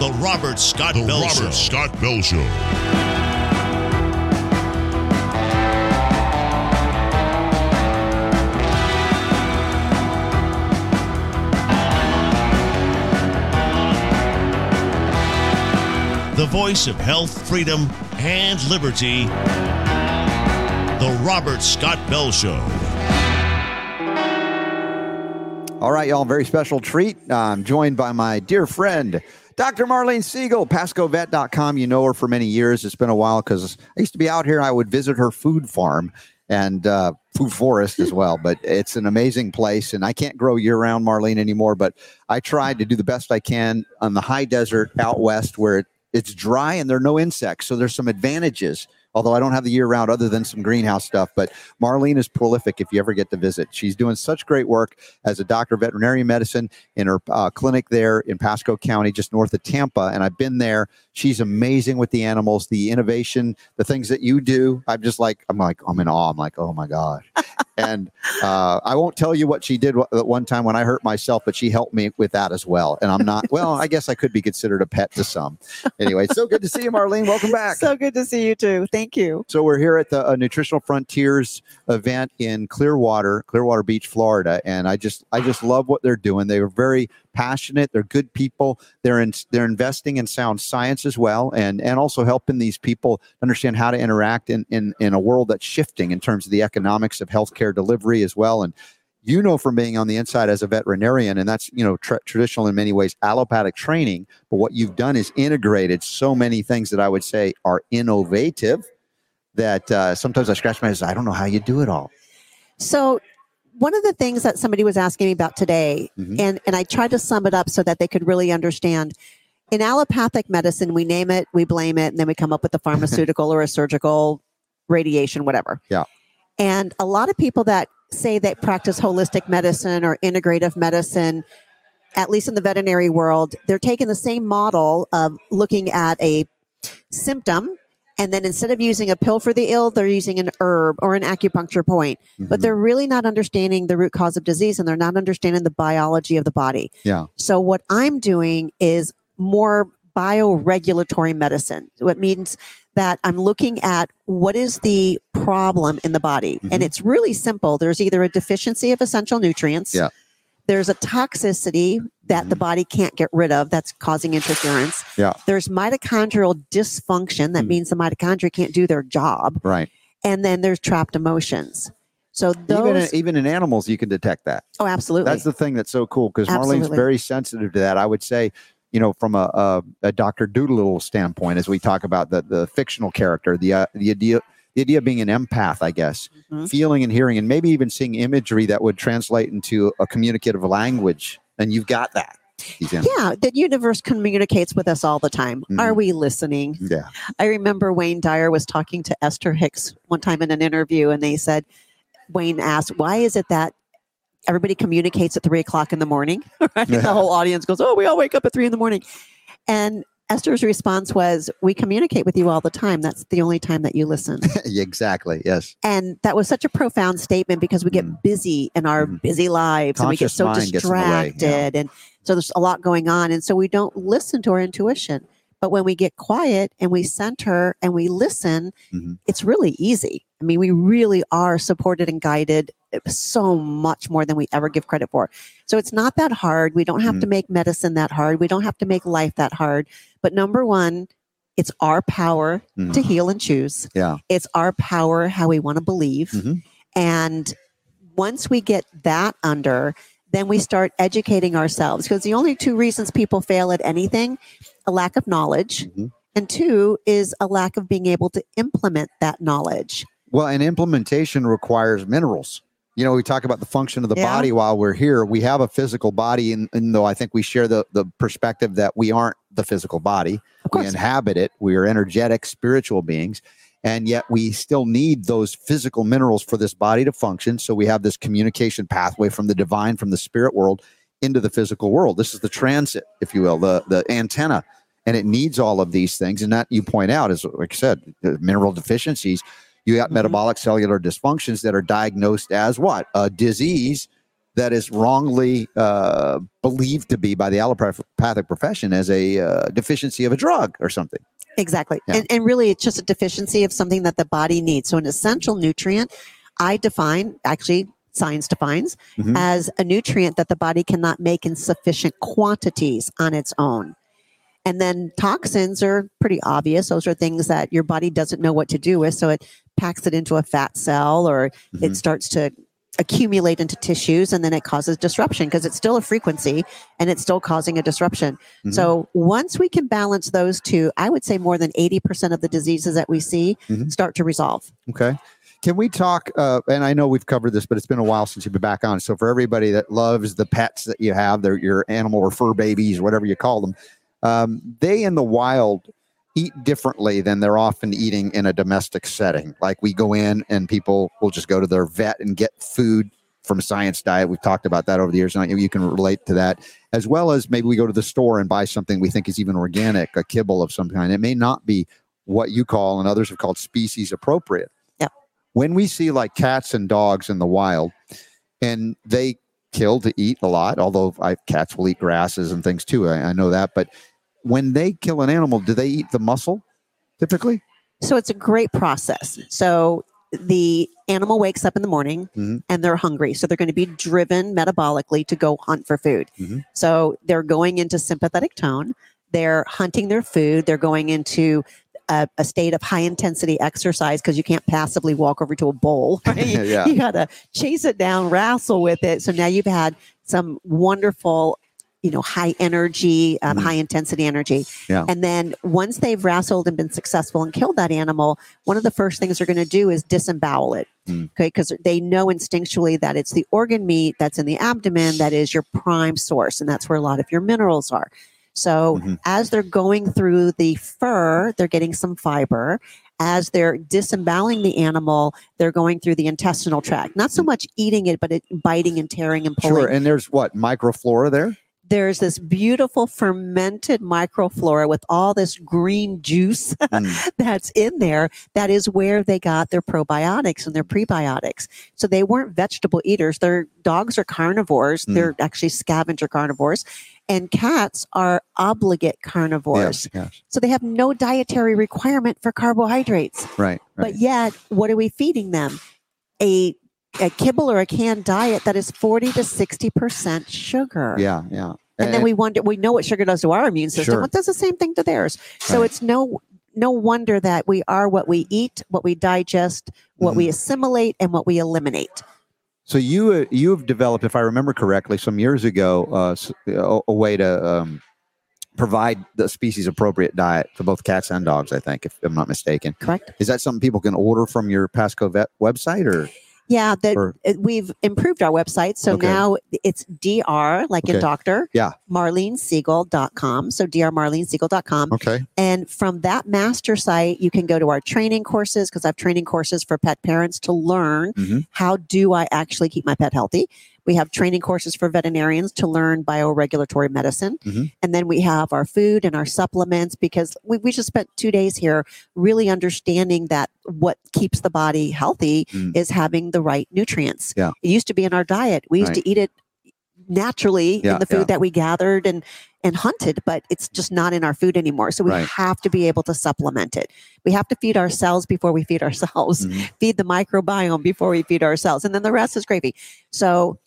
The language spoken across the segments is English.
The Robert Scott The Bell Robert Show. Scott Bell Show. The voice of health, freedom, and liberty. The Robert Scott Bell Show. All right, y'all, very special treat. I'm joined by my dear friend, Dr. Marlene Siegel, PascoVet.com. You know her for many years. It's been a while because I used to be out here. I would visit her food farm and uh, food forest as well. But it's an amazing place, and I can't grow year round, Marlene, anymore. But I tried to do the best I can on the high desert out west where it, it's dry and there are no insects. So there's some advantages. Although I don't have the year round other than some greenhouse stuff, but Marlene is prolific if you ever get to visit. She's doing such great work as a doctor of veterinary medicine in her uh, clinic there in Pasco County, just north of Tampa. And I've been there. She's amazing with the animals, the innovation, the things that you do. I'm just like, I'm like, I'm in awe. I'm like, oh my gosh. and uh, I won't tell you what she did at one time when I hurt myself, but she helped me with that as well. And I'm not, well, I guess I could be considered a pet to some. Anyway, so good to see you, Marlene. Welcome back. So good to see you too. Thank you. So we're here at the uh, Nutritional Frontiers event in Clearwater, Clearwater Beach, Florida, and I just I just love what they're doing. They are very passionate. They're good people. They're in, they're investing in sound science as well, and and also helping these people understand how to interact in in in a world that's shifting in terms of the economics of healthcare delivery as well, and you know from being on the inside as a veterinarian and that's you know tra- traditional in many ways allopathic training but what you've done is integrated so many things that i would say are innovative that uh, sometimes i scratch my head i don't know how you do it all So, one of the things that somebody was asking me about today, Mhm. and, and I tried to sum it up so that they could really understand. In allopathic medicine, we name it, we blame it, and then we come up with a pharmaceutical or a surgical radiation, whatever. Yeah. And a lot of people that say they practice holistic medicine or integrative medicine, at least in the veterinary world, they're taking the same model of looking at a symptom. And then instead of using a pill for the ill, they're using an herb or an acupuncture point but Mhm. they're really not understanding the root cause of disease and they're not understanding the biology of the body. Yeah. So what I'm doing is more bioregulatory medicine. What means that I'm looking at what is the problem in the body. And Mhm. it's really simple. There's either a deficiency of essential nutrients. Yeah. There's a toxicity that the body can't get rid of that's causing interference. Yeah. There's mitochondrial dysfunction that Mm. means the mitochondria can't do their job right and then there's trapped emotions. So those, even in, even in animals you can detect that oh, absolutely, that's the thing that's so cool because marlene's very sensitive to that i would say you know from a, a, a dr Dolittle standpoint as we talk about the, the fictional character the, uh, the idea the idea of being an empath i guess Mhm. feeling and hearing and maybe even seeing imagery that would translate into a communicative language and you've got that yeah. The universe communicates with us all the time. Are Mhm. we listening? yeah I remember Wayne Dyer was talking to Esther Hicks one time in an interview, and they said, Wayne asked, "Why is it that?" Everybody communicates at three o'clock in the morning. Right? Yeah. The whole audience goes, "Oh, we all wake up at three in the morning," and Esther's response was, "We communicate with you all the time. That's the only time that you listen." exactly yes And that was such a profound statement because we get Mhm. busy in our Mhm. busy lives and we get so mind gets in the way, yeah. distracted. And so there's a lot going on. And so we don't listen to our intuition. But when we get quiet and we center and we listen, Mhm. it's really easy. I mean, we really are supported and guided so much more than we ever give credit for. So it's not that hard. We don't have Mm-hmm. to make medicine that hard. We don't have to make life that hard. But number one, it's our power Mhm. to heal and choose. yeah It's our power, how we want to believe. Mhm. And once we get that under, then we start educating ourselves because the only two reasons people fail at anything a lack of knowledge, Mhm. and two is a lack of being able to implement that knowledge. Well, and implementation requires minerals. You know, we talk about the function of the Yeah. body while we're here. We have a physical body, and, and though I think we share the, the perspective that we aren't the physical body, we inhabit it. We are energetic, spiritual beings. And yet we still need those physical minerals for this body to function. So we have this communication pathway from the divine, from the spirit world into the physical world. This is the transit, if you will, the, the antenna. And it needs all of these things. And that you point out is, like I said, the mineral deficiencies. You got Mhm. metabolic cellular dysfunctions that are diagnosed as what? A disease that is wrongly uh, believed to be by the allopathic profession as a uh, deficiency of a drug or something. Exactly. Yeah. And, and really, it's just a deficiency of something that the body needs. So, an essential nutrient, I define, actually, science defines, Mhm. as a nutrient that the body cannot make in sufficient quantities on its own. And then toxins are pretty obvious. Those are things that your body doesn't know what to do with. So, it packs it into a fat cell or Mhm. it starts to accumulate into tissues and then it causes disruption because it's still a frequency and it's still causing a disruption. Mhm. So once we can balance those two, I would say more than 80% of the diseases that we see Mhm. start to resolve. Okay. Can we talk? Uh, and I know we've covered this, but it's been a while since you've been back on. So for everybody that loves the pets that you have, they're your animal or fur babies, whatever you call them, um, they in the wild eat differently than they're often eating in a domestic setting. Like we go in and people will just go to their vet and get food from a science diet. We've talked about that over the years, and you can relate to that, as well as maybe we go to the store and buy something we think is even organic, a kibble of some kind. It may not be what you call and others have called species appropriate. Yeah. When we see like cats and dogs in the wild, and they kill to eat a lot, although I, cats will eat grasses and things too. I, I know that, but when they kill an animal, do they eat the muscle typically? So it's a great process. So the animal wakes up in the morning Mhm. and they're hungry. So they're going to be driven metabolically to go hunt for food. Mhm. So they're going into sympathetic tone. They're hunting their food. They're going into a, a state of high intensity exercise because you can't passively walk over to a bowl. Right? yeah. you got to chase it down, wrestle with it. So now you've had some wonderful, you know, high energy, um, Mhm. high intensity energy. Yeah. And then once they've wrestled and been successful and killed that animal, one of the first things they're going to do is disembowel it. Mm. Okay. Because they know instinctually that it's the organ meat that's in the abdomen that is your prime source. And that's where a lot of your minerals are. So Mhm. as they're going through the fur, they're getting some fiber. As they're disemboweling the animal, they're going through the intestinal tract. Not so much eating it, but it biting and tearing and pulling. Sure. And there's what microflora there? There's this beautiful fermented microflora with all this green juice Mm. that's in there. That is where they got their probiotics and their prebiotics. So they weren't vegetable eaters. Their dogs are carnivores. Mm. They're actually scavenger carnivores. And cats are obligate carnivores. Yes, yes. So they have no dietary requirement for carbohydrates. Right. Right. But yet, what are we feeding them? A a kibble or a canned diet that is 40 to 60% sugar. yeah. Yeah. And then we wonder, we know what sugar does to our immune system. Sure. It does the same thing to theirs. So Right. it's no no wonder that we are what we eat, what we digest, what Mm-hmm. we assimilate, and what we eliminate. So you uh, you have developed, if I remember correctly, some years ago, uh, a, a way to um, provide the species appropriate diet for both cats and dogs. I think, if I'm not mistaken, Correct? is that something people can order from your Pasco Vet website, or Yeah, that Or- we've improved our website. So Okay. now it's dr, like in doctor, Yeah. marlenesiegel.com. So drmarlenesiegel.com. okay, And from that master site, you can go to our training courses because I have training courses for pet parents to learn Mhm. how do I actually keep my pet healthy. We have training courses for veterinarians to learn bioregulatory medicine. Mhm. And then we have our food and our supplements because we, we just spent two days here really understanding that what keeps the body healthy Mm. is having the right nutrients. Yeah. It used to be in our diet. We used Right. to eat it naturally Yeah, in the food yeah. that we gathered and and hunted, but it's just not in our food anymore. So we Right. have to be able to supplement it. We have to feed ourselves before we feed ourselves, Mhm. feed the microbiome before we feed ourselves, and then the rest is gravy. So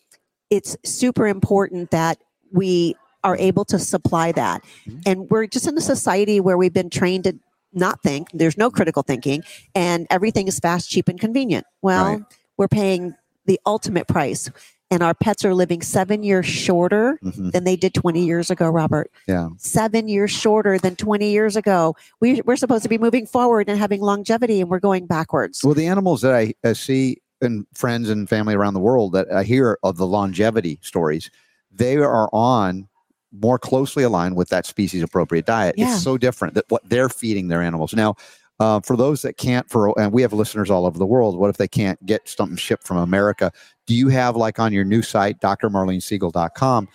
it's super important that we are able to supply that. Mhm. And we're just in a society where we've been trained to not think, there's no critical thinking, and everything is fast, cheap, and convenient. Well, Right. we're paying the ultimate price. And our pets are living seven years shorter Mhm. than they did 20 years ago, Robert. yeah, Seven years shorter than 20 years ago. We, we're supposed to be moving forward and having longevity, and we're going backwards. Well, the animals that I, I see and friends and family around the world that I hear of the longevity stories, they are on more closely aligned with that species appropriate diet. Yeah. It's so different that what they're feeding their animals. Now, uh, for those that can't, for and we have listeners all over the world. What if they can't get something shipped from America? Do you have like on your new site, drmarlenesiegel.com,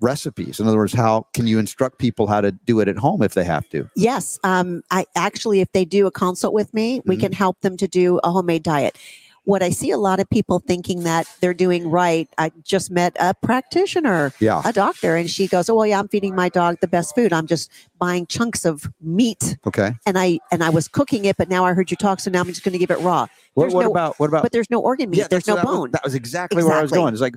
recipes? In other words, how can you instruct people how to do it at home if they have to? Yes. Um, I actually, if they do a consult with me, we Mhm. can help them to do a homemade diet. What I see a lot of people thinking that they're doing right. I just met a practitioner, Yeah. a doctor, and she goes, "Oh, well, yeah, I'm feeding my dog the best food. I'm just buying chunks of meat, Okay. and I and I was cooking it, but now I heard you talk, so now I'm just going to give it raw. What, what no- about what about But there's no organ meat. there's no that was- bone. that was exactly where I was going. It's like,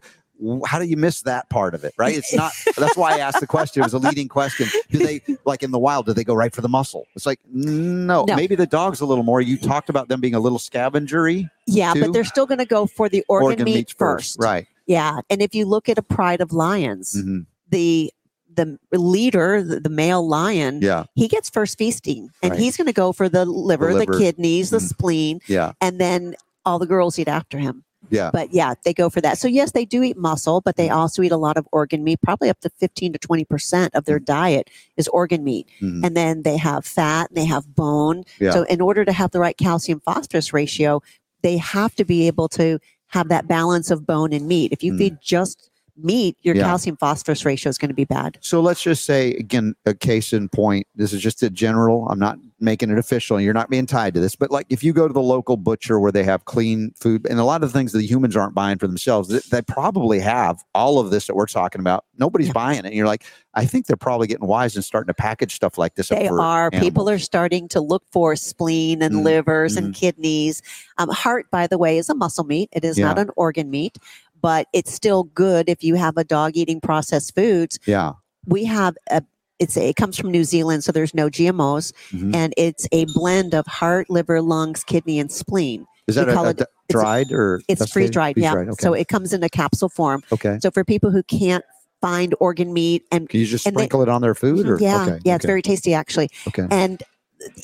how do you miss that part of it, right? It's not. that's why I asked the question. It was a leading question. Do they like in the wild? Do they go right for the muscle? It's like no. No. Maybe the dogs a little more. You talked about them being a little scavengery. yeah, too? but they're still going to go for the organ, meat meats first. right? Yeah, and if you look at a pride of lions, hmm the the leader, the, the male lion, Yeah, he gets first feasting, and Right. he's going to go for the liver, the, liver. kidneys, the Mhm. spleen, yeah, and then all the girls eat after him. Yeah. But yeah, they go for that. So yes, they do eat muscle, but Mm-hmm. they also eat a lot of organ meat. Probably up to fifteen to twenty percent of their diet is organ meat, Mhm. and then they have fat and they have bone. Yeah. So in order to have the right calcium phosphorus ratio, they have to be able to have that balance of bone and meat. If you Mm. feed just meat, your Yeah. calcium phosphorus ratio is going to be bad. So let's just say again, a case in point. This is just a general. I'm not making it official. And you're not being tied to this, but like if you go to the local butcher where they have clean food and a lot of the things that the humans aren't buying for themselves, they, they probably have all of this that we're talking about. Nobody's Yeah. buying it. And you're like, I think they're probably getting wise and starting to package stuff like this. up They are. People are starting to look for spleen and Mm, livers and kidneys. Um, heart, by the way, is a muscle meat. It is not an organ meat, but it's still good if you have a dog eating processed foods. Yeah. We have a it's a, it comes from New Zealand, so there's no GMOs, Mhm. and it's a blend of heart, liver, lungs, kidney, and spleen. Is that a, a it- dried or It's freeze dried, yeah. Freeze-dried, So it comes in a capsule form. okay. So for people who can't find organ meat and Can you just and they- sprinkle it on their food? Or yeah, okay. yeah, it's very tasty actually. okay. And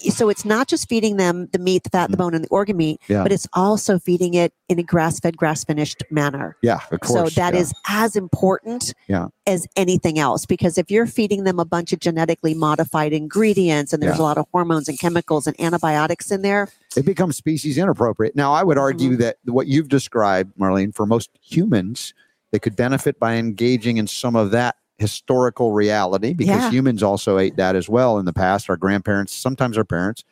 so it's not just feeding them the meat, the fat, the bone, and the organ meat, Mm-hmm. Yeah. but it's also feeding it in a grass-fed, grass-finished manner. Yeah, of course. so that yeah. is as important Yeah. as anything else because if you're feeding them a bunch of genetically modified ingredients and there's a lot of hormones and chemicals and antibiotics in there, it becomes species inappropriate. Now, I would Mm-hmm. argue that what you've described, Marlene, for most humans, they could benefit by engaging in some of that historical reality because Yeah. humans also ate that as well in the past. Our grandparents, sometimes our parents,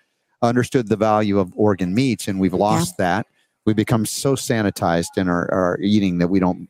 understood the value of organ meats, and we've lost that. We become so sanitized in our, our eating that we don't.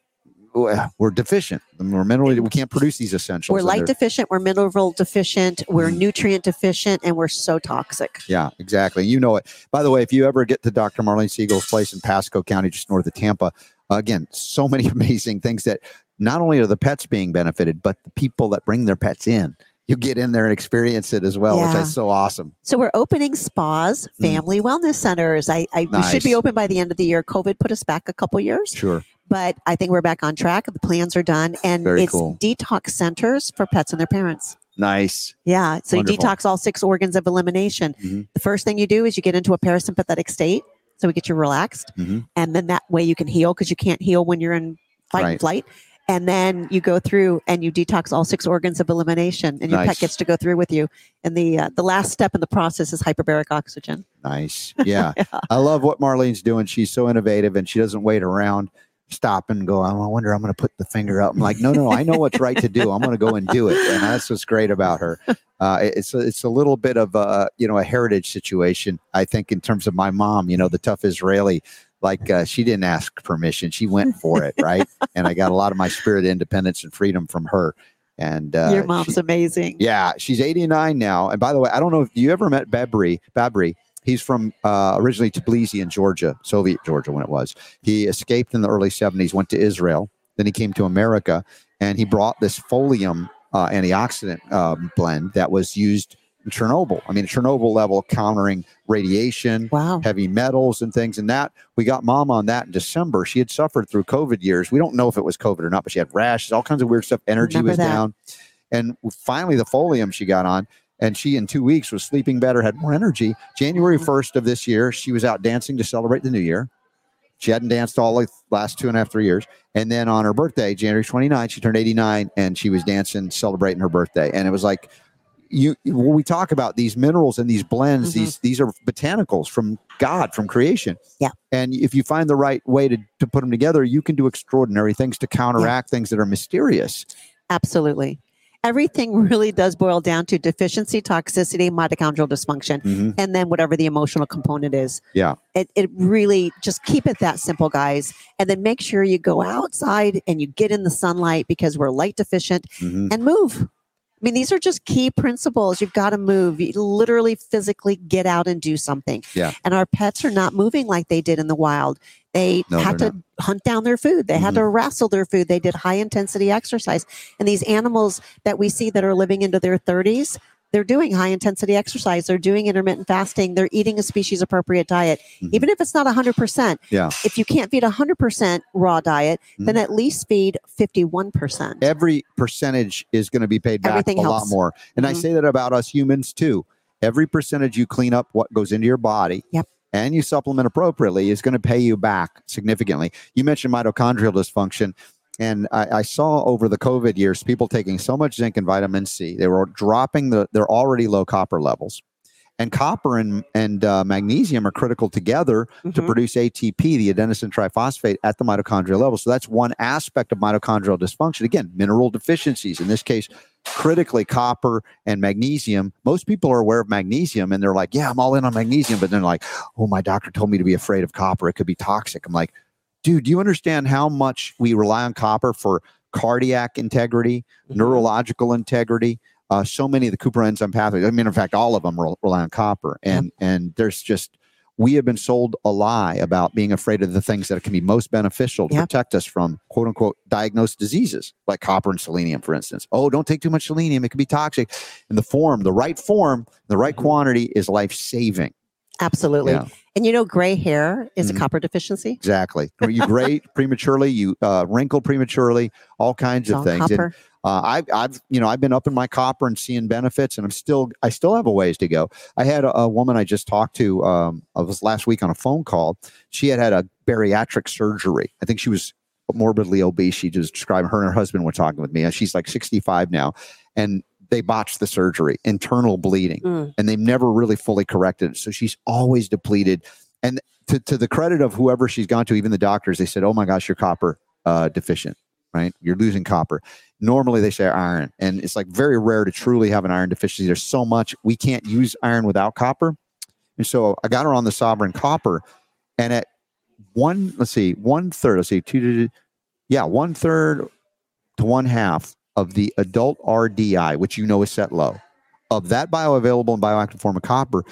We're deficient. We're minerally. We can't produce these essentials. we're light deficient, we're mineral deficient, we're Mhm. nutrient deficient, and we're so toxic. Yeah, exactly. You know it. By the way, if you ever get to Dr. Marlene Siegel's place in Pasco County, just north of Tampa, again, so many amazing things that not only are the pets being benefited, but the people that bring their pets in. You get in there and experience it as well, which is so awesome. So we're opening spas, Mm. family wellness centers. I, I we should be open by the end of the year. COVID put us back a couple years. Sure. but I think we're back on track. The plans are done, and Very it's cool. detox centers for pets and their parents. Nice. Yeah, so Wonderful. you detox all six organs of elimination. Mhm. The first thing you do is you get into a parasympathetic state, so we get you relaxed, Mhm. and then that way you can heal because you can't heal when you're in fight Right. and flight. And then you go through and you detox all six organs of elimination, and your Nice. pet gets to go through with you. And the uh, the last step in the process is hyperbaric oxygen. Nice. Yeah. I love what Marlene's doing. She's so innovative and she doesn't wait around, stop and go, "Oh, I wonder, I'm going to put the finger up. I'm like, no, no, I know what's right to do. I'm going to go and do it. And that's what's great about her. Uh, it's, a, it's a little bit of a, you know, a heritage situation, I think, in terms of my mom, you know, the tough Israeli. Like uh, she didn't ask permission; she went for it, right? and I got a lot of my spirit, of independence, and freedom from her. And uh, your mom's she- amazing. yeah, she's 89 now. And by the way, I don't know if you ever met Babri. Babri. He's from uh, originally Tbilisi in Georgia, Soviet Georgia when it was. He escaped in the early 70s, went to Israel. Then he came to America and he brought this folium uh, antioxidant um, blend that was used Chernobyl. I mean, Chernobyl level countering radiation, Wow. heavy metals and things. And that we got mom on that in December. She had suffered through COVID years. We don't know if it was COVID or not, but she had rashes, all kinds of weird stuff. Energy Remember was that. down. And finally, the folium she got on, and she in two weeks was sleeping better, had more energy. January Mhm. 1st of this year, she was out dancing to celebrate the new year. She hadn't danced all the last two and a half, three years. And then on her birthday, January 29th, she turned 89 and she was dancing, celebrating her birthday. And it was like, you when we talk about these minerals and these blends, Mhm. these these are botanicals from God, from creation. Yeah. And if you find the right way to, to put them together, you can do extraordinary things to counteract things that are mysterious. Absolutely. everything really does boil down to deficiency, toxicity, mitochondrial dysfunction, Mhm. and then whatever the emotional component is. Yeah. It, it really just keep it that simple, guys. And then make sure you go outside and you get in the sunlight because we're light deficient Mhm. and move. I mean, these are just key principles. You've got to move. You literally physically get out and do something. Yeah. And our pets are not moving like they did in the wild. They No, had to they're hunt down their food. They had Mhm. to wrestle their food. They did high intensity exercise. And these animals that we see that are living into their 30s, they're doing high intensity exercise. They're doing intermittent fasting. They're eating a species appropriate diet. Mhm. Even if it's not 100%, Yeah. if you can't feed 100% raw diet, then Mhm. at least feed 51%. Every percentage is going to be paid back Everything a lot more. And I Mhm. say that about us humans too. Every percentage you clean up what goes into your body Yep. and you supplement appropriately is going to pay you back significantly. You mentioned mitochondrial dysfunction. And I, I saw over the COVID years people taking so much zinc and vitamin C, they were dropping the, their already low copper levels. And copper and, and uh, magnesium are critical together to Mhm. produce ATP, the adenosine triphosphate, at the mitochondrial level. So that's one aspect of mitochondrial dysfunction. Again, mineral deficiencies, in this case, critically copper and magnesium. Most people are aware of magnesium and they're like, yeah, I'm all in on magnesium. But then, they're like, oh, my doctor told me to be afraid of copper. It could be toxic. I'm like, dude, do you understand how much we rely on copper for cardiac integrity, Mhm. neurological integrity? Uh, so many of the copper enzyme pathways. I mean, in fact, all of them rely on copper, and and there's just we have been sold a lie about being afraid of the things that can be most beneficial to protect us from quote unquote diagnosed diseases like copper and selenium, for instance. Oh, don't take too much selenium; it can be toxic. And the form, the right form, the right Mhm. quantity is life saving. Absolutely. Yeah. And you know, gray hair is Mhm. a copper deficiency. Exactly. You gray prematurely, you uh, wrinkle prematurely, all kinds It's of all things. And copper. uh, I've, I've, you know, I've been up in my copper and seeing benefits, and I'm still, I still have a ways to go. I had a, a woman I just talked to, um, I was last week on a phone call. She had had a bariatric surgery. I think she was morbidly obese. She just described her and her husband were talking with me. She's like 65 now, and they botched the surgery, internal bleeding, Mm. and they've never really fully corrected it. So she's always depleted. And to, to the credit of whoever she's gone to, even the doctors, they said, "Oh my gosh, you're copper uh, deficient." Right, you're losing copper normally they say iron and it's like very rare to truly have an iron deficiency there's so much we can't use iron without copper and so i got her on the sovereign copper and at one let's see one third let's see two, two, two yeah one third to one half of the adult rdi which you know is set low of that bioavailable and bioactive form of copper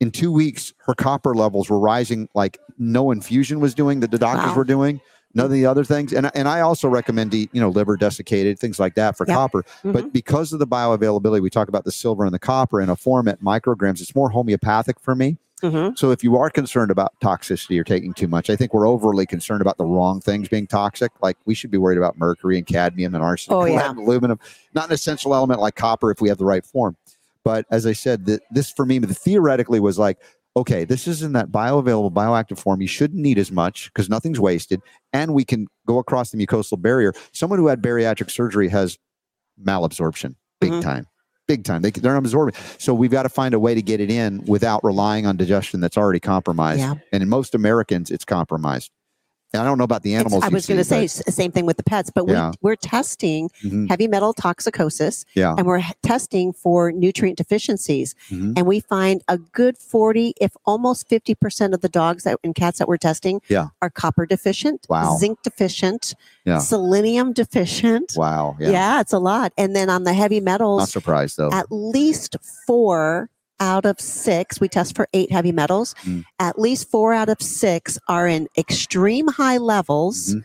in two weeks her copper levels were rising like no infusion was doing that the doctors Wow. were doing none of the other things and, and i also recommend eat you know liver desiccated things like that for copper Mhm. but because of the bioavailability we talk about the silver and the copper in a form at micrograms it's more homeopathic for me Mhm. so if you are concerned about toxicity or taking too much i think we're overly concerned about the wrong things being toxic like we should be worried about mercury and cadmium and arsenic Oh, and yeah. aluminum not an essential element like copper if we have the right form but as i said the, this for me the theoretically was like okay this is in that bioavailable bioactive form you shouldn't need as much because nothing's wasted and we can go across the mucosal barrier someone who had bariatric surgery has malabsorption big Mhm. time big time. They, they're not absorbing so we've got to find a way to get it in without relying on digestion that's already compromised. Yeah. and in most americans it's compromised i don't know about the It's- animals I was going to say same thing with the pets, but Yeah. we, we're testing Mhm, heavy metal toxicosis yeah and we're testing for nutrient deficiencies. mhm, And we find a good 40, if almost 50% of the dogs that and cats that we're testing Yeah. are copper deficient, Wow. zinc deficient, Yeah. selenium deficient. wow yeah. Yeah. it's a lot. And then on the heavy metals, not surprised though at least four out of six, we test for eight heavy metals. Mm. At least four out of six are in extreme high levels Mhm.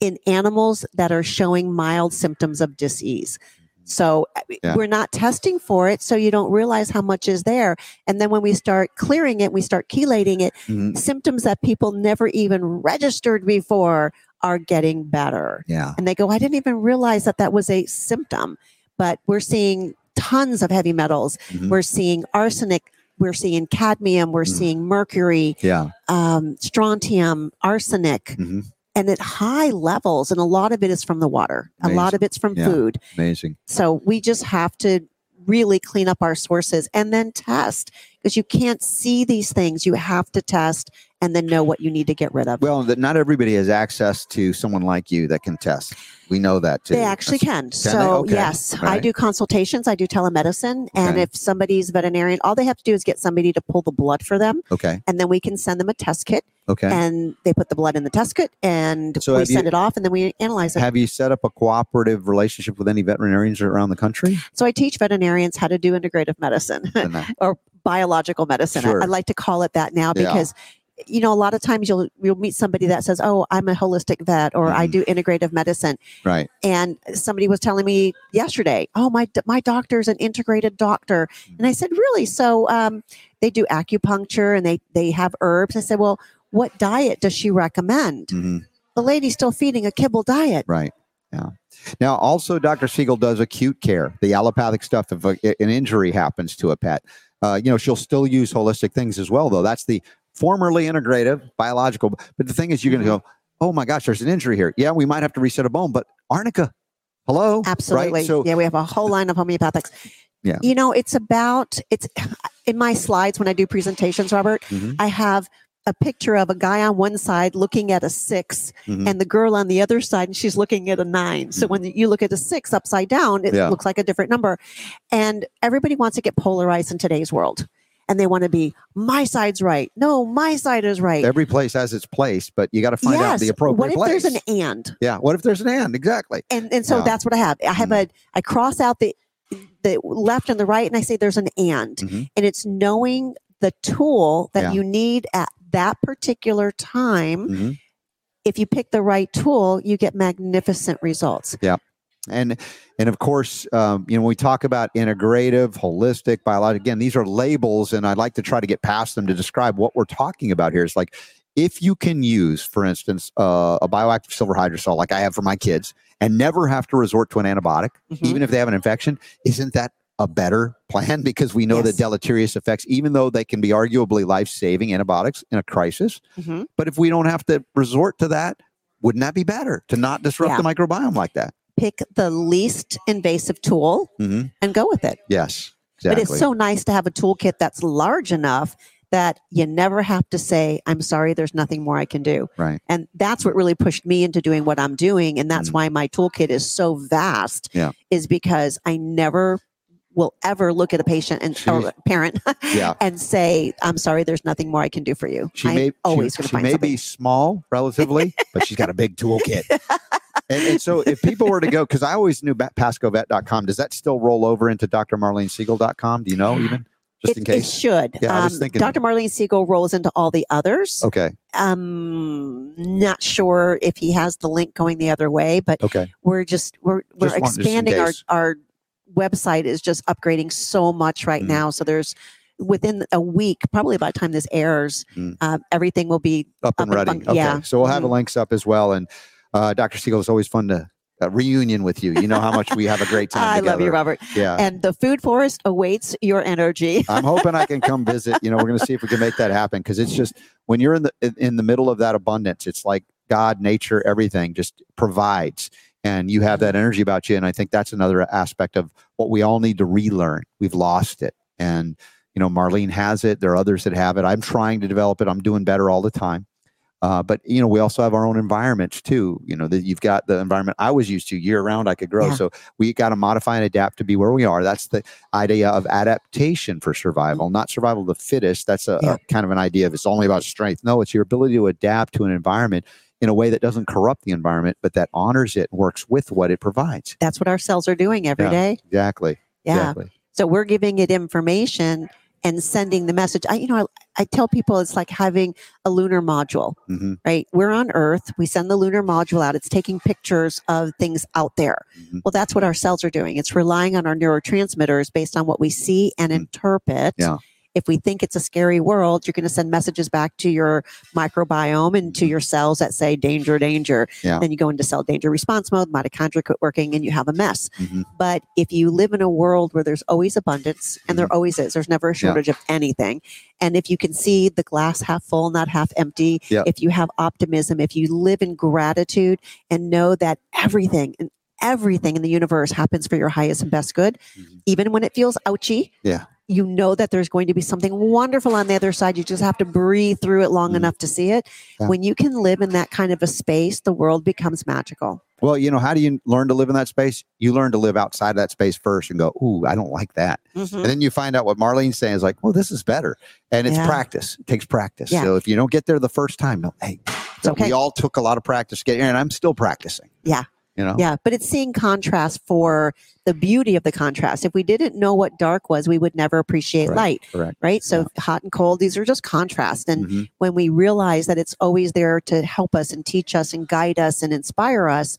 in animals that are showing mild symptoms of disease. So Yeah. we're not testing for it, so you don't realize how much is there. And then when we start clearing it, we start chelating it, Mhm, symptoms that people never even registered before are getting better yeah and they go, I didn't even realize that that was a symptom. But we're seeing tons of heavy metals. Mhm. We're seeing arsenic. We're seeing cadmium. We're Mhm. seeing mercury, yeah um, strontium, arsenic, mhm, and at high levels. And a lot of it is from the water. A lot of it's from Yeah. food. amazing So we just have to really clean up our sources and then test because you can't see these things. You have to test and then know what you need to get rid of. Well, that not everybody has access to someone like you that can test. We know that too. They actually can. they? So Okay. yes, I do consultations. I do telemedicine, and Okay. if somebody's veterinarian, all they have to do is get somebody to pull the blood for them, Okay. and then we can send them a test kit, Okay. and they put the blood in the test kit, and So we have you- send it off, and then we analyze it. Have you set up a cooperative relationship with any veterinarians around the country? so I teach veterinarians how to do integrative medicine or biological medicine. I- Sure. I, like to call it that now Yeah. because. You know, a lot of times you'll you'll meet somebody that says, "Oh, I'm a holistic vet," or "I Mhm. do integrative medicine," right. and somebody was telling me yesterday, "Oh, my my doctor's an integrated doctor," and I said, "Really?" So um, they do acupuncture and they they have herbs. I said, "Well, what diet does she recommend?" hmm The lady's still feeding a kibble diet. Right. Yeah. Now, also, Dr. Siegel does acute care, the allopathic stuff. If a, an injury happens to a pet, uh, you know, she'll still use holistic things as well, though. That's the formerly integrative biological. But the thing is, you're going to go, oh my gosh, there's an injury here. Yeah, we might have to reset a bone, but arnica, hello. Absolutely. Right? So, yeah, we have a whole line of homeopathics. Yeah. You know, it's about it's in my slides when I do presentations, Robert. Mhm. I have a picture of a guy on one side looking at a 6 Mhm. and the girl on the other side and she's looking at a 9. So when you look at a 6 upside down, it Yeah. looks like a different number. And everybody wants to get polarized in today's world. And they want to be my side's right. No, my side is right. every place has its place, but you got to find out the appropriate What if place. there's an and? yeah. What if there's an and? Exactly. and and so Yeah. that's what I have. I have a I cross out the the left and the right, and I say there's an and, Mhm. and it's knowing the tool that Yeah. you need at that particular time. Mhm. If you pick the right tool, you get magnificent results. Yeah. And and of course um, you know when we talk about integrative holistic biologic again these are labels and i'd like to try to get past them to describe what we're talking about here it's like if you can use for instance uh, a bioactive silver hydrosol like i have for my kids and never have to resort to an antibiotic Mhm. even if they have an infection isn't that a better plan because we know the deleterious effects even though they can be arguably life-saving antibiotics in a crisis Mhm. but if we don't have to resort to that wouldn't that be better to not disrupt Yeah. the microbiome like that Pick the least invasive tool hmm and go with it. Yes, exactly. But it's so nice to have a toolkit that's large enough that you never have to say, I'm sorry, there's nothing more I can do. right. And that's what really pushed me into doing what I'm doing. And that's Mm. why my toolkit is so vast. Yeah. Is because I never will ever look at a patient and or parent Yeah. and say, I'm sorry, there's nothing more I can do for you. She I'm may always she, going to she find may something. be small relatively, but she's got a big toolkit. and, and so if people were to go, because I always knew pascovet.com, does that still roll over into drmarlenesiegel.com? Do you know even? Just it, in case. it should. Yeah, I was Um, thinking- Dr. Marlene Siegel rolls into all the others. Okay. Um, not sure if he has the link going the other way, but Okay. we're just we're we're just expanding our our website is just upgrading so much right Mhm. now so there's within a week probably by the time this airs Mm. uh, everything will be Up and Up and ready. fun- okay. yeah. So we'll have the Mhm. links up as well. And uh, Dr. Siegel, it's always fun to uh, reunion with you. You know how much we have a great time i together. love you robert Yeah. and the food forest awaits your energy I'm hoping I can come visit. You know, we're going to see if we can make that happen because it's just when you're in the in the middle of that abundance, it's like God, nature, everything just provides, and you have that energy about you. And I think that's another aspect of what we all need to relearn. We've lost it, and you know, Marlene has it. There are others that have it. I'm trying to develop it. I'm doing better all the time. Uh, but you know, we also have our own environments too. You know, that you've got the environment I was used to year round. I could grow, Yeah. so we got to modify and adapt to be where we are. That's the idea of adaptation for survival, not survival of the fittest. That's a, a kind of an idea of it's only about strength. No, it's your ability to adapt to an environment in a way that doesn't corrupt the environment, but that honors it, and works with what it provides. that's what our cells are doing every Yeah. day. Exactly. yeah Exactly. so we're giving it information and sending the message i you know I, I tell people it's like having a lunar module hmm right? We're on Earth. We send the lunar module out. It's taking pictures of things out there. Mhm. Well, that's what our cells are doing. It's relying on our neurotransmitters based on what we see and Mhm. interpret. Yeah. If we think it's a scary world, you're going to send messages back to your microbiome and to your cells that say danger, danger. Mm-hmm. Yeah. Then you go into cell danger response mode, mitochondria quit working, and you have a mess. Mhm. But if you live in a world where there's always abundance, and there always is, there's never a Mm-hmm. Yeah. shortage of anything. And if you can see the glass half full, not half empty, Yeah. if you have optimism, if you live in gratitude and know that everything and everything in the universe happens for your highest and best good, Mhm. even when it feels ouchy, Yeah. You know that there's going to be something wonderful on the other side. You just have to breathe through it long Mhm. enough to see it. Yeah. When you can live in that kind of a space, the world becomes magical. Well, you know, how do you learn to live in that space? You learn to live outside of that space first and go, ooh, I don't like that. Mhm. And then you find out what Marlene's saying is like, well, this is better. And it's Yeah. practice. It takes practice. Yeah. So if you don't get there the first time, no, hey, It's okay. we all took a lot of practice to get here, and I'm still practicing. Yeah. You know? Yeah, but it's seeing contrast for the beauty of the contrast. If we didn't know what dark was, we would never appreciate light, correct. right? So hot and cold, these are just contrast. And Mhm. when we realize that it's always there to help us and teach us and guide us and inspire us,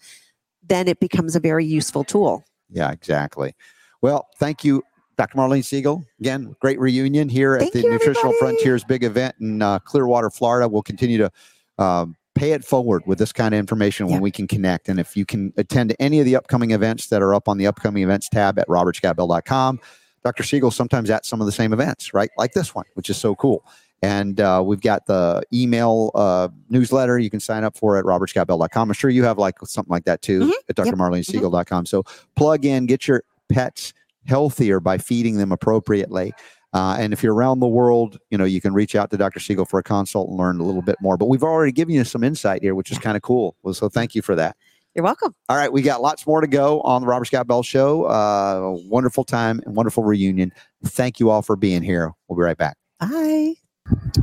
then it becomes a very useful tool. Yeah, exactly. Well, thank you, Dr. Marlene Siegel. Again, great reunion here Thank at the you, Nutritional everybody. Frontiers big event in uh, Clearwater, Florida. We'll continue to um, pay it forward with this kind of information when Yeah. we can connect. And if you can attend any of the upcoming events that are up on the upcoming events tab at robertscottbell.com, Dr. Siegel sometimes at some of the same events, right? Like this one, which is so cool. And uh, we've got the email uh, newsletter you can sign up for at robertscottbell.com. I'm sure you have like something like that too Mhm. at Yep. drmarlenesiegel.com. So plug in, get your pets healthier by feeding them appropriately. Uh, and if you're around the world, you know, you can reach out to Dr. Siegel for a consult and learn a little bit more. But we've already given you some insight here, which is kind of cool. Well, so thank you for that. You're welcome. All right, we got lots more to go on the Robert Scott Bell Show. Uh, wonderful time and wonderful reunion. Thank you all for being here. We'll be right back. Bye.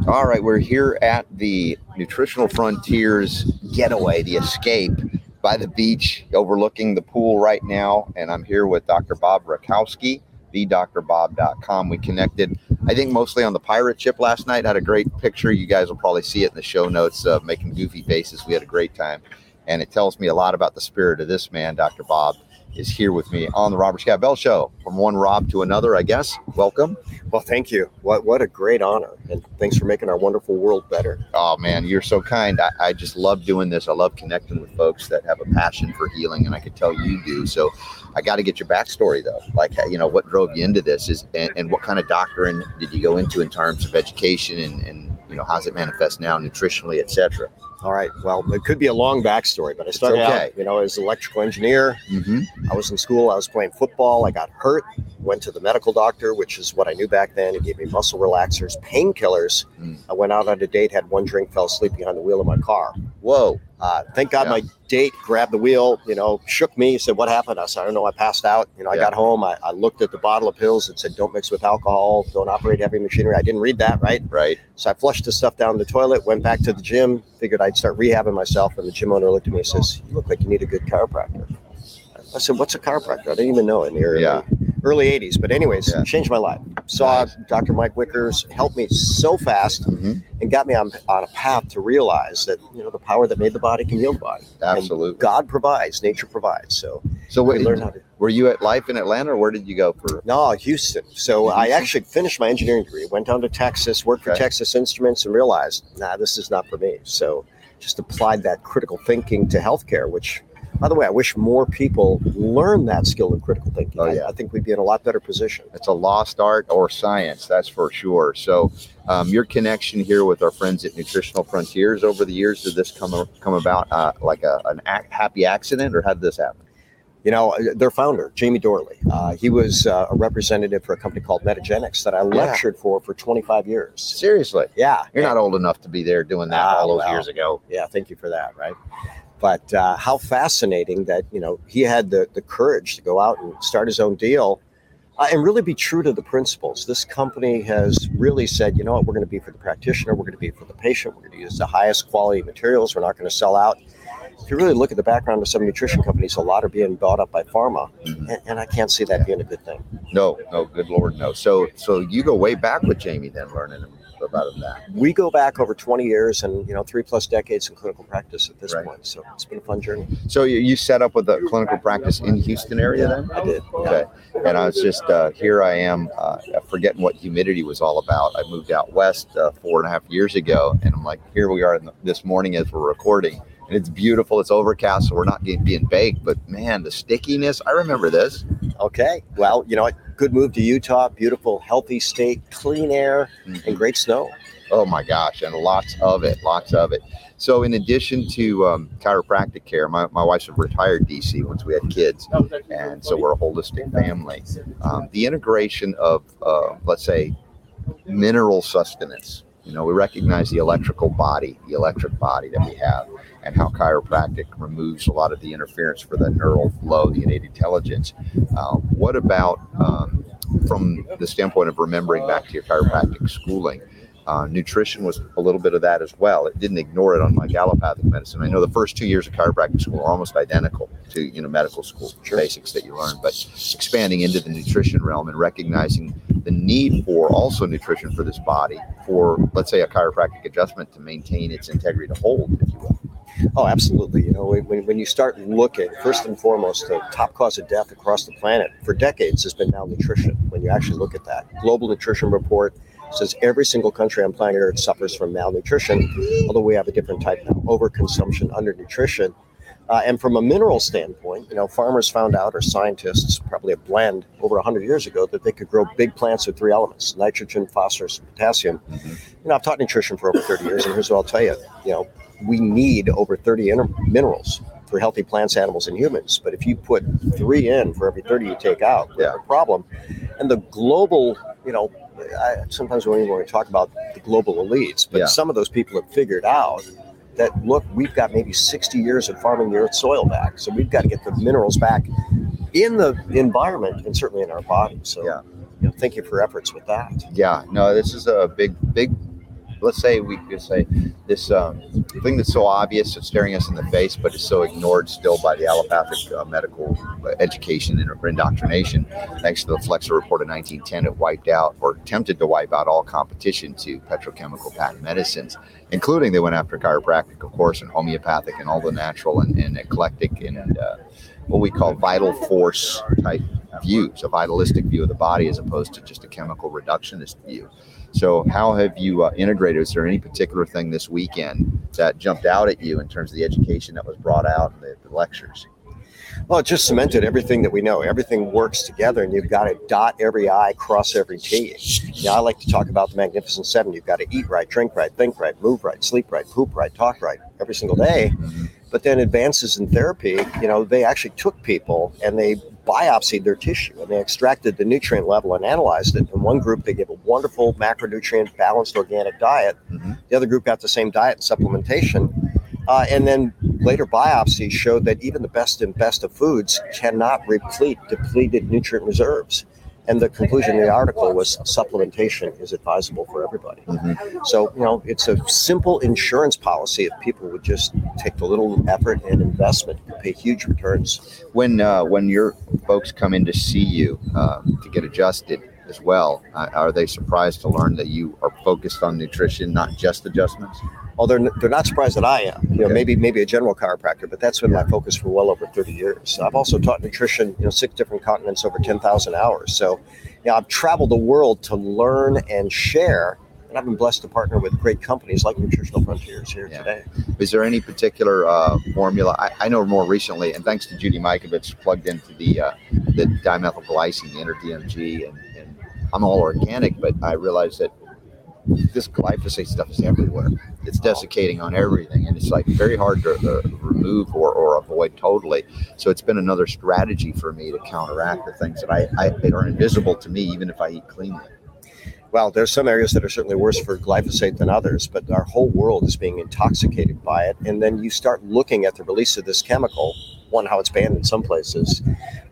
All right, we're here at the Nutritional Frontiers Getaway, the Escape by the beach, overlooking the pool right now. And I'm here with Dr. Bob Rakowski, thedrbob.com. We connected, I think, mostly on the pirate ship last night. Had a great picture. You guys will probably see it in the show notes of making goofy faces. We had a great time. And it tells me a lot about the spirit of this man, Dr. Bob, is here with me on the Robert Scott Bell Show. From one Rob to another, I guess. Welcome. Well, thank you. What what a great honor, and thanks for making our wonderful world better. Oh man, you're so kind. I, I just love doing this. I love connecting with folks that have a passion for healing, and I could tell you do. So, I got to get your backstory though. Like, you know, what drove you into this is, and, and what kind of doctrine did you go into in terms of education, and, and you know, how's it manifest now, nutritionally, etc. All right. Well, it could be a long backstory, but I started okay. out, you know, as an electrical engineer. Mm-hmm. I was in school. I was playing football. I got hurt. Went to the medical doctor, which is what I knew back then. He gave me muscle relaxers, painkillers. Mm. I went out on a date, had one drink, fell asleep behind the wheel of my car. Whoa. Uh, thank God Yeah. my date grabbed the wheel, you know, shook me, said, What happened? I said, I don't know. I passed out. You know, I Yeah. got home. I, I looked at the bottle of pills. and said, Don't mix with alcohol. Don't operate heavy machinery. I didn't read that, right? Right. So I flushed the stuff down the toilet, went back to the gym, figured I'd start rehabbing myself. And the gym owner looked at me and says, You look like you need a good chiropractor. I said, What's a chiropractor? I didn't even know in the early, Yeah. early 80s. But, anyways, Yeah. changed my life. Saw Nice. Dr. Mike Wickers helped me so fast Mhm. and got me on, on a path to realize that, you know, the power that made the body can heal the body. And Absolutely. God provides, nature provides. So So, we wait, learn how to. were you at Life in Atlanta, or where did you go for? No, Houston. So. I actually finished my engineering degree, went down to Texas, worked for Texas Instruments, and realized, nah, this is not for me. So just applied that critical thinking to healthcare, which, by the way, I wish more people learn that skill of critical thinking. Oh, I- yeah. I, think we'd be in a lot better position. It's a lost art or science, that's for sure. So, um, your connection here with our friends at Nutritional Frontiers over the years, did this come come about uh, like a, an ac- happy accident, or how did this happen? You know, uh, their founder, Jamie Dorley, uh, he was uh, a representative for a company called Metagenics that I lectured for for 25 years. Seriously, Yeah. you're not old enough to be there doing that Ah, all those well. years ago. Yeah, thank you for that. Right. But uh, how fascinating that you know he had the the courage to go out and start his own deal, uh, and really be true to the principles. This company has really said, you know what, we're going to be for the practitioner, we're going to be for the patient, we're going to use the highest quality materials, we're not going to sell out. If you really look at the background of some nutrition companies, a lot are being bought up by pharma, Mhm. and, and I can't see that being a good thing. No, no, good lord, no. So, so you go way back with Jamie, then learning about that. We go back over 20 years and you know three plus decades in clinical practice at this Right. point, so it's been a fun journey. So you, you set up with a clinical practice in Houston area then? I did. Okay. And I was just uh, here. I am uh, forgetting what humidity was all about. I moved out west uh, four and a half years ago, and I'm like, here we are in the, this morning as we're recording, and it's beautiful. It's overcast, so we're not getting, being baked. But man, the stickiness. I remember this. Okay. Well, you know what? Good move to Utah. Beautiful, healthy state, clean air, and great snow. Oh my gosh, and lots of it, lots of it. So, in addition to um, chiropractic care, my, my wife's a retired DC once we had kids, and so we're a holistic family. Um, the integration of, uh, let's say, mineral sustenance. You know, we recognize the electrical body, the electric body that we have, and how chiropractic removes a lot of the interference for the neural flow, the innate intelligence. Uh, what about um, from the standpoint of remembering back to your chiropractic schooling? Uh, nutrition was a little bit of that as well. It didn't ignore it on like allopathic medicine. I know the first two years of chiropractic school are almost identical to you know medical school Sure. basics that you learn, but expanding into the nutrition realm and recognizing the need for also nutrition for this body for let's say a chiropractic adjustment to maintain its integrity to hold, if you will. Oh, absolutely. You know, when, when you start looking, first and foremost, the top cause of death across the planet for decades has been malnutrition. When you actually look at that, Global Nutrition Report says every single country on planet Earth suffers from malnutrition, although we have a different type now overconsumption, undernutrition. Uh, and from a mineral standpoint, you know, farmers found out, or scientists, probably a blend over 100 years ago, that they could grow big plants with three elements nitrogen, phosphorus, and potassium. You know, I've taught nutrition for over 30 years, and here's what I'll tell you you know, we need over 30 inter- minerals for healthy plants, animals, and humans. But if you put three in for every 30 you take out, we have a problem. And the global, you know, I, sometimes when we talk about the global elites, but Yeah. some of those people have figured out that look, we've got maybe 60 years of farming the earth's soil back, so we've got to get the minerals back in the environment and certainly in our bodies. So, Yeah. you know, thank you for efforts with that. Yeah, no, this is a big, big. Let's say we could say this um, thing that's so obvious, it's staring us in the face, but is so ignored still by the allopathic uh, medical education and indoctrination. Thanks to the Flexner Report of 1910, it wiped out or attempted to wipe out all competition to petrochemical patent medicines, including they went after chiropractic, of course, and homeopathic, and all the natural and, and eclectic and uh, what we call vital force type views, a vitalistic view of the body as opposed to just a chemical reductionist view. So, how have you uh, integrated? Is there any particular thing this weekend that jumped out at you in terms of the education that was brought out in the, the lectures? Well, it just cemented everything that we know. Everything works together, and you've got to dot every I, cross every T. Yeah, I like to talk about the Magnificent Seven. You've got to eat right, drink right, think right, move right, sleep right, poop right, talk right every single day. But then advances in therapy, you know, they actually took people and they biopsied their tissue and they extracted the nutrient level and analyzed it. In one group, they gave a wonderful macronutrient balanced organic diet. Mhm. The other group got the same diet and supplementation. Uh, and then later biopsies showed that even the best and best of foods cannot replete depleted nutrient reserves. And the conclusion of the article was supplementation is advisable for everybody. Mhm. So, you know, it's a simple insurance policy. If people would just take the little effort and investment, could pay huge returns. When uh, when your folks come in to see you um, to get adjusted as well, uh, are they surprised to learn that you are focused on nutrition, not just adjustments? Well, they're, they're not surprised that I am. You know, Okay. maybe maybe a general chiropractor, but that's been my focus for well over 30 years. I've also taught nutrition, you know, six different continents over 10,000 hours. So, you know, I've traveled the world to learn and share, and I've been blessed to partner with great companies like Nutritional Frontiers here Yeah. today. Is there any particular uh, formula? I, I know more recently, and thanks to Judy Mikovits, plugged into the uh, the dimethylglycine, the inner DMG, and, and I'm all organic, but I realize that this glyphosate stuff is everywhere. It's desiccating on everything, and it's like very hard to uh, remove or, or avoid totally. So it's been another strategy for me to counteract the things that I, I that are invisible to me, even if I eat cleanly. Well, there's some areas that are certainly worse for glyphosate than others, but our whole world is being intoxicated by it. And then you start looking at the release of this chemical, one, how it's banned in some places,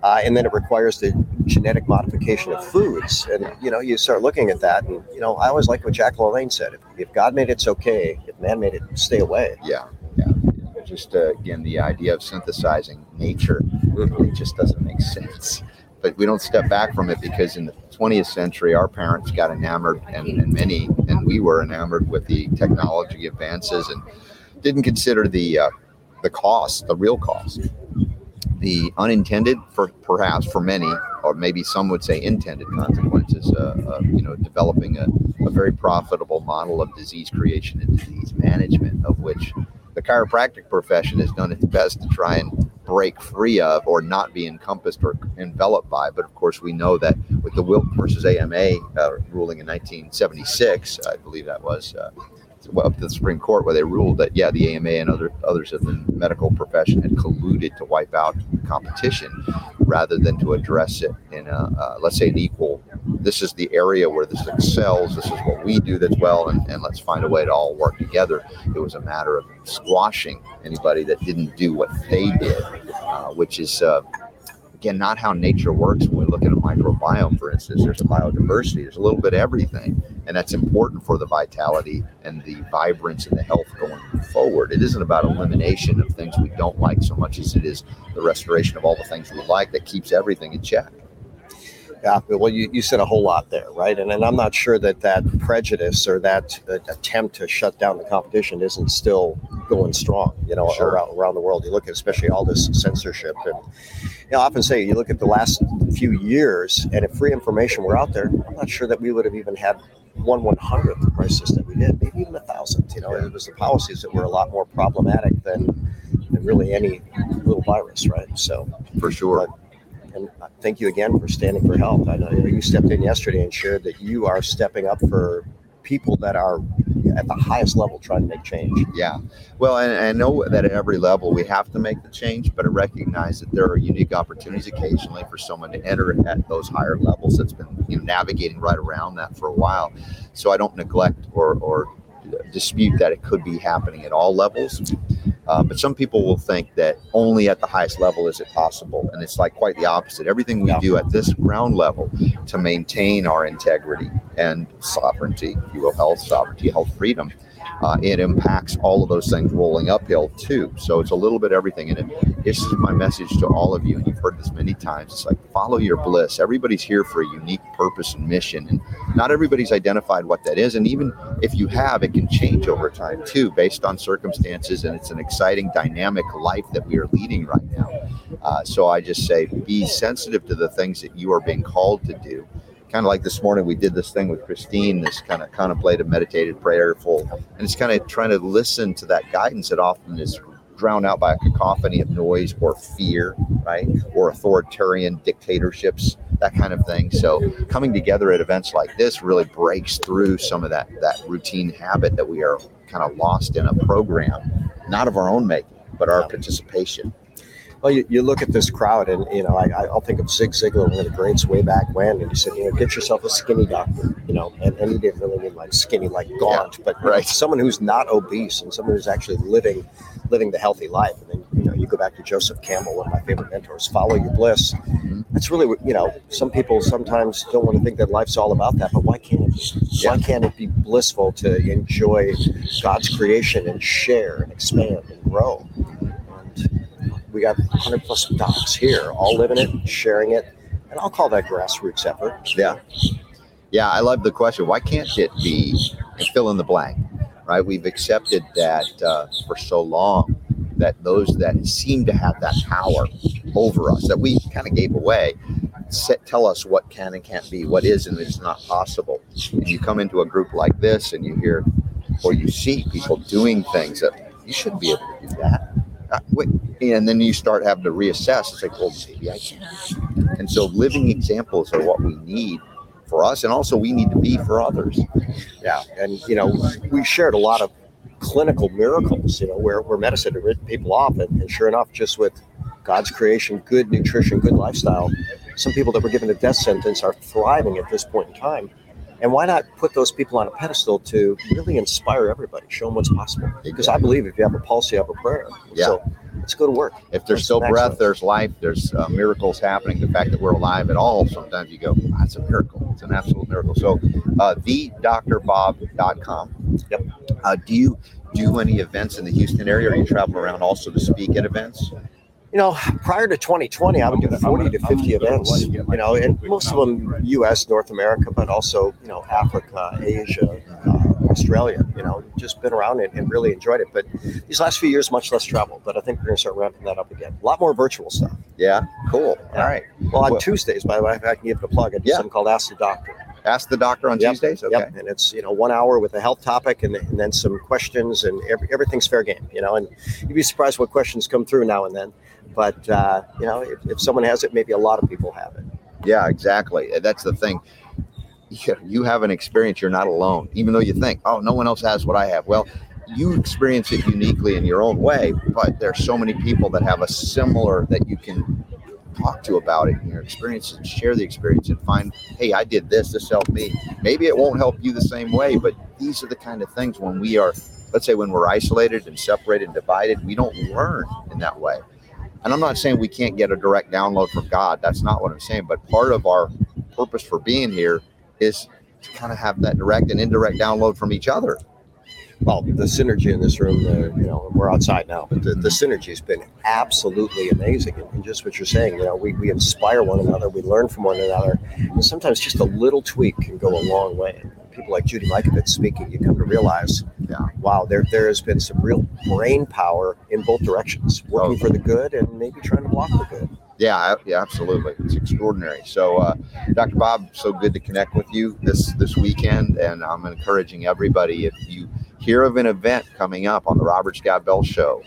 uh, and then it requires the genetic modification of foods. And, you know, you start looking at that. And, you know, I always like what Jack LaLanne said if, if God made it, it's okay. If man made it, stay away. Yeah, yeah. Just uh, again, the idea of synthesizing nature it just doesn't make sense. But we don't step back from it because in the 20th century, our parents got enamored, and, and many, and we were enamored with the technology advances, and didn't consider the uh, the cost, the real cost, the unintended, for perhaps for many, or maybe some would say intended consequences. Uh, uh, you know, developing a, a very profitable model of disease creation and disease management, of which the chiropractic profession has done its best to try and break free of or not be encompassed or enveloped by. But of course, we know that with the Wilk versus AMA uh, ruling in 1976, I believe that was, uh, up to the Supreme Court where they ruled that yeah, the AMA and other others in the medical profession had colluded to wipe out competition rather than to address it in a uh, let's say an equal. This is the area where this excels. This is what we do that's well, and, and let's find a way to all work together. It was a matter of squashing anybody that didn't do what they did, uh, which is. Uh, again, not how nature works. When we look at a microbiome, for instance, there's a biodiversity, there's a little bit of everything. And that's important for the vitality and the vibrance and the health going forward. It isn't about elimination of things we don't like so much as it is the restoration of all the things we like that keeps everything in check. Yeah, well, you, you said a whole lot there, right? And, and I'm not sure that that prejudice or that uh, attempt to shut down the competition isn't still going strong, you know, Sure. around, around the world. You look at especially all this censorship. And, you know, I often say, you look at the last few years, and if free information were out there, I'm not sure that we would have even had one one hundredth the crisis that we did, maybe even a thousandth. You know, it was the policies that were a lot more problematic than, than really any little virus, right? So, For sure. And uh, thank you again for standing for health. I know you stepped in yesterday and shared that you are stepping up for people that are at the highest level trying to make change. Yeah. Well, and I know that at every level we have to make the change, but I recognize that there are unique opportunities occasionally for someone to enter at those higher levels that's been you know, navigating right around that for a while. So I don't neglect or, or dispute that it could be happening at all levels. Uh, but some people will think that only at the highest level is it possible. And it's like quite the opposite. Everything we Yeah. do at this ground level to maintain our integrity and sovereignty, if you will, health, sovereignty, health, freedom, uh, it impacts all of those things rolling uphill too. So it's a little bit everything. And it, this is my message to all of you. And you've heard this many times. It's like follow your bliss. Everybody's here for a unique purpose and mission. And not everybody's identified what that is. And even if you have, it can change over time too, based on circumstances. And it's an exciting, dynamic life that we are leading right now. Uh, so I just say be sensitive to the things that you are being called to do. Kind of like this morning, we did this thing with Christine, this kind of contemplative, meditative, prayerful, and it's kind of trying to listen to that guidance that often is drowned out by a cacophony of noise or fear, right? Or authoritarian dictatorships, that kind of thing. So coming together at events like this really breaks through some of that that routine habit that we are kind of lost in a program, not of our own making, but our participation. Well, you, you look at this crowd, and you know, I, I'll think of Zig Ziglar, one of the greats way back when, and he said, you know, get yourself a skinny doctor, you know, and, and he didn't really mean like skinny, like gaunt, but right. someone who's not obese and someone who's actually living living the healthy life. And then, you know, you go back to Joseph Campbell, one of my favorite mentors, follow your bliss. Mm-hmm. That's really, what you know, some people sometimes don't want to think that life's all about that, but why can't it be? Why can't it be blissful to enjoy God's creation and share and expand and grow? We got 100 plus docs here, all living it, sharing it, and I'll call that grassroots effort. Yeah. Yeah, I love the question. Why can't it be fill in the blank? Right? We've accepted that uh, for so long that those that seem to have that power over us that we kind of gave away set, tell us what can and can't be, what is and is not possible. And you come into a group like this and you hear or you see people doing things that you shouldn't be able to do that. And then you start having to reassess. It's like, well, maybe I can. And so, living examples are what we need for us, and also we need to be for others. Yeah, and you know, we shared a lot of clinical miracles, you know, where, where medicine had written people off, and, and sure enough, just with God's creation, good nutrition, good lifestyle, some people that were given a death sentence are thriving at this point in time. And why not put those people on a pedestal to really inspire everybody, show them what's possible? Because I believe if you have a pulse, you have a prayer. Yeah. So let's go to work. If there's still breath, excellent. there's life, there's uh, miracles happening. The fact that we're alive at all, sometimes you go, that's a miracle. It's an absolute miracle. So, uh, thedrbob.com. Yep. Uh, do you do any events in the Houston area, or you travel around also to speak at events? You know, prior to 2020, I would do 40 to 50 events, you know, and most of them US, North America, but also, you know, Africa, Asia, uh, Australia, you know, just been around it and really enjoyed it. But these last few years, much less travel, but I think we're going to start ramping that up again. A lot more virtual stuff. Yeah, cool. Yeah. All right. Well, on Well- Tuesdays, by the way, if I can give it a plug, I do Yeah. something called Ask the Doctor. Ask the doctor on Yep, Tuesdays. Okay. Yep, and it's you know one hour with a health topic and, and then some questions and every, everything's fair game. You know, and you'd be surprised what questions come through now and then. But uh, you know, if, if someone has it, maybe a lot of people have it. Yeah, exactly. That's the thing. you, have an experience. You're not alone, even though you think, oh, no one else has what I have. Well, you experience it uniquely in your own way, but there's so many people that have a similar that you can talk to about it and your experience and share the experience and find, hey, I did this, this helped me. Maybe it won't help you the same way, but these are the kind of things when we are, let's say, when we're isolated and separated and divided, we don't learn in that way. And I'm not saying we can't get a direct download from God. That's not what I'm saying. But part of our purpose for being here is to kind of have that direct and indirect download from each other well, the synergy in this room, uh, you know, we're outside now, but the, the synergy has been absolutely amazing. And, and, just what you're saying, you know, we, we inspire one another, we learn from one another. And sometimes just a little tweak can go a long way. People like Judy Mikovits speaking, you come to realize, yeah. wow, there, there has been some real brain power in both directions, working oh. for the good and maybe trying to block the good. Yeah, yeah, absolutely. It's extraordinary. So, uh, Dr. Bob, so good to connect with you this this weekend, and I'm encouraging everybody if you hear of an event coming up on the Robert Scott Bell Show,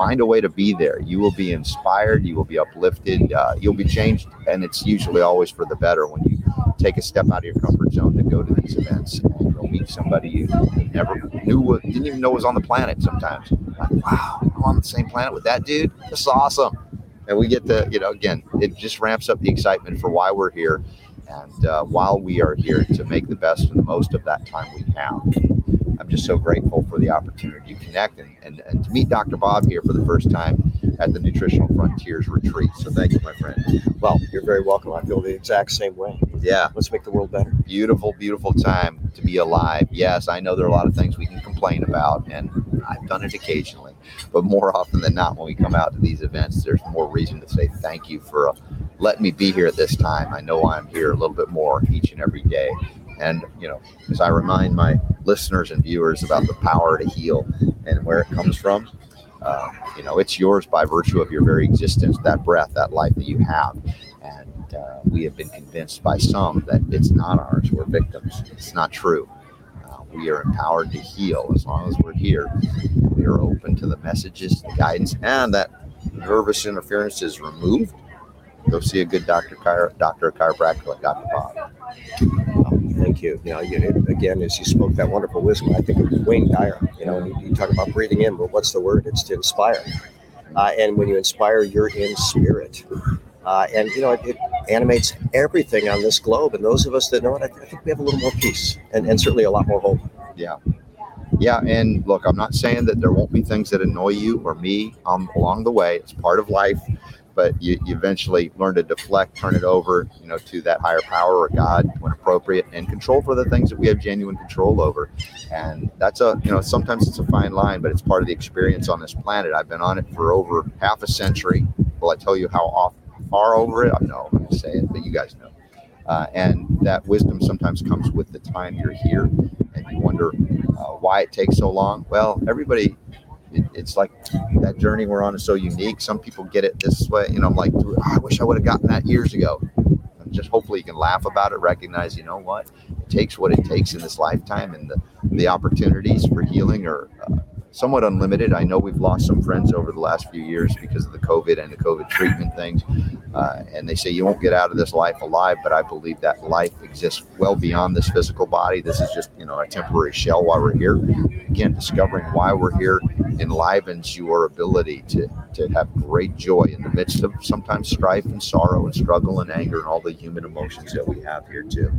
find a way to be there. You will be inspired, you will be uplifted, uh, you'll be changed, and it's usually always for the better when you take a step out of your comfort zone to go to these events and go meet somebody you never knew, what, didn't even know was on the planet. Sometimes, like, wow, I'm on the same planet with that dude. Is awesome. And we get to, you know, again, it just ramps up the excitement for why we're here. And uh, while we are here to make the best and the most of that time we have. I'm just so grateful for the opportunity to connect and, and, and to meet Dr. Bob here for the first time at the Nutritional Frontiers Retreat. So thank you, my friend. Well, you're very welcome. I feel the exact same way. Yeah. Let's make the world better. Beautiful, beautiful time to be alive. Yes, I know there are a lot of things we can complain about, and I've done it occasionally. But more often than not, when we come out to these events, there's more reason to say thank you for uh, letting me be here at this time. I know I'm here a little bit more each and every day. And, you know, as I remind my listeners and viewers about the power to heal and where it comes from, uh, you know, it's yours by virtue of your very existence, that breath, that life that you have. And uh, we have been convinced by some that it's not ours. We're victims. It's not true. Uh, we are empowered to heal as long as we're here. We are open to the messages, the guidance, and that nervous interference is removed. Go see a good doctor, chiro- doctor of chiropractic like Dr. Bob. Thank you. You know, you, again, as you spoke that wonderful wisdom, I think of Wayne Dyer. You know, you, you talk about breathing in, but what's the word? It's to inspire. Uh, and when you inspire, you're in spirit. Uh, and you know, it, it, animates everything on this globe. And those of us that know it, I, th- I think we have a little more peace and, and certainly a lot more hope. Yeah. Yeah, and look, I'm not saying that there won't be things that annoy you or me um, along the way. It's part of life but you, you eventually learn to deflect, turn it over, you know, to that higher power or God when appropriate, and control for the things that we have genuine control over. And that's a, you know, sometimes it's a fine line, but it's part of the experience on this planet. I've been on it for over half a century. Will I tell you how off, far over it? I know I'm going to say it, but you guys know. Uh, and that wisdom sometimes comes with the time you're here, and you wonder uh, why it takes so long. Well, everybody it, it's like that journey we're on is so unique. Some people get it this way. You know, I'm like, oh, I wish I would have gotten that years ago. And just hopefully you can laugh about it, recognize, you know what, it takes what it takes in this lifetime, and the the opportunities for healing are uh, somewhat unlimited. I know we've lost some friends over the last few years because of the COVID and the COVID treatment things. Uh, and they say you won't get out of this life alive, but I believe that life exists well beyond this physical body. This is just, you know, a temporary shell while we're here. Again, discovering why we're here enlivens your ability to, to have great joy in the midst of sometimes strife and sorrow and struggle and anger and all the human emotions that we have here too.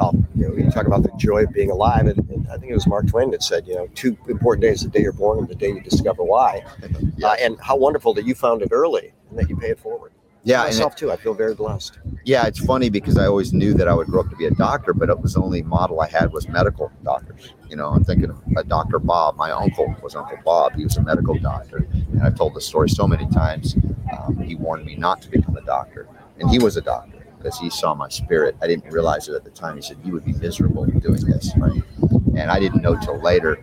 Um, you know, you talk about the joy of being alive, and, and, I think it was Mark Twain that said, you know, two important days: the day you're born and the day you discover why. yeah. uh, and how wonderful that you found it early and that you pay it forward. Yeah, myself it, too. I feel very blessed. Yeah, it's funny because I always knew that I would grow up to be a doctor, but it was the only model I had was medical doctors. You know, I'm thinking of a Dr. Bob. My uncle was Uncle Bob. He was a medical doctor, and I've told the story so many times. Um, he warned me not to become a doctor, and he was a doctor because he saw my spirit. I didn't realize it at the time. He said, You would be miserable doing this. Right? And I didn't know till later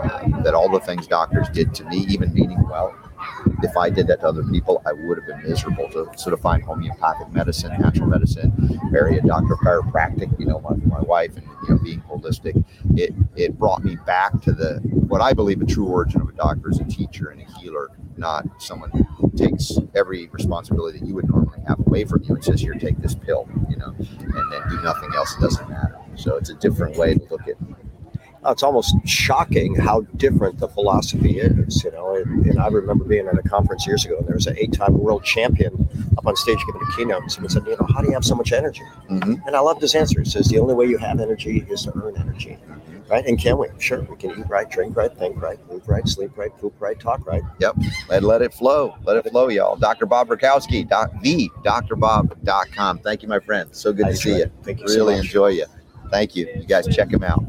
uh, that all the things doctors did to me, even meaning well, if I did that to other people, I would have been miserable. To sort of find homeopathic medicine, natural medicine, marry a doctor chiropractic, you know, my, my wife, and you know, being holistic, it it brought me back to the what I believe a true origin of a doctor is a teacher and a healer, not someone who takes every responsibility that you would normally have away from you and says, "Here, take this pill," you know, and then do nothing else. It doesn't matter. So it's a different way to look at. Uh, it's almost shocking how different the philosophy is, you know. And, and I remember being at a conference years ago, and there was an eight-time world champion up on stage giving a keynote, and someone said, "You know, how do you have so much energy?" Mhm. And I loved his answer. He says, "The only way you have energy is to earn energy." Right? And can we? Sure, we can eat right, drink right, think right, move right, sleep right, poop right, talk right. Yep And let it flow. Let it flow, y'all. Dr. Bob Rakowski, doc, the drbob.com. Thank you, my friend. So good to see you. Thank you so Really much. enjoy you. Thank you. You guys check him out.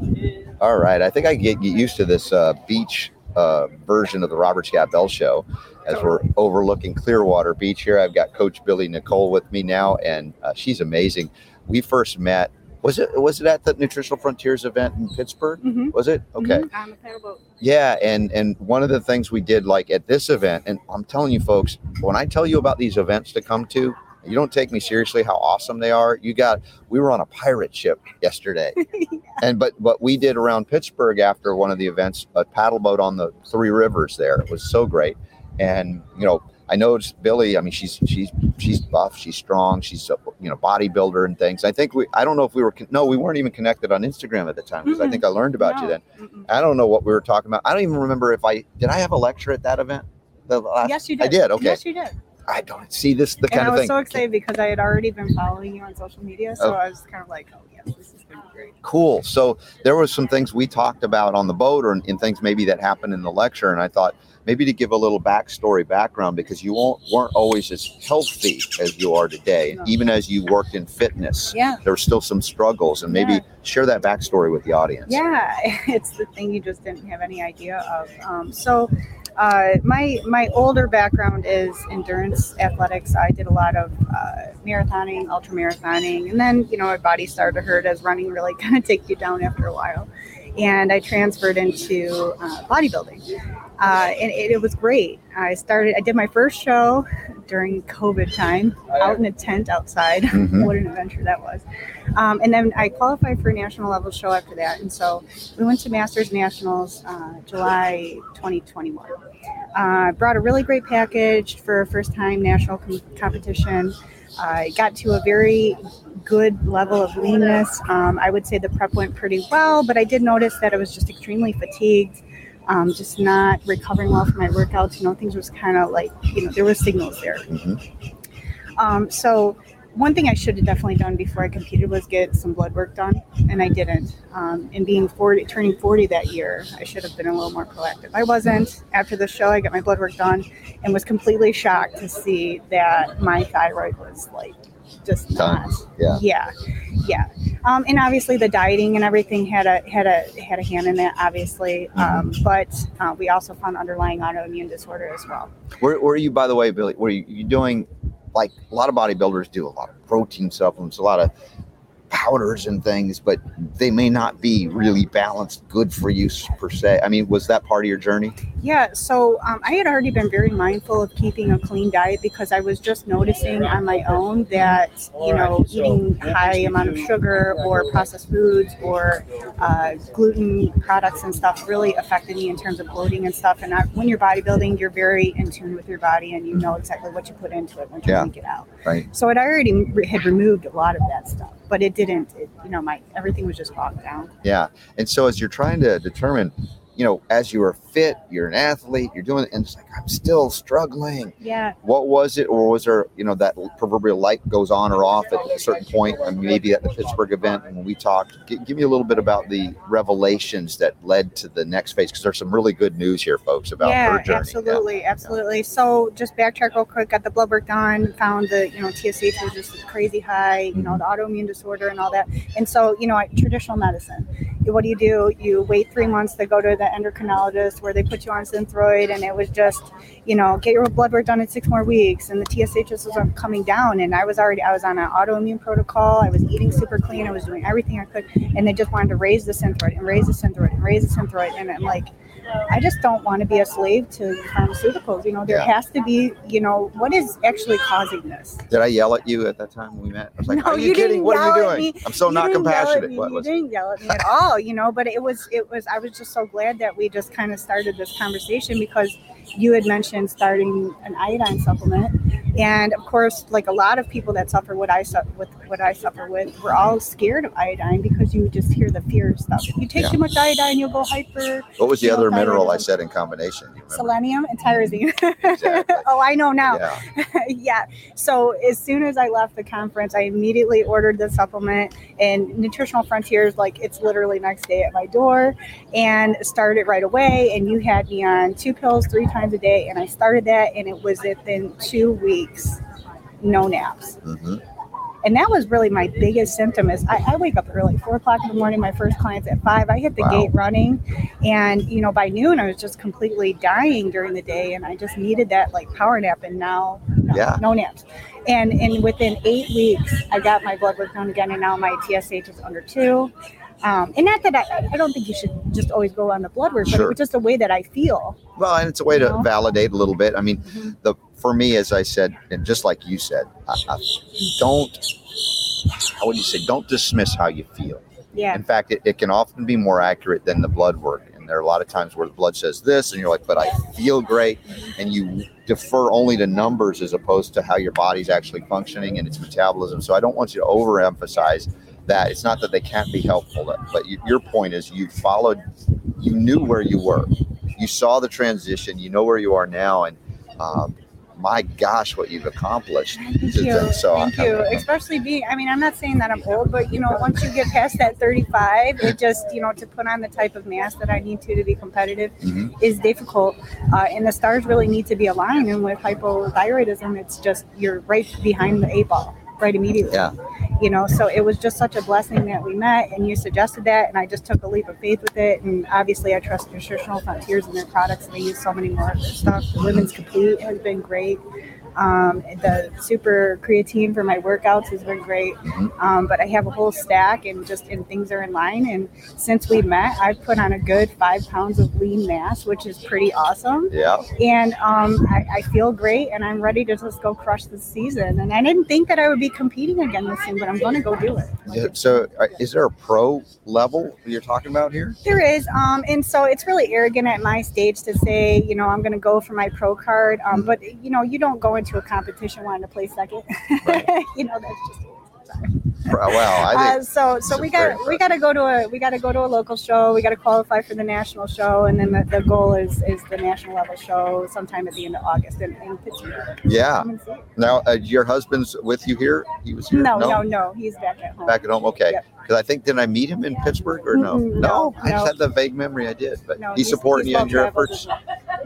All right. I think I get, get used to this uh, beach uh, version of the Robert Scott Bell Show as we're overlooking Clearwater Beach here. I've got Coach Billie Nicole with me now, and uh, she's amazing. We first met. Was it was it at the Nutritional Frontiers event in Pittsburgh? Mhm. Was it okay? Mhm, the paddle boat. Yeah, and and one of the things we did like at this event, and I'm telling you folks, when I tell you about these events to come to, you don't take me seriously how awesome they are. You got we were on a pirate ship yesterday. And but what we did around Pittsburgh after one of the events, a paddle boat on the three rivers there. It was so great. And you know, I noticed Billie, I mean she's she's she's buff, she's strong, she's a you know bodybuilder and things. I think we I don't know if we were no, we weren't even connected on Instagram at the time because I think I learned about you then. mm-mm. I don't know what we were talking about. I don't even remember if I did. I have a lecture at that event. The last, Yes, you did. I did. Okay. Yes, you did. I don't see this the kind And kind I of was so excited because I had already been following you on social media, so Oh. I was kind of like, oh yes, this is going to be great. Cool. So there was some things we talked about on the boat, or in things maybe that happened in the lecture, and I thought maybe to give a little backstory, background, because you won't, weren't always as healthy as you are today, No. even as you worked in fitness. Yeah. There were still some struggles, and maybe Yeah. share that backstory with the audience. Yeah, it's the thing you just didn't have any idea of. Um, so, uh, my my older background is endurance athletics. I did a lot of uh, marathoning, ultra marathoning, and then you know my body started to hurt as running really kind of take you down after a while. And I transferred into uh, bodybuilding, uh, and it, it was great. I started. I did my first show during COVID time, out in a tent outside. Mhm. what an adventure that was! Um, and then I qualified for a national level show after that, and so we went to Masters Nationals uh, July 2021. Uh, brought a really great package for a first time national com- competition. I got to a very good level of leanness. Um, I would say the prep went pretty well, but I did notice that I was just extremely fatigued, um, just not recovering well from my workouts. You know, things was kind of like, you know, there were signals there. Mhm. Um, so one thing I should have definitely done before I competed was get some blood work done, and I didn't. Um, and being 40, turning 40 that year, I should have been a little more proactive. I wasn't. After the show, I got my blood work done, and was completely shocked to see that my thyroid was like just Done. not. Yeah. Yeah, yeah. Um, and obviously the dieting and everything had a had a had a hand in that, obviously. Um, but uh, we also found underlying autoimmune disorder as well. Were, were you, by the way, Billie? Were you, you doing like a lot of bodybuilders do a lot of protein supplements, a lot of powders and things, but they may not be really balanced, good for you per se. I mean, was that part of your journey? Yeah, so um, I had already been very mindful of keeping a clean diet because I was just noticing on my own that you know eating high amount of sugar or processed foods or uh, gluten products and stuff really affected me in terms of bloating and stuff. And I, when you're bodybuilding, you're very in tune with your body and you know exactly what you put into it when you Yeah. take it out. Right. So I already had removed a lot of that stuff, but it didn't. It, you know, my everything was just bogged down. Yeah. And so as you're trying to determine, you know, as you are fit, you're an athlete, you're doing it, and it's like, I'm still struggling. Yeah. What was it, or was there, you know, that proverbial light goes on or off at a certain point? I maybe at the Pittsburgh event, when we talked, G- give me a little bit about the revelations that led to the next phase, because there's some really good news here, folks, about yeah, her journey. absolutely, absolutely. So just backtrack real quick. Got the blood work done. Found the you know TSH was just crazy high. You Mm-hmm. know the autoimmune disorder and all that. And so you know traditional medicine. What do you do? You wait three months to go to the endocrinologist where they put you on Synthroid, and it was just you know get your blood work done in six more weeks, and the TSH was coming down. And I was already I was on an autoimmune protocol. I was eating super clean. I was doing everything I could, and they just wanted to raise the Synthroid and raise the Synthroid and raise the Synthroid, and I'm like. I just don't want to be a slave to pharmaceuticals. You know, there Yeah. has to be, you know, what is actually causing this? Did I yell at you at that time when we met? I was like, No, "Are you, you kidding? What are you doing?" I'm so You not didn't yell at compassionate. me. What You was it? didn't yell at me at all. you know. But it was it was I was just so glad that we just kind of started this conversation because you had mentioned starting an iodine supplement, and of course, like a lot of people that suffer what I suffer with what I suffer with, we're all scared of iodine because you just hear the fear stuff. If you take Yeah. too much iodine, you'll go hyper. What was the other mineral I said in combination? Selenium and tyrosine. Exactly. oh, I know now. Yeah. yeah. So as soon as I left the conference, I immediately ordered the supplement and Nutritional Frontiers, like it's literally next day at my door and started right away. And you had me on two pills three times a day. And I started that and it was within two weeks, no naps. hmm And that was really my biggest symptom is I, I wake up early, four o'clock in the morning. My first client's at five. I hit the Wow. gate running, and you know by noon I was just completely dying during the day, and I just needed that like power nap. And now, no, Yeah. no naps. And and within eight weeks, I got my blood work done again, and now my TSH is under two. Um, and not that I, I don't think you should just always go on the blood work, but Sure. it was just a way that I feel. Well, and it's a way to know? validate a little bit. I mean, Mhm. the for me, as I said, and just like you said, I, I don't. How would you say? Don't dismiss how you feel. Yeah. In fact, it, it can often be more accurate than the blood work. And there are a lot of times where the blood says this, and you're like, but I feel great. And you defer only to numbers as opposed to how your body's actually functioning and its metabolism. So I don't want you to overemphasize that. It's not that they can't be helpful, but you, your point is you followed, you knew where you were. You saw the transition, you know where you are now. And um, my gosh, what you've accomplished. Thank you. so Thank you. Especially being, I mean, I'm not saying that I'm old, but you know, once you get past that 35, it just, you know, to put on the type of mass that I need to to be competitive Mhm. is difficult. Uh, and the stars really need to be aligned. And with hypothyroidism, it's just, you're right behind the eight ball, right immediately. Yeah. You know, so it was just such a blessing that we met and you suggested that. And I just took a leap of faith with it. And obviously, I trust Nutritional Frontiers and their products. And they use so many more of their stuff. The Women's Complete has been great. Um, the super creatine for my workouts has been great. Mhm. Um, but I have a whole stack and just and things are in line. And since we met, I've put on a good five pounds of lean mass, which is pretty awesome. Yeah. And um, I, I feel great and I'm ready to just go crush the season. And I didn't think that I would be competing again this season, but I'm going to go do it. Like, So, uh, is there a pro level you're talking about here? There is, um, and so it's really arrogant at my stage to say, you know, I'm going to go for my pro card. Um, Mhm. but you know, you don't go into a competition wanting to play second. Right. you know, that's just. Well, I think Uh, so, so we got we got to go to a we got to go to a local show. We got to qualify for the national show, and then the, the goal is is the national level show sometime at the end of August in, in Pittsburgh. Yeah. Come and see it. Now, uh, your husband's with you here? He was here? No, no, no, he's back at home. Back at home? Okay. Yep. Because I think, did I meet him in Pittsburgh or no? Mm-mm, no, no, I just had the vague memory I did. But No, he's supporting you in your efforts.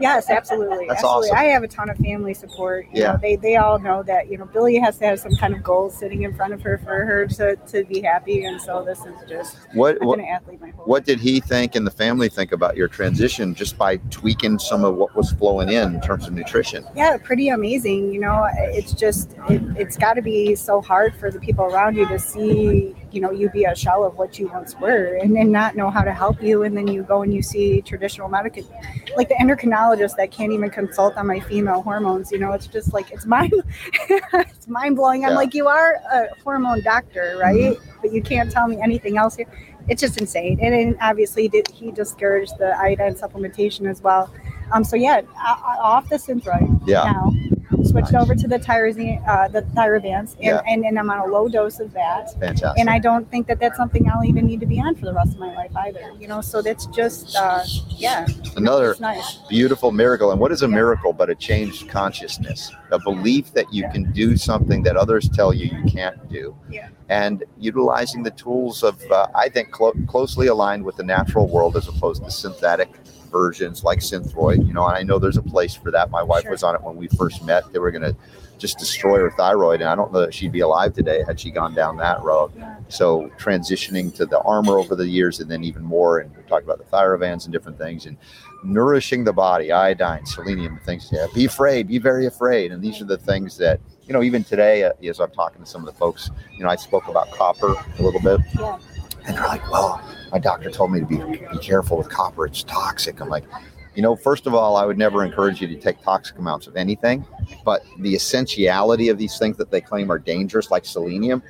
Yes, absolutely. That's absolutely. awesome. I have a ton of family support. You Yeah. know, they they all know that, you know, Billie has to have some kind of goals sitting in front of her for her to, to be happy. And so this is just What, what, an athlete my whole what did he think and the family think about your transition just by tweaking some of what was flowing in in terms of nutrition? yeah pretty amazing you know it's just it, it's got to be so hard for the people around you to see you know you be a shell of what you once were and then not know how to help you. And then you go and you see traditional medical like the endocrinologist that can't even consult on my female hormones you know it's just like it's mind it's mind blowing. I'm like you are a hormone doctor right? But you can't tell me anything else here. It's just insane. And then obviously did he discouraged the iodine supplementation as well. Um so yeah off the synthroid Yeah. now switched over to the tyrosine uh the thyrovans and, Yeah. and and i'm on a low dose of that Fantastic. and I don't think that that's something I'll even need to be on for the rest of my life either. You know, so that's just, uh, yeah, Another nice. beautiful miracle. And what is a Yeah. miracle but a changed consciousness? A belief that you can do something that others tell you you can't do. Yeah. And utilizing the tools of, uh, I think, clo- closely aligned with the natural world as opposed to synthetic versions like Synthroid. You know, and I know there's a place for that. My wife Sure. was on it when we first met. They were going to just destroy her thyroid. And I don't know that she'd be alive today had she gone down that road. So transitioning to the Armour over the years, and then even more, and we talked about the thyrovans and different things, and nourishing the body, iodine, selenium, things. Yeah, be afraid, be very afraid, and these are the things that you know. Even today, uh, as I'm talking to some of the folks, you know, I spoke about copper a little bit, Yeah. and they're like, "Well, my doctor told me to be be careful with copper; it's toxic." I'm like. You know, first of all, I would never encourage you to take toxic amounts of anything, but the essentiality of these things that they claim are dangerous, like selenium,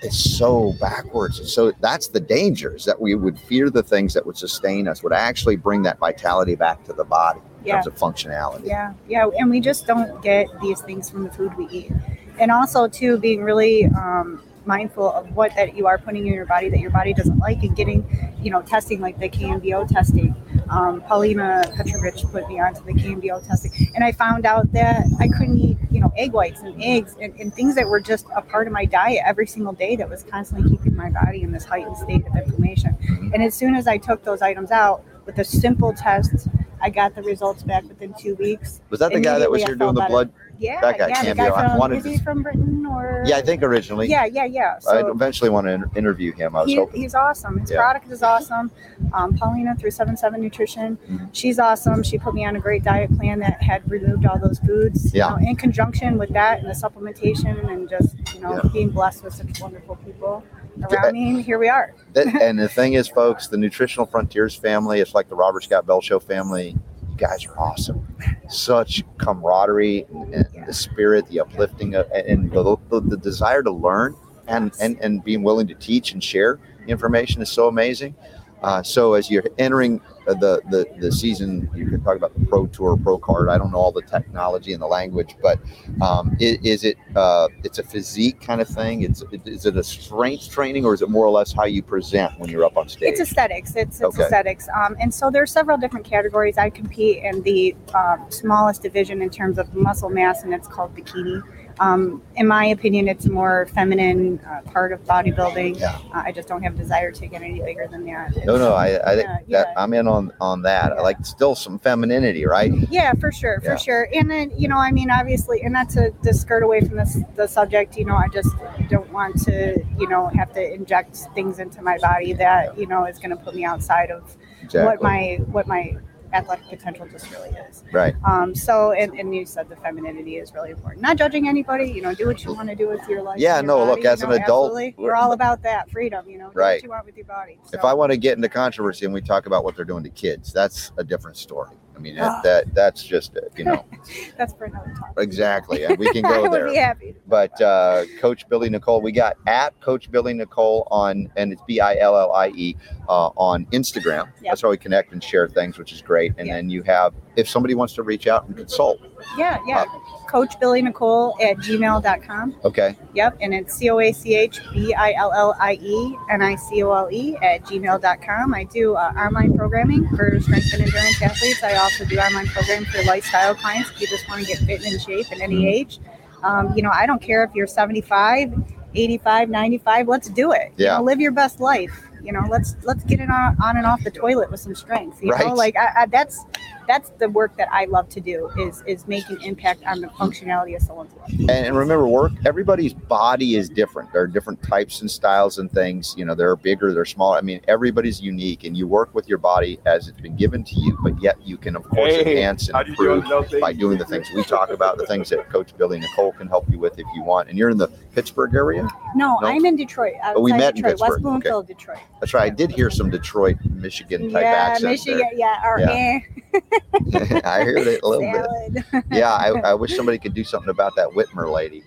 it's so backwards. And so that's the dangers that we would fear the things that would sustain us would actually bring that vitality back to the body in Yeah. terms of functionality. Yeah, yeah, and we just don't get these things from the food we eat, and also too being really um, mindful of what that you are putting in your body that your body doesn't like, and getting, you know, testing like the KBMO testing. Um, Paulina Petrovich put me onto the KBMO testing, and I found out that I couldn't eat, you know, egg whites and eggs and, and things that were just a part of my diet every single day that was constantly keeping my body in this heightened state of inflammation. And as soon as I took those items out with a simple test, I got the results back within two weeks. Was that the guy that was here doing the blood? Yeah, That guy yeah, can't guy be- I from wanted is he from Britain or? Yeah, I think originally. Yeah, yeah, yeah. I eventually want to inter- interview him. I was he, hoping. he's awesome. His Yeah. product is awesome. Um, Paulina through Seven Seven Nutrition, Mhm. she's awesome. She put me on a great diet plan that had removed all those foods. you Yeah. know, in conjunction with that and the supplementation and just you know Yeah. being blessed with such wonderful people around me. Here we are. And the thing is, folks, the Nutritional Frontiers family, it's like the Robert Scott Bell Show family. You guys are awesome. Such camaraderie and, and the spirit, the uplifting, of, and the, the, the desire to learn and, and, and being willing to teach and share information is so amazing. Uh, so as you're entering the, the the season, you can talk about the Pro Tour, Pro Card. I don't know all the technology and the language, but um, is, is it uh, it's a physique kind of thing? It's is it a strength training or is it more or less how you present when you're up on stage? It's aesthetics. It's, it's Okay. aesthetics. Um, and so there are several different categories. I compete in the um, smallest division in terms of muscle mass, and it's called bikini. Um, in my opinion, it's a more feminine uh, part of bodybuilding. Yeah. Uh, I just don't have desire to get any bigger than that. no, no, I, I think Yeah, that yeah. I'm in on on that. I like still some femininity, right? Yeah, for sure, for Yeah. sure. And then, you know, I mean, obviously, and not to, to skirt away from this the subject, you know, I just don't want to, you know, have to inject things into my body that, you know, is going to put me outside of what my what my athletic potential just really is. right. Um, so, and, and you said the femininity is really important. Not judging anybody, you know, do what you want to do with your life. Yeah, your no, look, as you an adult, absolutely. we're- all about that freedom, you know, do Right. what you want with your body. If I want to get into controversy and we talk about what they're doing to kids, that's a different story. I mean, that, that that's just uh, you know that's for another talk. exactly, and we can I go would there. be happy. But uh, Coach Billie Nicole, we got at Coach Billie Nicole on, and it's B I L L I E uh, on Instagram. Yep. That's how we connect and share things, which is great. And Yeah. then you have, if somebody wants to reach out and consult, it. yeah, yeah. Coach Billie Nicole at gmail.com. okay, Yep, and it's C O A C H B I L L I E N I C O L E at gmail.com. I do uh, online programming for strength and endurance athletes. I also do online programming for lifestyle clients if you just want to get fit and in shape at any Mhm. age. Um, you know, I don't care if you're 75, 85, 95, let's do it. You Yeah. know, live your best life. You know, let's let's get it on, on and off the toilet with some strength. You Right. know, like I, I, that's that's the work that I love to do is is making impact on the functionality of someone's life. and, and remember, work. Everybody's body is different. There are different types and styles and things. You know, they're bigger, they're smaller. I mean, everybody's unique, and you work with your body as it's been given to you. But yet, you can of course Hey, enhance and how you doing, improve Dusty? by doing the things we talk about, the things that Coach Billie Nicole can help you with if you want. And you're in the Pittsburgh area. No, No? I'm in Detroit. Oh, we outside met in Detroit, Pittsburgh. West Bloomfield, Detroit. That's right. I did hear some Detroit, Michigan type yeah, accent. Michigan. Yeah, or Yeah. eh, there. I heard it a little bit. Yeah, I, I wish somebody could do something about that Whitmer lady.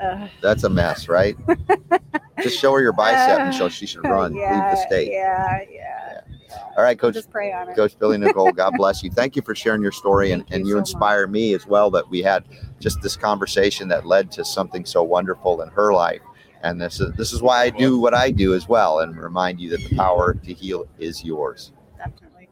Uh, That's a mess, right? Just show her your bicep and show she should run, yeah, leave the state. Yeah, yeah. All right, Coach just pray on it. Coach Billie Nicole, God bless you. Thank you for sharing your story, and, Thank and you you so inspire me as well that we had just this conversation that led to something so wonderful in her life. And this is this is why I do what I do as well, and remind you that the power to heal is yours. Definitely.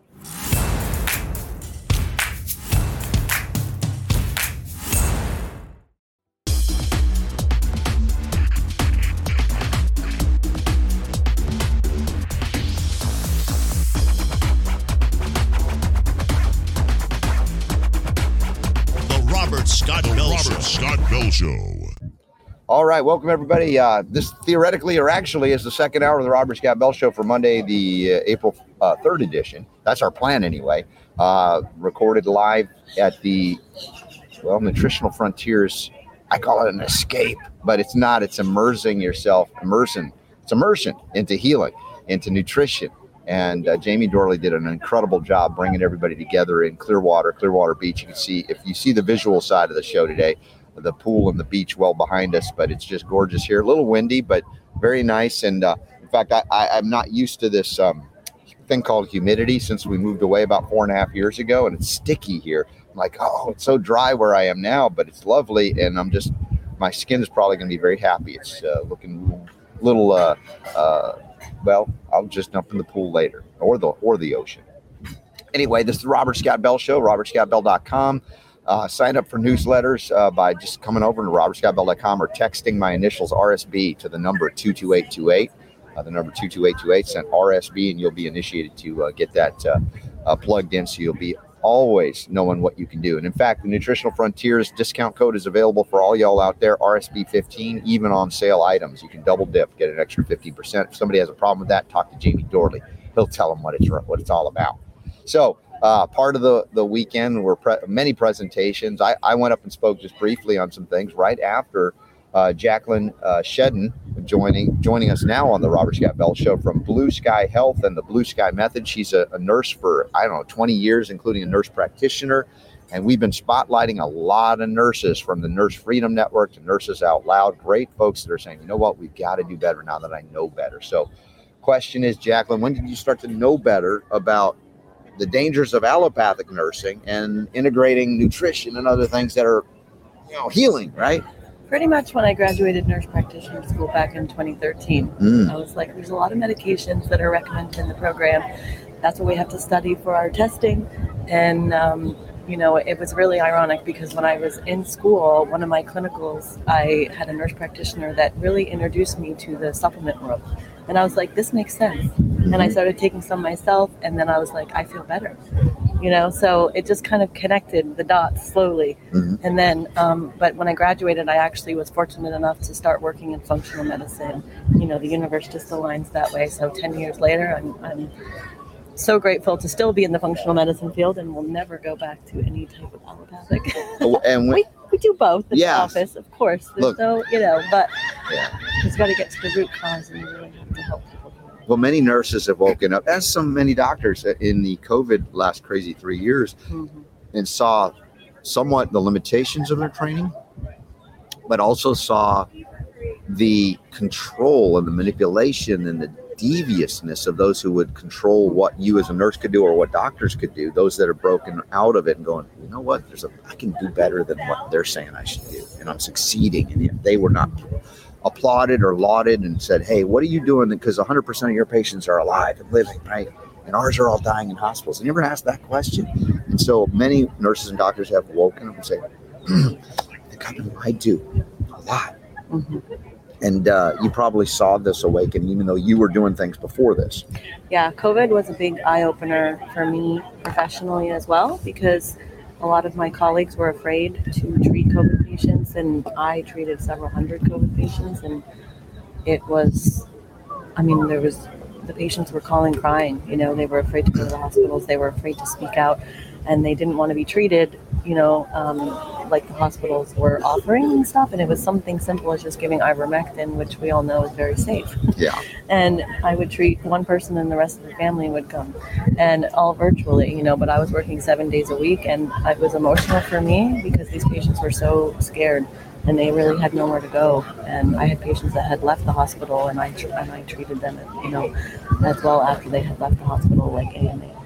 Show. All right, welcome everybody. Uh, this theoretically, or actually, is the second hour of the Robert Scott Bell Show for Monday, the uh, April uh, third edition. That's our plan anyway. Uh, recorded live at the well, Nutritional Frontiers. I call it an escape, but it's not. It's immersing yourself, immersion. It's immersion into healing, into nutrition. And uh, Jamie Dorley did an incredible job bringing everybody together in Clearwater, Clearwater Beach. You can see if you see the visual side of the show today, the pool and the beach well behind us, but it's just gorgeous here. A little windy, but very nice. And uh, in fact, I, I, I'm not used to this um, thing called humidity since we moved away about four and a half years ago, and it's sticky here. I'm like, oh, it's so dry where I am now, but it's lovely, and I'm just my skin is probably going to be very happy. It's uh, looking little, uh, uh, well, I'll just jump in the pool later or the or the ocean. Anyway, this is the Robert Scott Bell Show, robertscottbell.com. Uh, sign up for newsletters uh, by just coming over to robertscottbell.com or texting my initials RSB to the number 22828. Uh, the number 22828 sent RSB, and you'll be initiated to uh, get that uh, uh, plugged in. So you'll be always knowing what you can do. And in fact, the Nutritional Frontiers discount code is available for all y'all out there, RSB15, even on sale items. You can double dip, get an extra 15%. If somebody has a problem with that, talk to Jamie Dorley. He'll tell them what it's what it's all about. So, uh, part of the the weekend were pre- many presentations. I, I went up and spoke just briefly on some things right after uh, Jaclyn uh, Shedden joining joining us now on the Robert Scott Bell Show from Blue Sky Health and the Blue Sky Method. She's a, a nurse for I don't know 20 years, including a nurse practitioner. And we've been spotlighting a lot of nurses from the Nurse Freedom Network to Nurses Out Loud. Great folks that are saying, you know what, we've got to do better now that I know better. So, question is, Jaclyn, when did you start to know better about the dangers of allopathic nursing and integrating nutrition and other things that are, you know, healing, right? pretty much when I graduated nurse practitioner school back in 2013. Mm. I was like, there's a lot of medications that are recommended in the program. That's what we have to study for our testing. And, um, you know, it was really ironic because when I was in school, one of my clinicals, I had a nurse practitioner that really introduced me to the supplement world. And I was like, this makes sense. And I started taking some myself, and then I was like, I feel better you know? So it just kind of connected the dots slowly. Mhm. and then um, but when i graduated i actually was fortunate enough to start working in functional medicine. You know the universe just aligns that way. So 10 years later i'm, I'm so grateful to still be in the functional medicine field and will never go back to any type of allopathic. Oh, And when, we, do both in Yes. the office of course there's Look. no you know but Yeah. it's got to get to the root cause and you really have to help people well, many nurses have woken up, as some many doctors in the COVID last crazy three years, Mhm. and saw somewhat the limitations of their training, but also saw the control and the manipulation and the deviousness of those who would control what you as a nurse could do or what doctors could do. Those that are broken out of it and going, you know what, there's a I can do better than what they're saying I should do, and I'm succeeding. And if they were not applauded or lauded and said, hey, what are you doing? Because 100% of your patients are alive and living, right? And ours are all dying in hospitals. And you ever asked that question? And so many nurses and doctors have woken up and say, I think I've been lied a lot. Mhm. And uh, you probably saw this awaken, even though you were doing things before this. Yeah, COVID was a big eye opener for me professionally as well because a lot of my colleagues were afraid to treat COVID patients, and I treated several hundred COVID patients, and it was, I mean, there was the patients were calling crying. You know, they were afraid to go to the hospitals, they were afraid to speak out, and they didn't want to be treated. You know, um, like the hospitals were offering and stuff, and it was something simple as just giving ivermectin, which we all know is very safe Yeah. and I would treat one person and the rest of the family would come and all virtually, you know, but I was working seven days a week and it was emotional for me because these patients were so scared and they really had nowhere to go. And I had patients that had left the hospital and I, tr- and I treated them, you know, as well after they had left the hospital, like AMA.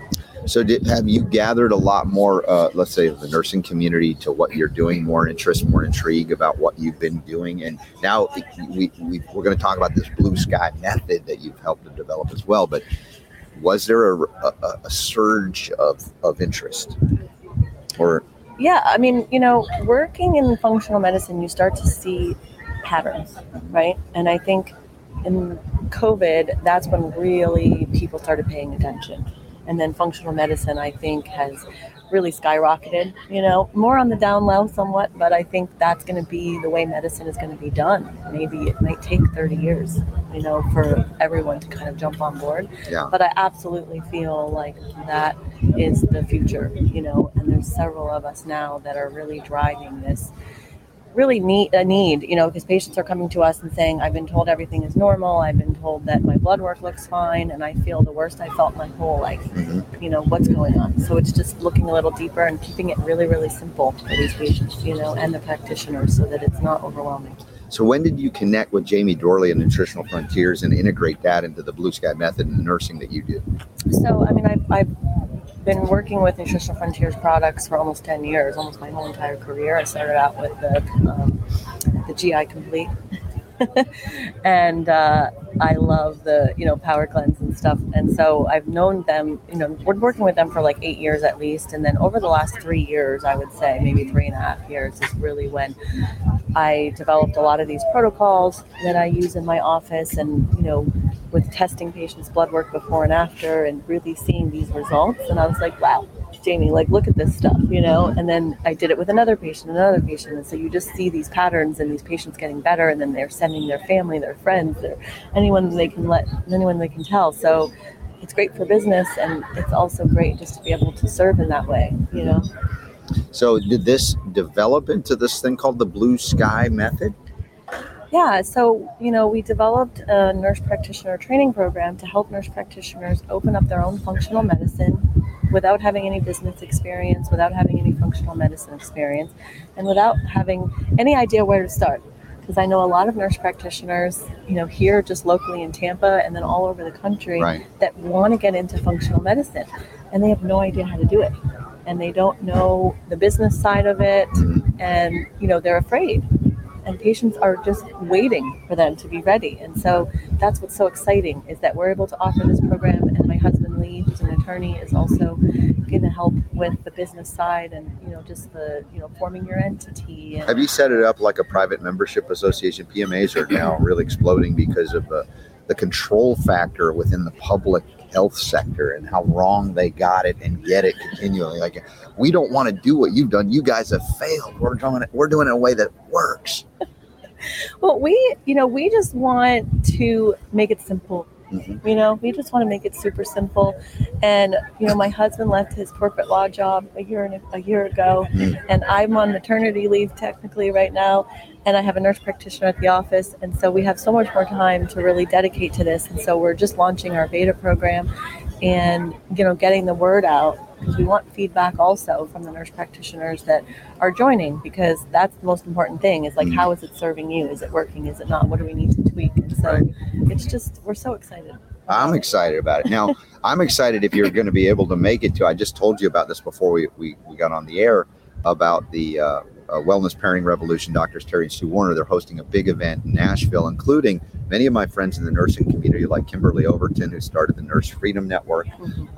So, did, have you gathered a lot more, uh, let's say, of the nursing community to what you're doing, more interest, more intrigue about what you've been doing? And now we, we, we're going to talk about this blue sky method that you've helped to develop as well. But was there a, a, a surge of, of interest? Or, Yeah, I mean, you know, working in functional medicine, you start to see patterns, right? And I think in COVID, that's when really people started paying attention. And then functional medicine, I think, has really skyrocketed, you know, more on the down low somewhat, but I think that's going to be the way medicine is going to be done. Maybe it might take 30 years, you know, for everyone to kind of jump on board. Yeah. But I absolutely feel like that is the future, you know, and there's several of us now that are really driving this really need a need, you know, because patients are coming to us and saying, I've been told everything is normal, I've been told that my blood work looks fine, and I feel the worst I felt my whole life. Mhm. You know, what's going on? So it's just looking a little deeper and keeping it really, really simple for these patients, you know, and the practitioners so that it's not overwhelming. So when did you connect with Jamie Dorley and Nutritional Frontiers and integrate that into the Blue Sky method and the nursing that you do? So, I mean, I've, I've been working with Nutritional Frontiers products for almost 10 years, almost my whole entire career. I started out with the, um, the GI Complete. and uh, I love the, you know, Power Cleanse and stuff. And so I've known them, you know, we're working with them for like eight years at least. And then over the last three years, I would say maybe three and a half years is really when I developed a lot of these protocols that I use in my office and, you know, with testing patients' blood work before and after and really seeing these results. And I was like, wow, Jamie, like, look at this stuff, you know? And then I did it with another patient, another patient. And so you just see these patterns and these patients getting better. And then they're sending their family, their friends, their, anyone they can let, anyone they can tell. So it's great for business. And it's also great just to be able to serve in that way, you know? So did this develop into this thing called the Blue Sky method? Yeah, so you know, we developed a nurse practitioner training program to help nurse practitioners open up their own functional medicine without having any business experience, without having any functional medicine experience, and without having any idea where to start. Because I know a lot of nurse practitioners, you know, here just locally in Tampa and then all over the country Right. that want to get into functional medicine and they have no idea how to do it. And they don't know the business side of it mm-hmm. and you know, they're afraid and patients are just waiting for them to be ready. And so that's what's so exciting is that we're able to offer this program. And my husband Lee, who's an attorney, is also going to help with the business side and you know just the you know forming your entity. And, Have you set it up like a private membership association? PMAs are now really exploding because of uh, the control factor within the public health sector and how wrong they got it and get it continually. Like, we don't want to do what you've done. You guys have failed. We're doing it. We're doing it in a way that works. well, we you know we just want to make it simple. Mhm. You know, we just want to make it super simple. And you know, my husband left his corporate law job a year and a, a year ago, Mm. and I'm on maternity leave technically right now. And I have a nurse practitioner at the office, and so we have so much more time to really dedicate to this. And so we're just launching our beta program, and you know, getting the word out because we want feedback also from the nurse practitioners that are joining because that's the most important thing is like Mhm. how is it serving you is it working is it not what do we need to tweak and so Right. it's just we're so excited I'm excited about it. Now, I'm excited if you're going to be able to make it to. I just told you about this before we, we, we got on the air about the uh, uh, Wellness Pairing Revolution. Doctors Terry and Sue Warner. They're hosting a big event in Nashville, including many of my friends in the nursing community, like Kimberly Overton, who started the Nurse Freedom Network,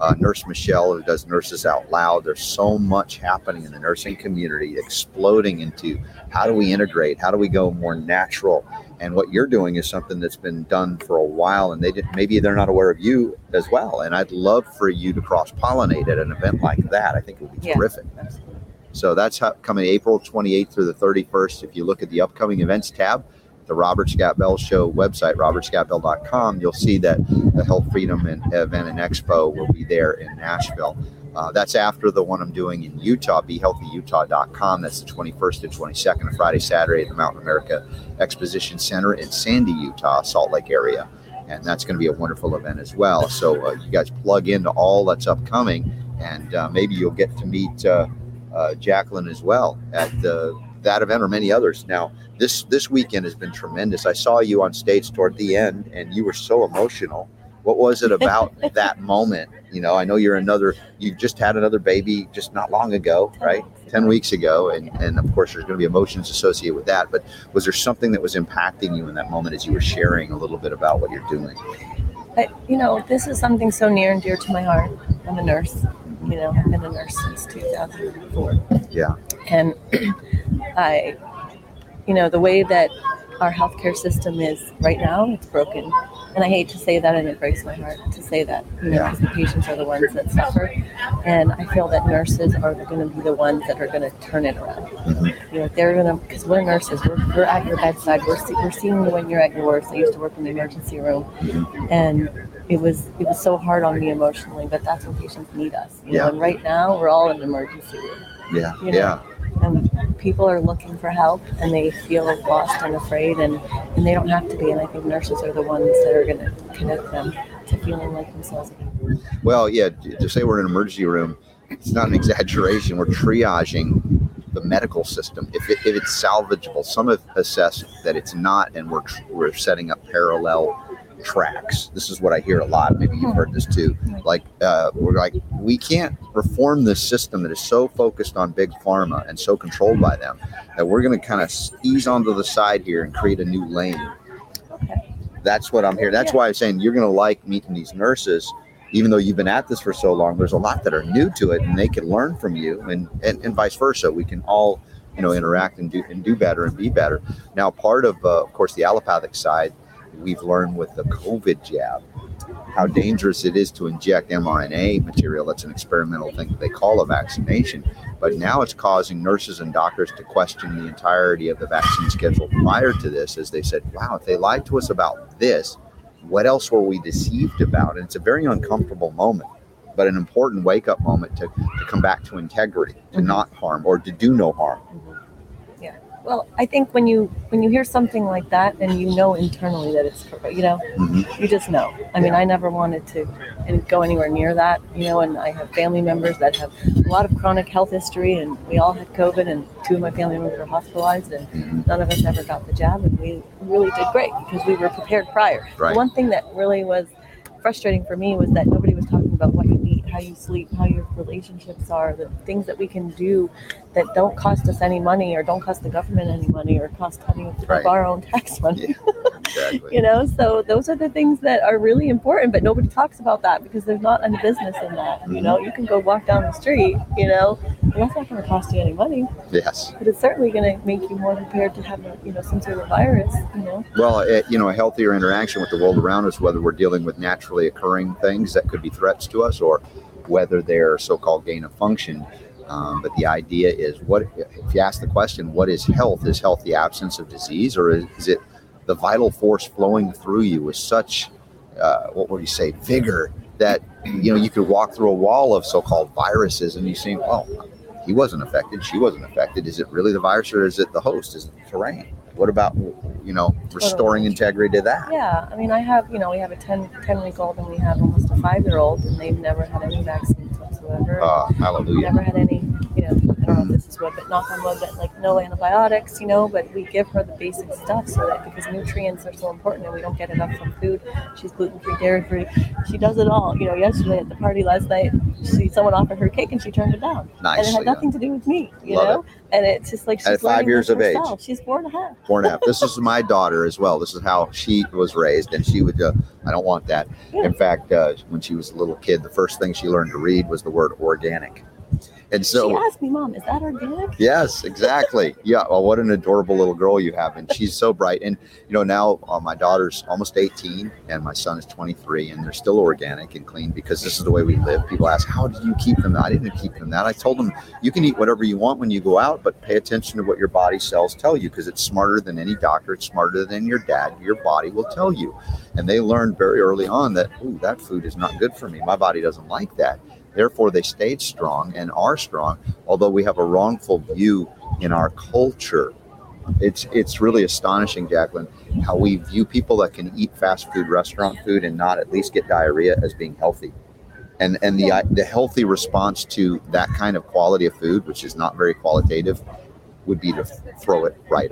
uh, Nurse Michelle, who does Nurses Out Loud. There's so much happening in the nursing community, exploding into how do we integrate? How do we go more natural? And what you're doing is something that's been done for a while, and they did, maybe they're not aware of you as well. And I'd love for you to cross pollinate at an event like that. I think it would be Yeah. terrific. So that's how, coming April 28th through the 31st. If you look at the upcoming events tab, the Robert Scott Bell Show website, robertscottbell.com, you'll see that the Health Freedom and Event and Expo will be there in Nashville. Uh, that's after the one I'm doing in Utah, BeHealthyUtah.com. That's the 21st to 22nd, a Friday, Saturday at the Mountain America Exposition Center in Sandy, Utah, Salt Lake area. And that's going to be a wonderful event as well. So uh, you guys plug into all that's upcoming, and uh, maybe you'll get to meet uh, Jaclyn as well at that event or many others. Now, this this weekend has been tremendous. I saw you on stage toward the end, and you were so emotional. What was it about that moment? You know, I know you're another. You just had another baby just not long ago, right? Ten weeks ago, and and of course there's going to be emotions associated with that. But was there something that was impacting you in that moment as you were sharing a little bit about what you're doing? but you know this is something so near and dear to my heart i'm a nurse you know i've been a nurse since 2004 Yeah. and i you know the way that our healthcare system is right now it's broken. And i hate to say that and it breaks my heart to say that you know Yeah. the patients are the ones that suffer. And i feel that nurses are going to be the ones that are going to turn it around. Mhm. you know they're going to because we're nurses we're, we're at your bedside we're, see, we're seeing you when you're at your worst. I used to work in the emergency room. And it was it was so hard on me emotionally but that's when patients need us you Yeah. know and right now we're all in emergency room Yeah. You know, Yeah. and people are looking for help and they feel lost and afraid and, and they don't have to be and i think nurses are the ones that are going to connect them to feeling like themselves again Well, yeah, to say we're in an emergency room, it's not an exaggeration. We're triaging the medical system if, it, if it's salvageable. Some have assessed that it's not, and we're we're setting up parallel tracks. This is what I hear a lot. Maybe you've heard this too. Like uh, we're like we can't reform this system that is so focused on big pharma and so controlled by them that we're going to kind of ease onto the side here and create a new lane. Okay. That's what I'm hearing. That's why I'm saying you're going to like meeting these nurses. Even though you've been at this for so long, there's a lot that are new to it, and they can learn from you, and and, and vice versa. We can all, you know, interact and do and do better and be better. Now, part of, uh, of course, the allopathic side, we've learned with the COVID jab how dangerous it is to inject mRNA material. That's an experimental thing that they call a vaccination. But now it's causing nurses and doctors to question the entirety of the vaccine schedule prior to this, as they said, wow, if they lied to us about this, what else were we deceived about? And it's a very uncomfortable moment, but an important wake up moment to, to come back to integrity, to Mhm. not harm or to do no harm. Well, I think when you when you hear something like that and you know internally that it's you know, Mhm. you just know. I mean, I never wanted to and go anywhere near that, you know, and I have family members that have a lot of chronic health history and we all had COVID and two of my family members were hospitalized and Mhm. none of us ever got the jab and we really did great because we were prepared prior. Right. The one thing that really was frustrating for me was that nobody was talking about what you eat, how you sleep, how your relationships are, the things that we can do that don't cost us any money or don't cost the government any money or cost any of Right. our own tax money. Exactly. you know, so those are the things that are really important, but nobody talks about that because there's not any business in that. You know, mm-hmm. you can go walk down the street, you know, and that's not going to cost you any money, Yes. but it's certainly going to make you more prepared to have, a, you know, some sort of virus, you know. Well, it, you know, a healthier interaction with the world around us, whether we're dealing with naturally occurring things that could be threats to us or whether they're so called gain of function. Um, but the idea is what if you ask the question, what is health? Is health the absence of disease or is, is it the vital force flowing through you with such, uh, what would you say, vigor that, you know, you could walk through a wall of so called viruses and you see, well, he wasn't affected, she wasn't affected. Is it really the virus or is it the host? Is it the terrain? What about, you know, restoring integrity to that? Yeah, I mean, I have, you know, we have a 10, 10 week old and we have almost a five year old, and they've never had any vaccines whatsoever. Uh, hallelujah. never had any, you know, I don't know if this is what, but knock on wood, that like no antibiotics, you know, but we give her the basic stuff so that because nutrients are so important and we don't get enough from food. She's gluten free, dairy free. She does it all. You know, yesterday at the party last night, she someone offered her cake and she turned it down. and it Nicely had done. nothing to do with me, you Love know? And it's just like she's At five years of age. herself. She's four and a half. Four and a half. This is my daughter as well. This is how she was raised, and she would. Uh, I don't want that. In fact, uh, when she was a little kid, the first thing she learned to read was the word organic, and she so asked me, Mom, is that our organic? Yes, exactly. Yeah. Well, what an adorable little girl you have, and she's so bright. And you know, now uh, my daughter's almost 18, and my son is 23, and they're still organic and clean because this is the way we live. People ask, "How did you keep them?" I didn't keep them that. I told them, "You can eat whatever you want when you go out, but pay attention to what your body cells tell you because it's smarter than any doctor. It's smarter than your dad. Your body will tell you." And they learned very early on that, "Ooh, that food is not good for me. My body doesn't like that." Therefore, they stayed strong and are strong, although we have a wrongful view in our culture. It's it's really astonishing, Jaclyn, how we view people that can eat fast food, restaurant food, and not at least get diarrhea as being healthy. And and the the healthy response to that kind of quality of food, which is not very qualitative, would be to throw it right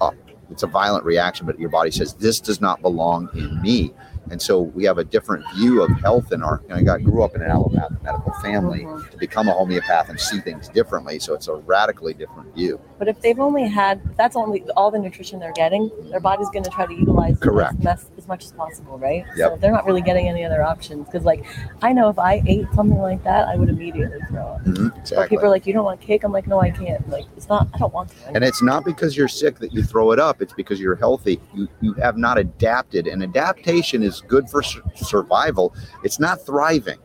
up. It's a violent reaction, but your body says this does not belong in me. And so we have a different view of health in our. Know, I grew up in an allopathic medical family Mhm. to become a homeopath and see things differently. So it's a radically different view. But if they've only had, that's only all the nutrition they're getting, their body's going to try to utilize Correct. as, as much as possible, right? Yep. So they're not really getting any other options. Because, like, I know if I ate something like that, I would immediately throw up. Mhm, But exactly. people are like, you don't want cake? I'm like, no, I can't. Like, it's not, I don't want to. And it's not because you're sick that you throw it up. It's because you're healthy. You you have not adapted. And adaptation is good for sur- survival. It's not thriving.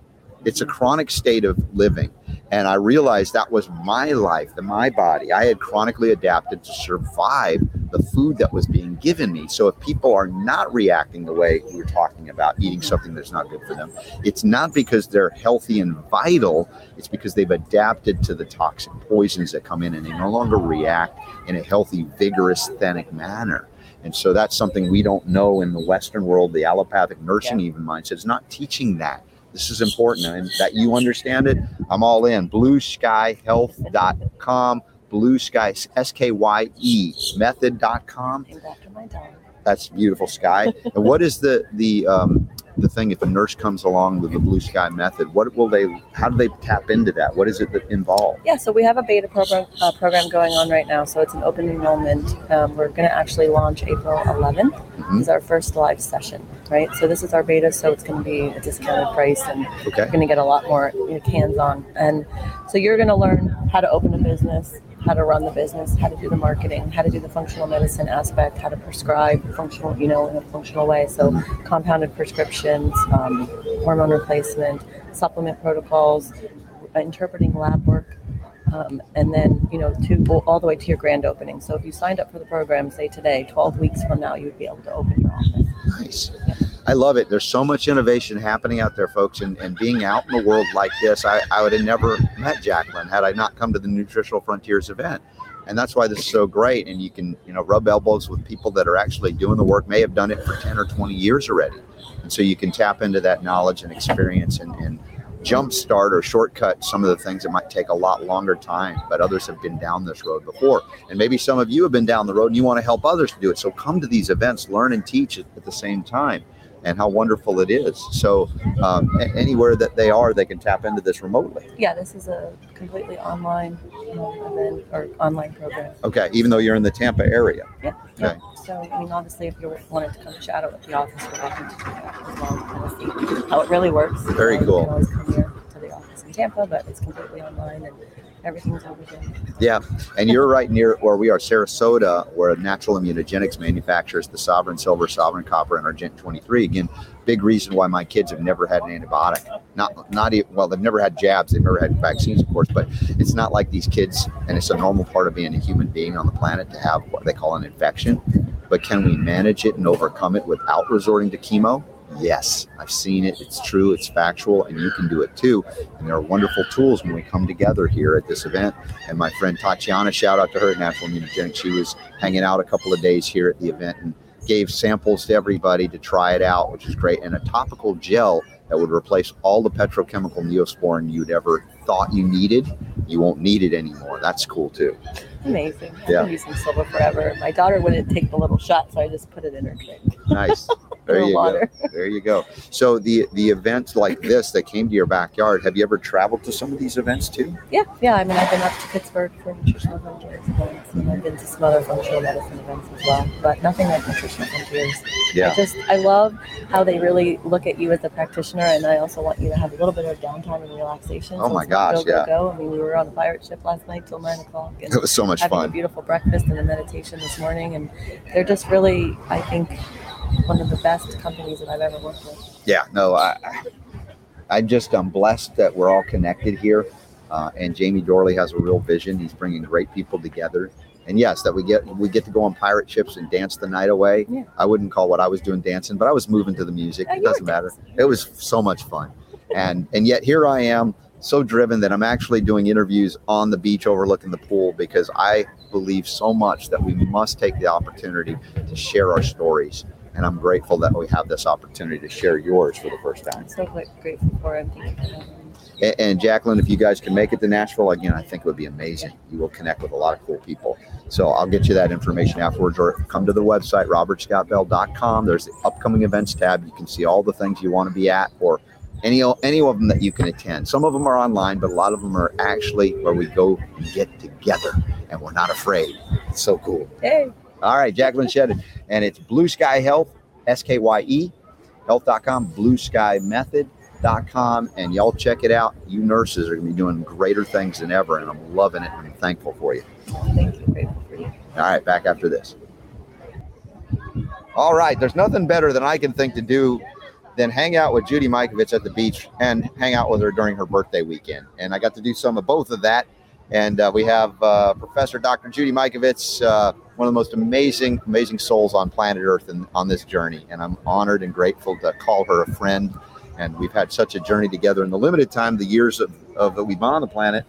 It's a mm-hmm. chronic state of living. And I realized that was my life, my body. I had chronically adapted to survive the food that was being given me. So if people are not reacting the way we are talking about, eating mm-hmm. something that's not good for them, it's not because they're healthy and vital. It's because they've adapted to the toxic poisons that come in and they no longer react in a healthy, vigorous, authentic manner. And so that's something we don't know in the Western world. The allopathic nursing even mindset is not teaching that. This is important and that you understand it. I'm all in. BlueSkyHealth.com. Blue Sky, S K Y E method.com. Named after my dog. That's beautiful sky. and what is the the um, the thing if a nurse comes along with the blue sky method? What will they? How do they tap into that? What is it that involved? Yeah, so we have a beta program uh, program going on right now. So it's an open enrollment. Um, we're going to actually launch April 11th. Mhm. Is our first live session, right? So this is our beta, so it's going to be a discounted price, and you're going to get a lot more you know, hands-on. And so you're going to learn how to open a business, how to run the business, how to do the marketing, how to do the functional medicine aspect, how to prescribe functional, you know, in a functional way. So compounded prescriptions, um, hormone replacement, supplement protocols, interpreting lab work, um, and then you know to all the way to your grand opening. So if you signed up for the program, say today, 12 weeks from now, you would be able to open your office. Nice. I love it. There's so much innovation happening out there, folks, and, and being out in the world like this, I, I would have never met Jaclyn had I not come to the Nutritional Frontiers event. And that's why this is so great. And you can, you know, rub elbows with people that are actually doing the work, may have done it for 10 or 20 years already. And so you can tap into that knowledge and experience and, and jumpstart or shortcut some of the things that might take a lot longer time, but others have been down this road before. And maybe some of you have been down the road and you want to help others to do it. So come to these events, learn and teach at at the same time. And how wonderful it is. So, um, anywhere that they are, they can tap into this remotely. Yeah, this is a completely online um, event or online program. Okay, even though you're in the Tampa area. Yeah. Okay. So, I mean, obviously, if you wanted to come chat out with the office, we're welcome to do that as well, kind of see how it really works. Very Um, cool. You can always come here to the office in Tampa, but it's completely online and everything's over. Yeah, and you're right near where we are, Sarasota, where Natural Immunogenics manufactures the Sovereign Silver, Sovereign Copper, and Argent 23. Again, big reason why my kids have never had an antibiotic. Not, not even well, they've never had jabs, they've never had vaccines, of course, but it's not like these kids, and it's a normal part of being a human being on the planet to have what they call an infection. But can we manage it and overcome it without resorting to chemo? Yes, I've seen it. It's true. It's factual, and you can do it too. And there are wonderful tools when we come together here at this event. And my friend Tatiana, shout out to her at Natural Immunogenics. She was hanging out a couple of days here at the event and gave samples to everybody to try it out, which is great. And a topical gel that would replace all the petrochemical neosporin you'd ever thought you needed. You won't need it anymore. That's cool too. Amazing. I've Yeah. been using silver forever. My daughter wouldn't take the little shot, so I just put it in her drink. Nice. There you go. There you go. So the the events like this that came to your backyard, have you ever traveled to some of these events too? Yeah, yeah. I mean, I've been up to Pittsburgh for nutritional frontiers events, and I've been to some other functional medicine events as well, but nothing like nutritional frontiers. Yeah. I just, I love how they really look at you as a practitioner, and I also want you to have a little bit of downtime and relaxation. Oh so my gosh, go, go, yeah. Go. I mean, we were on the pirate ship last night till nine o'clock, and It was so much having a fun. beautiful breakfast and a meditation this morning, and they're just really, I think, one of the best companies that I've ever worked with. Yeah, no, I, I- just I'm blessed that we're all connected here, uh, and Jamie Dorley has a real vision. He's bringing great people together, and yes, that we get we get to go on pirate ships and dance the night away. Yeah. I wouldn't call what I was doing dancing, but I was moving to the music. Yeah, It doesn't matter. It was so much fun, and and yet here I am, so driven that I'm actually doing interviews on the beach overlooking the pool because I believe so much that we must take the opportunity to share our stories. And I'm grateful that we have this opportunity to share yours for the first time. I'm so grateful for it. Thank you for. And, and Jaclyn, if you guys can make it to Nashville again, I think it would be amazing. You will connect with a lot of cool people. So I'll get you that information afterwards, or come to the website robertscottbell.com. There's the upcoming events tab. You can see all the things you want to be at, or any any of them that you can attend. Some of them are online, but a lot of them are actually where we go and get together, and we're not afraid. It's so cool. Hey. All right, Jaclyn Shedden. And it's Blue Sky Health, S K Y E, health.com, Blue Sky Method.com. And y'all check it out. You nurses are going to be doing greater things than ever. And I'm loving it. And I'm thankful for you. Thank you. Grateful for you. All right, back after this. All right, there's nothing better than I can think to do than hang out with Judy Mikovits at the beach and hang out with her during her birthday weekend. And I got to do some of both of that. And uh, we have uh, Professor Dr. Judy Mikovits, uh, one of the most amazing, amazing souls on planet Earth and on this journey. And I'm honored and grateful to call her a friend. And we've had such a journey together in the limited time, the years of, of that we've been on the planet,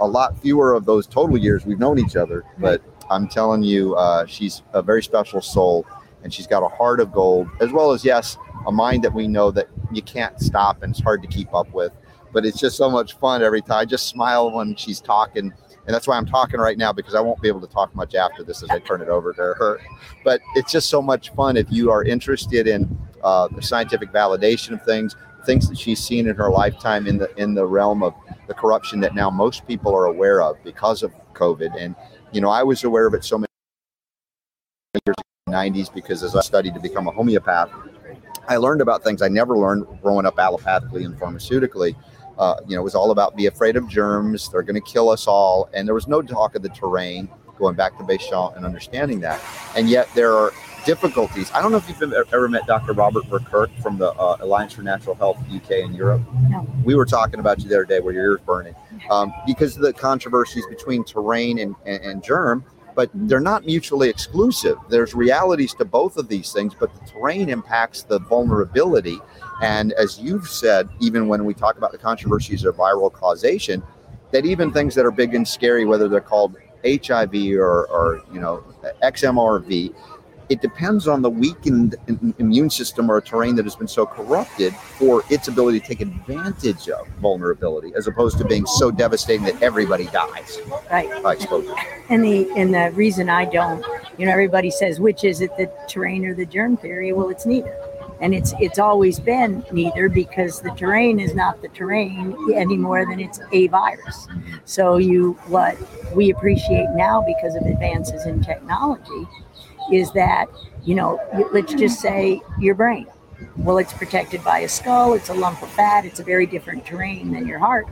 a lot fewer of those total years we've known each other. But I'm telling you, uh, she's a very special soul, and she's got a heart of gold, as well as yes, a mind that we know that you can't stop and it's hard to keep up with. But it's just so much fun every time. I just smile when she's talking. And that's why I'm talking right now because I won't be able to talk much after this as I turn it over to her. But it's just so much fun if you are interested in uh, the scientific validation of things, things that she's seen in her lifetime in the in the realm of the corruption that now most people are aware of because of COVID. And you know, I was aware of it so many years in the 90s because as I studied to become a homeopath, I learned about things I never learned growing up allopathically and pharmaceutically. Uh, you know, it was all about be afraid of germs. They're going to kill us all. And there was no talk of the terrain, going back to Béchamp and understanding that. And yet there are difficulties. I don't know if you've ever met Dr. Robert Verkerk from the uh, Alliance for Natural Health UK and Europe. No. We were talking about you the other day where your ears burning um, because of the controversies between terrain and, and, and germ but they're not mutually exclusive. There's realities to both of these things, but the terrain impacts the vulnerability. And as you've said, even when we talk about the controversies of viral causation, that even things that are big and scary, whether they're called HIV or, or you know XMRV, it depends on the weakened immune system or a terrain that has been so corrupted for its ability to take advantage of vulnerability as opposed to being so devastating that everybody dies Right. by exposure. And the and the reason I don't, you know, everybody says which is it, the terrain or the germ theory? Well, it's neither. And it's it's always been neither because the terrain is not the terrain any more than it's a virus. So you what we appreciate now because of advances in technology is that, you know, let's just say your brain. Well, it's protected by a skull, it's a lump of fat, it's a very different terrain than your heart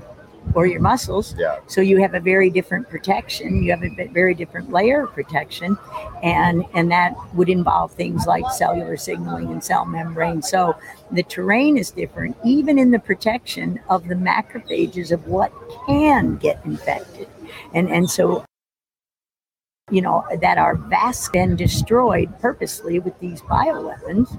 or your muscles. Yeah. So you have a very different protection. You have a very different layer of protection, and and that would involve things like cellular signaling and cell membrane. So the terrain is different, even in the protection of the macrophages of what can get infected, and and so. You know that are vast and destroyed purposely with these bioweapons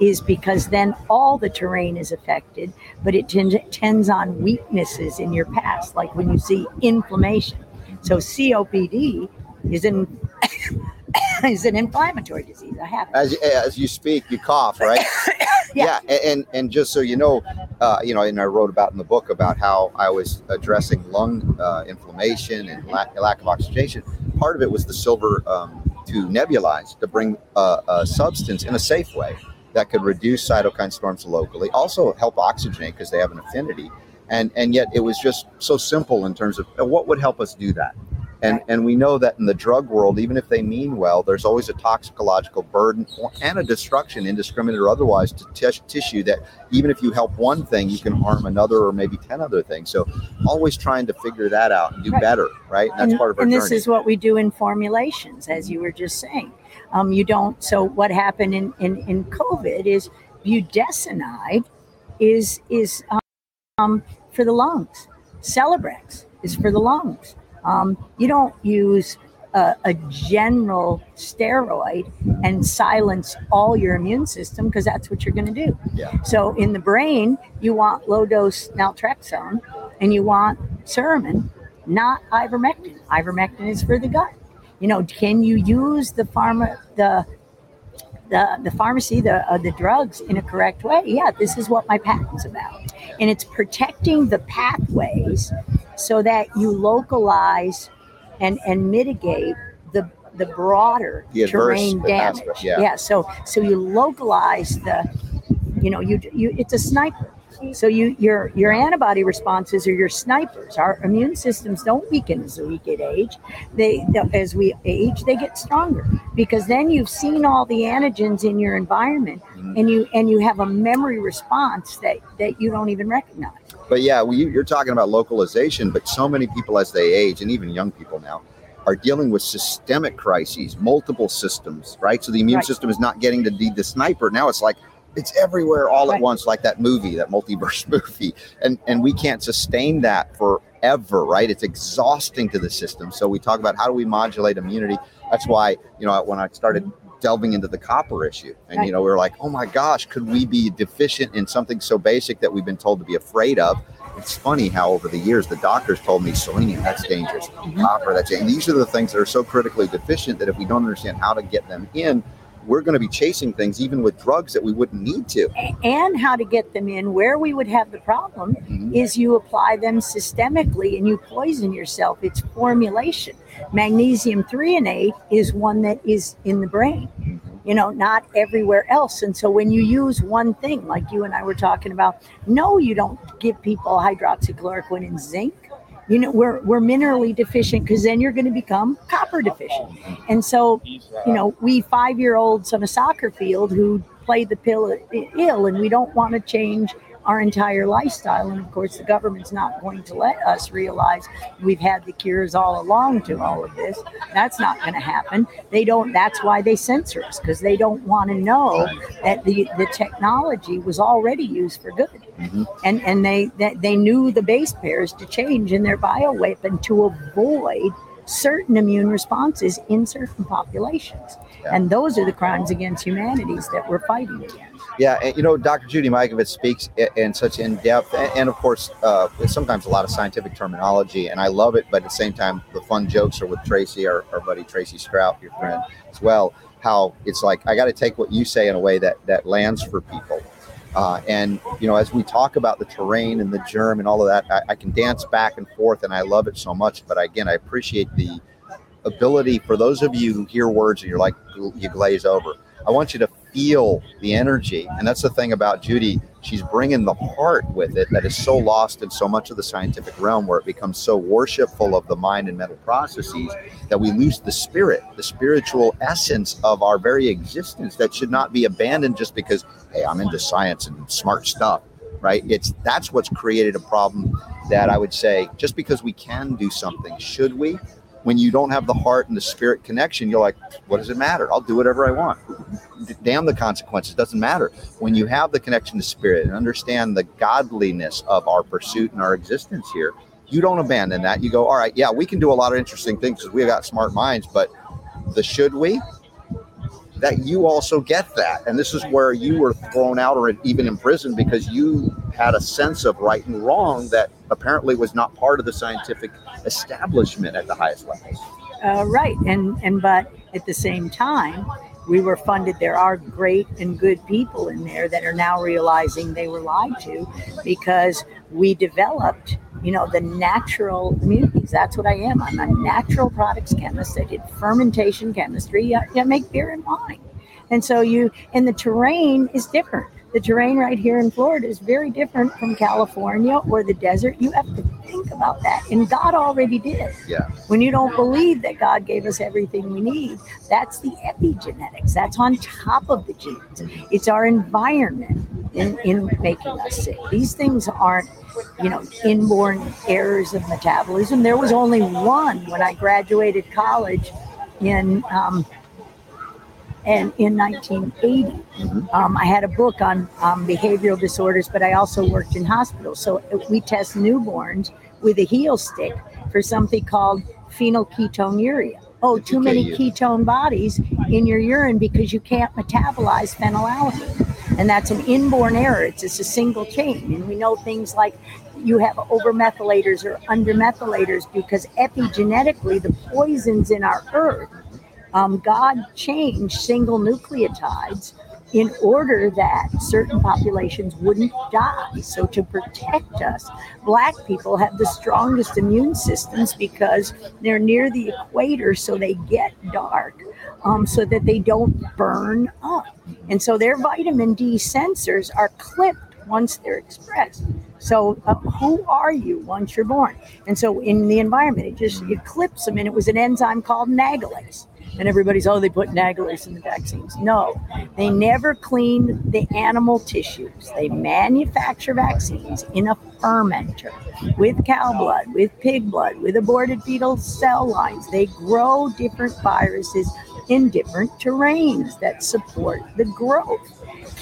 is because then all the terrain is affected, but it tends, tends on weaknesses in your past, like when you see inflammation. So COPD is an is an inflammatory disease. I have it. As, as you speak, you cough, right? Yeah. a- And and just so you know, uh, you know, and I wrote about in the book about how I was addressing lung uh, inflammation and lack, lack of oxygenation. Part of it was the silver um, to nebulize to bring uh, a substance in a safe way that could reduce cytokine storms locally, also help oxygenate because they have an affinity. And and yet it was just so simple in terms of what would help us do that. And, and we know that in the drug world, even if they mean well, there's always a toxicological burden and a destruction, indiscriminate or otherwise, to tis- tissue that even if you help one thing, you can harm another or maybe 10 other things. So always trying to figure that out and do Right. better, right? And that's and, part of our and this journey. is what we do in formulations, as you were just saying. Um, you don't. So what happened in in, in COVID is budesonide is is um, for the lungs. Celebrex is for the lungs. Um, you don't use a, a general steroid and silence all your immune system because that's what you're going to do. Yeah. So in the brain, you want low dose naltrexone and you want Suramin, not ivermectin. Ivermectin is for the gut. You know, can you use the pharma the the, the pharmacy, the uh, the drugs in a correct way? Yeah, this is what my patent's about, and it's protecting the pathways so that you localize and and mitigate the the broader The terrain damage. aspect, yeah. So so you localize the, you know, you you it's a sniper. So you your your antibody responses are your snipers. Our immune systems don't weaken as we get age. They as we age, they get stronger because then you've seen all the antigens in your environment, mm-hmm. and you and you have a memory response that that you don't even recognize. But yeah, well, you, you're talking about localization, but so many people as they age, and even young people now, are dealing with systemic crises, multiple systems, right? So the immune Right. system is not getting to be the sniper. Now it's like it's everywhere all at once, like that movie, that multiverse movie, and and we can't sustain that forever, right? It's exhausting to the system. So we talk about how do we modulate immunity. That's why you know when I started delving into the copper issue. And you know we were like oh my gosh could we be deficient in something so basic that we've been told to be afraid of? It's funny how over the years the doctors told me selenium that's dangerous. Mhm. copper that's and these are the things that are so critically deficient that if we don't understand how to get them in we're going to be chasing things even with drugs that we wouldn't need to. And how to get them in. Where we would have the problem Mhm. is you apply them systemically and you poison yourself. It's formulation. Magnesium threonate is one that is in the brain, you know, not everywhere else. And so when you use one thing, like you and I were talking about, no, you don't give people hydroxychloroquine and zinc. You know, we're, we're minerally deficient because then you're going to become copper deficient. And so, you know, we five year olds on a soccer field who play the pill ill and we don't want to change our entire lifestyle. And of course, the government's not going to let us realize we've had the cures all along to all of this. That's not going to happen. They don't, that's why they censor us because they don't want to know that the, the technology was already used for good. Mhm. And, and they, that they knew the base pairs to change in their bioweapon to avoid certain immune responses in certain populations. Yeah. And those are the crimes against humanities that we're fighting against. Yeah, and you know, Dr. Judy Mikovits speaks in such in depth, and, and of course, uh, sometimes a lot of scientific terminology, and I love it. But at the same time, the fun jokes are with Tracy, our, our buddy Tracy Strout, your friend as well. How it's like I got to take what you say in a way that that lands for people. Uh, and you know, as we talk about the terrain and the germ and all of that, I, I can dance back and forth, and I love it so much. But again, I appreciate the ability for those of you who hear words and you're like you glaze over. I want you to feel the energy, and that's the thing about Judy. She's bringing the heart with it that is so lost in so much of the scientific realm, where it becomes so worshipful of the mind and mental processes that we lose the spirit, the spiritual essence of our very existence that should not be abandoned just because, hey, I'm into science and smart stuff, right? It's that's what's created a problem that I would say just because we can do something, should we? When you don't have the heart and the spirit connection, you're like, what does it matter? I'll do whatever I want. Damn the consequences, doesn't matter. When you have the connection to spirit and understand the godliness of our pursuit and our existence here, you don't abandon that. You go, all right, yeah, we can do a lot of interesting things because we've got smart minds, but the should we? That you also get that. And this is where you were thrown out or even imprisoned because you had a sense of right and wrong that apparently was not part of the scientific establishment at the highest levels. Uh, right, and and but at the same time, we were funded. There are great and good people in there that are now realizing they were lied to, because we developed, you know, the natural immunities. That's what I am. I'm a natural products chemist. I did fermentation chemistry. I, I make beer and wine, and so you and the terrain is different. The terrain right here in Florida is very different from California or the desert. You have to think about that, and God already did Yeah. when you don't believe that God gave us everything we need, that's the epigenetics. That's on top of the genes. It's our environment in, in making us sick. These things aren't, you know, inborn errors of metabolism. There was only one when I graduated college in um, and in 1980. Um, I had a book on um, behavioral disorders, but I also worked in hospitals. So we test newborns with a heel stick for something called phenylketonuria. Oh, too many ketone bodies in your urine because you can't metabolize phenylalanine. And that's an inborn error. It's just a single chain. And we know things like you have overmethylators or undermethylators because epigenetically, the poisons in our earth um, God changed single nucleotides in order that certain populations wouldn't die. So, to protect us, black people have the strongest immune systems because they're near the equator, so they get dark. Um, so that they don't burn up. And so their vitamin D sensors are clipped once they're expressed. So uh, who are you once you're born? And so in the environment, it just it clips them, and it was an enzyme called nagalase. And everybody's oh they put nagalase in the vaccines. No, they never clean the animal tissues. They manufacture vaccines in a fermenter with cow blood, with pig blood, with aborted fetal cell lines. They grow different viruses in different terrains that support the growth.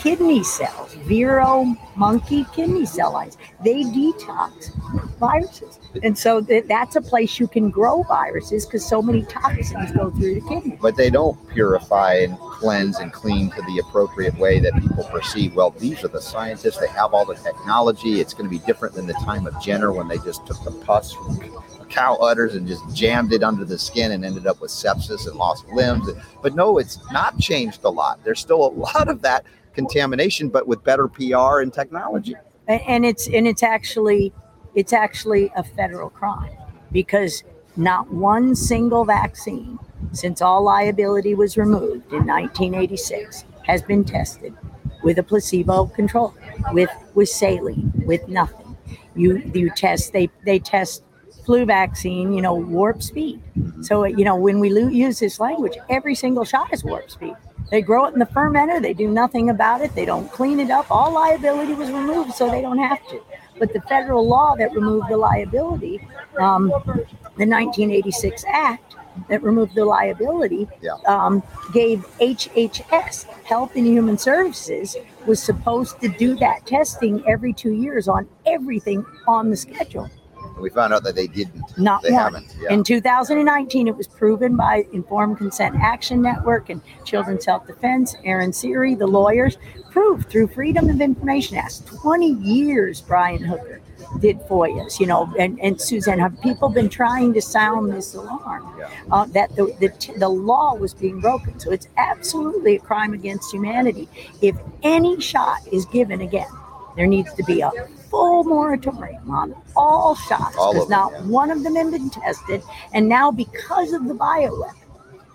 Kidney cells, Vero monkey kidney cell lines. They detox viruses. And so that, that's a place you can grow viruses because so many toxins go through the kidney. but they don't purify and cleanse and clean to the appropriate way that people perceive. Well, these are the scientists. They have all the technology. It's going to be different than the time of Jenner when they just took the pus from cow udders and just jammed it under the skin and ended up with sepsis and lost limbs. But no, it's not changed a lot. There's still a lot of that contamination, but with better PR and technology. And it's and it's actually it's actually a federal crime because not one single vaccine since all liability was removed in 1986 has been tested with a placebo control with with saline with nothing. You you test they they test flu vaccine you know warp speed. So you know when we lo- use this language every single shot is warp speed they grow it in the fermenter they do nothing about it they don't clean it up all liability was removed so they don't have to but the federal law that removed the liability um, the 1986 act that removed the liability Yeah. um, gave HHS, Health and Human Services, was supposed to do that testing every two years on everything on the schedule. And we found out that they didn't. Not they one. haven't. Yeah. In 2019, it was proven by Informed Consent Action Network and Children's Health Defense, Aaron Siri, the lawyers, proved through Freedom of Information Act. 20 years Brian Hooker did FOIAs, you know, and, and Suzanne, have people been trying to sound this alarm Yeah. uh, that the, the, the law was being broken? So it's absolutely a crime against humanity. If any shot is given again, there needs to be a full moratorium on all shots because not yeah. one of them had been tested. And now, because of the bioweapon,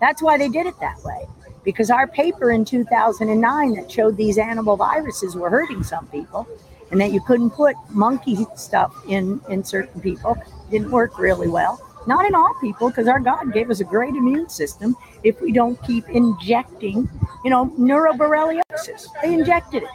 that's why they did it that way. Because our paper in 2009 that showed these animal viruses were hurting some people and that you couldn't put monkey stuff in, in certain people didn't work really well. Not in all people, because our God gave us a great immune system if we don't keep injecting, you know, neuroborreliosis. They injected it.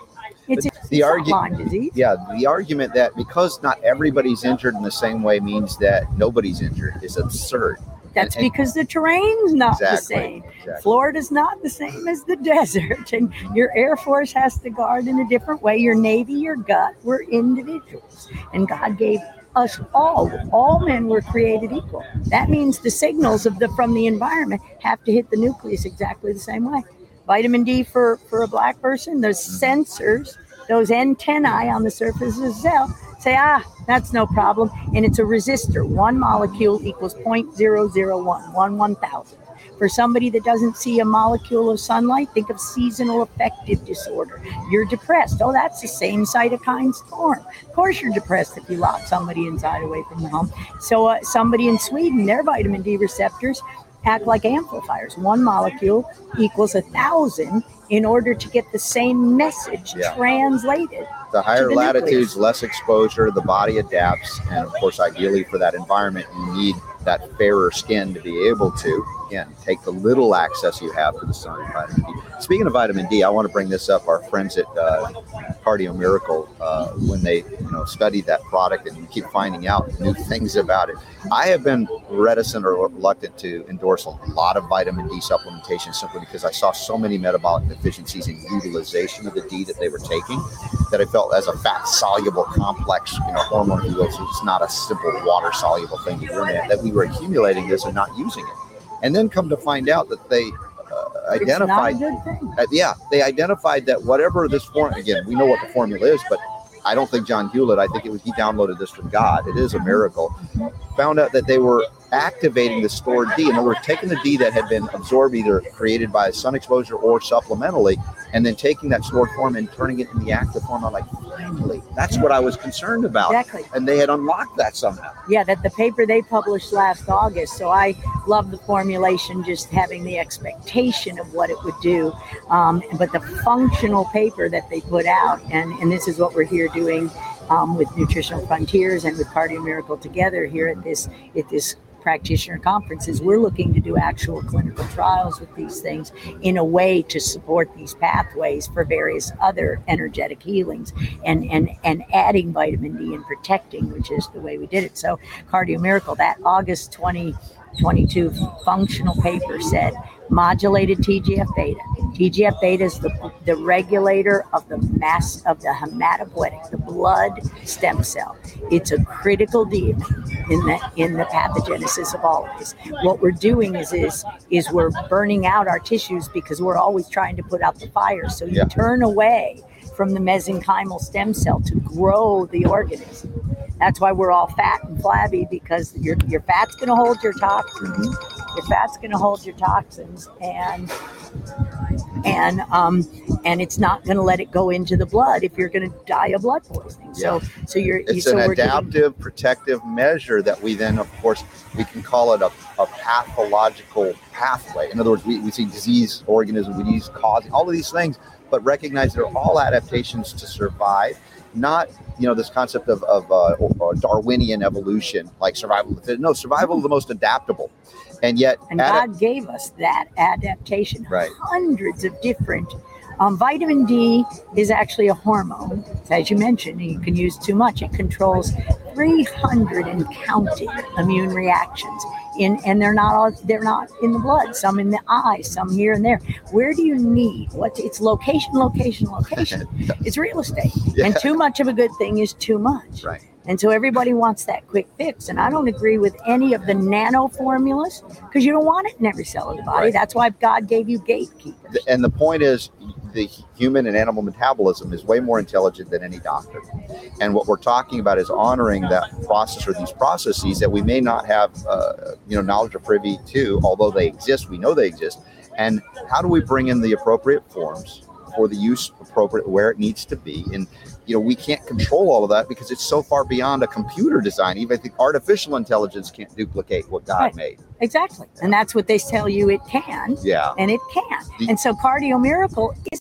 It's, it's the not argu- Lyme disease. yeah, the argument that because not everybody's injured in the same way means that nobody's injured is absurd. That's And- and- because the terrain's not the same. exactly. Florida's not the same as the desert, and your Air Force has to guard in a different way. Your Navy, your gut, we're individuals, and God gave us all. All men were created equal. That means the signals of the from the environment have to hit the nucleus exactly the same way. Vitamin D for for a black person, those sensors, those antennae on the surface of the cell say, ah, that's no problem. And it's a resistor. One molecule equals 0.001, one one thousand. For somebody that doesn't see a molecule of sunlight, think of seasonal affective disorder. You're depressed. Oh, that's the same cytokine storm. Of course, you're depressed if you lock somebody inside away from the home. So, uh, somebody in Sweden, their vitamin D receptors act like amplifiers. One molecule equals a thousand in order to get the same message Yeah. translated. The higher the latitudes, less exposure, the body adapts, and of course, ideally for that environment, you need that fairer skin to be able to take the little access you have to the sun. Vitamin D. Speaking of vitamin D, I want to bring this up. Our friends at uh, Cardio Miracle, uh, when they you know studied that product and keep finding out new things about it. I have been reticent or reluctant to endorse a lot of vitamin D supplementation simply because I saw so many metabolic deficiencies in utilization of the D that they were taking that I felt as a fat soluble complex, you know, hormone, you so it's not a simple water soluble thing to that we were accumulating this and not using it. And then come to find out that they uh, It's not a identified uh, yeah, they identified that whatever this form again, we know what the formula is, but I don't think John Hewlett. I think it was he downloaded this from God. It is a miracle. Found out that they were activating the stored D, In other words, taking the D that had been absorbed, either created by sun exposure or supplementally, and then taking that stored form and turning it in the active form. I'm like, finally, that's what I was concerned about. Exactly. And they had unlocked that somehow. Yeah, that the paper they published last August. So I love the formulation, just having the expectation of what it would do. Um, but the functional paper that they put out, and, and this is what we're here doing um, with Nutritional Frontiers and with Cardio Miracle together here at this at this practitioner conferences we're looking to do actual clinical trials with these things in a way to support these pathways for various other energetic healings and and and adding vitamin D and protecting which is the way we did it. So cardio miracle that august 2022 functional paper said modulated TGF beta. TGF beta is the, the regulator of the mass of the hematopoietic, the blood stem cell. It's a critical deal in the in the pathogenesis of all of this. What we're doing is is is we're burning out our tissues because we're always trying to put out the fire. So you Yeah. turn away from the mesenchymal stem cell to grow the organism. That's why we're all fat and flabby because your your fat's going to hold your toxins. Mm-hmm. Your fat's going to hold your toxins, and and um and it's not going to let it go into the blood if you're going to die of blood poisoning. So so you're It's so an we're doing- adaptive protective measure that we then, of course, we can call it a, a pathological pathway. In other words, we, we see disease, organism, disease causing all of these things, but recognize they're all adaptations to survive, not you know this concept of, of uh, or- or Darwinian evolution, like survival of the fittest. No, survival of the most adaptable, and yet And God gave us that adaptation. Right. Hundreds of different. Um, vitamin D is actually a hormone, as you mentioned. and You can use too much. It controls 300 and counting immune reactions. In and they're not all they're not in the blood. Some in the eye, some here and there. Where do you need what? It's location, location, location. it's real estate. Yeah. And too much of a good thing is too much. Right. And so everybody wants that quick fix. And I don't agree with any of the nano formulas because you don't want it in every cell of the body. Right. That's why God gave you gatekeepers. and the point is the human and animal metabolism is way more intelligent than any doctor and what we're talking about is honoring that process or these processes that we may not have uh, you know knowledge or privy to although they exist we know they exist and how do we bring in the appropriate forms for the use appropriate where it needs to be and you know we can't control all of that because it's so far beyond a computer design even i think artificial intelligence can't duplicate what god Right. made Exactly. And that's what they tell you it can. yeah And it can. The- And so Cardio Miracle is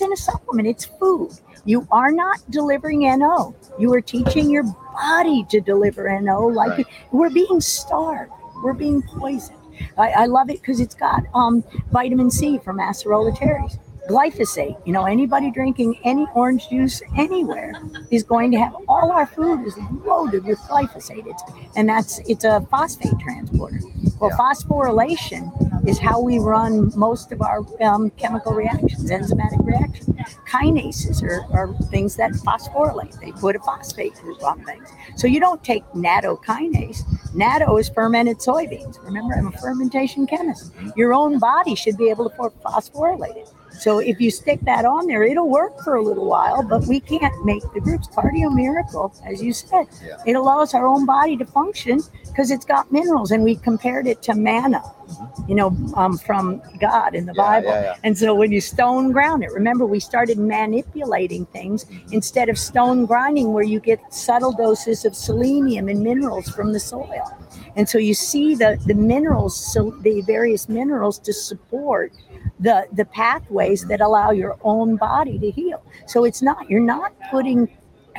in a supplement. It's food. You are not delivering NO. You are teaching your body to deliver NO like Right. we're being starved. We're being poisoned. I, I love it because it's got um, vitamin C from acerola cherries. Glyphosate, you know, anybody drinking any orange juice anywhere is going to have all our food is loaded with glyphosate. It's, and that's it's a phosphate transporter. Well, Yeah. phosphorylation is how we run most of our um, chemical reactions, enzymatic reactions. Kinases are, are things that phosphorylate. They put a phosphate group on things. So you don't take nattokinase. Natto is fermented soybeans. Remember, I'm a fermentation chemist. Your own body should be able to phosphorylate it. So if you stick that on there, it'll work for a little while, but we can't make the groups. Cardio Miracle, as you said, Yeah. it allows our own body to function because it's got minerals, and we compared it to manna, mm-hmm. you know, um, from God in the Yeah, Bible. yeah, yeah. And so when you stone ground it, remember we started manipulating things mm-hmm. instead of stone grinding, where you get subtle doses of selenium and minerals from the soil. Mm-hmm. And so you see the the minerals, so the various minerals to support the the pathways that allow your own body to heal. So it's not you're not putting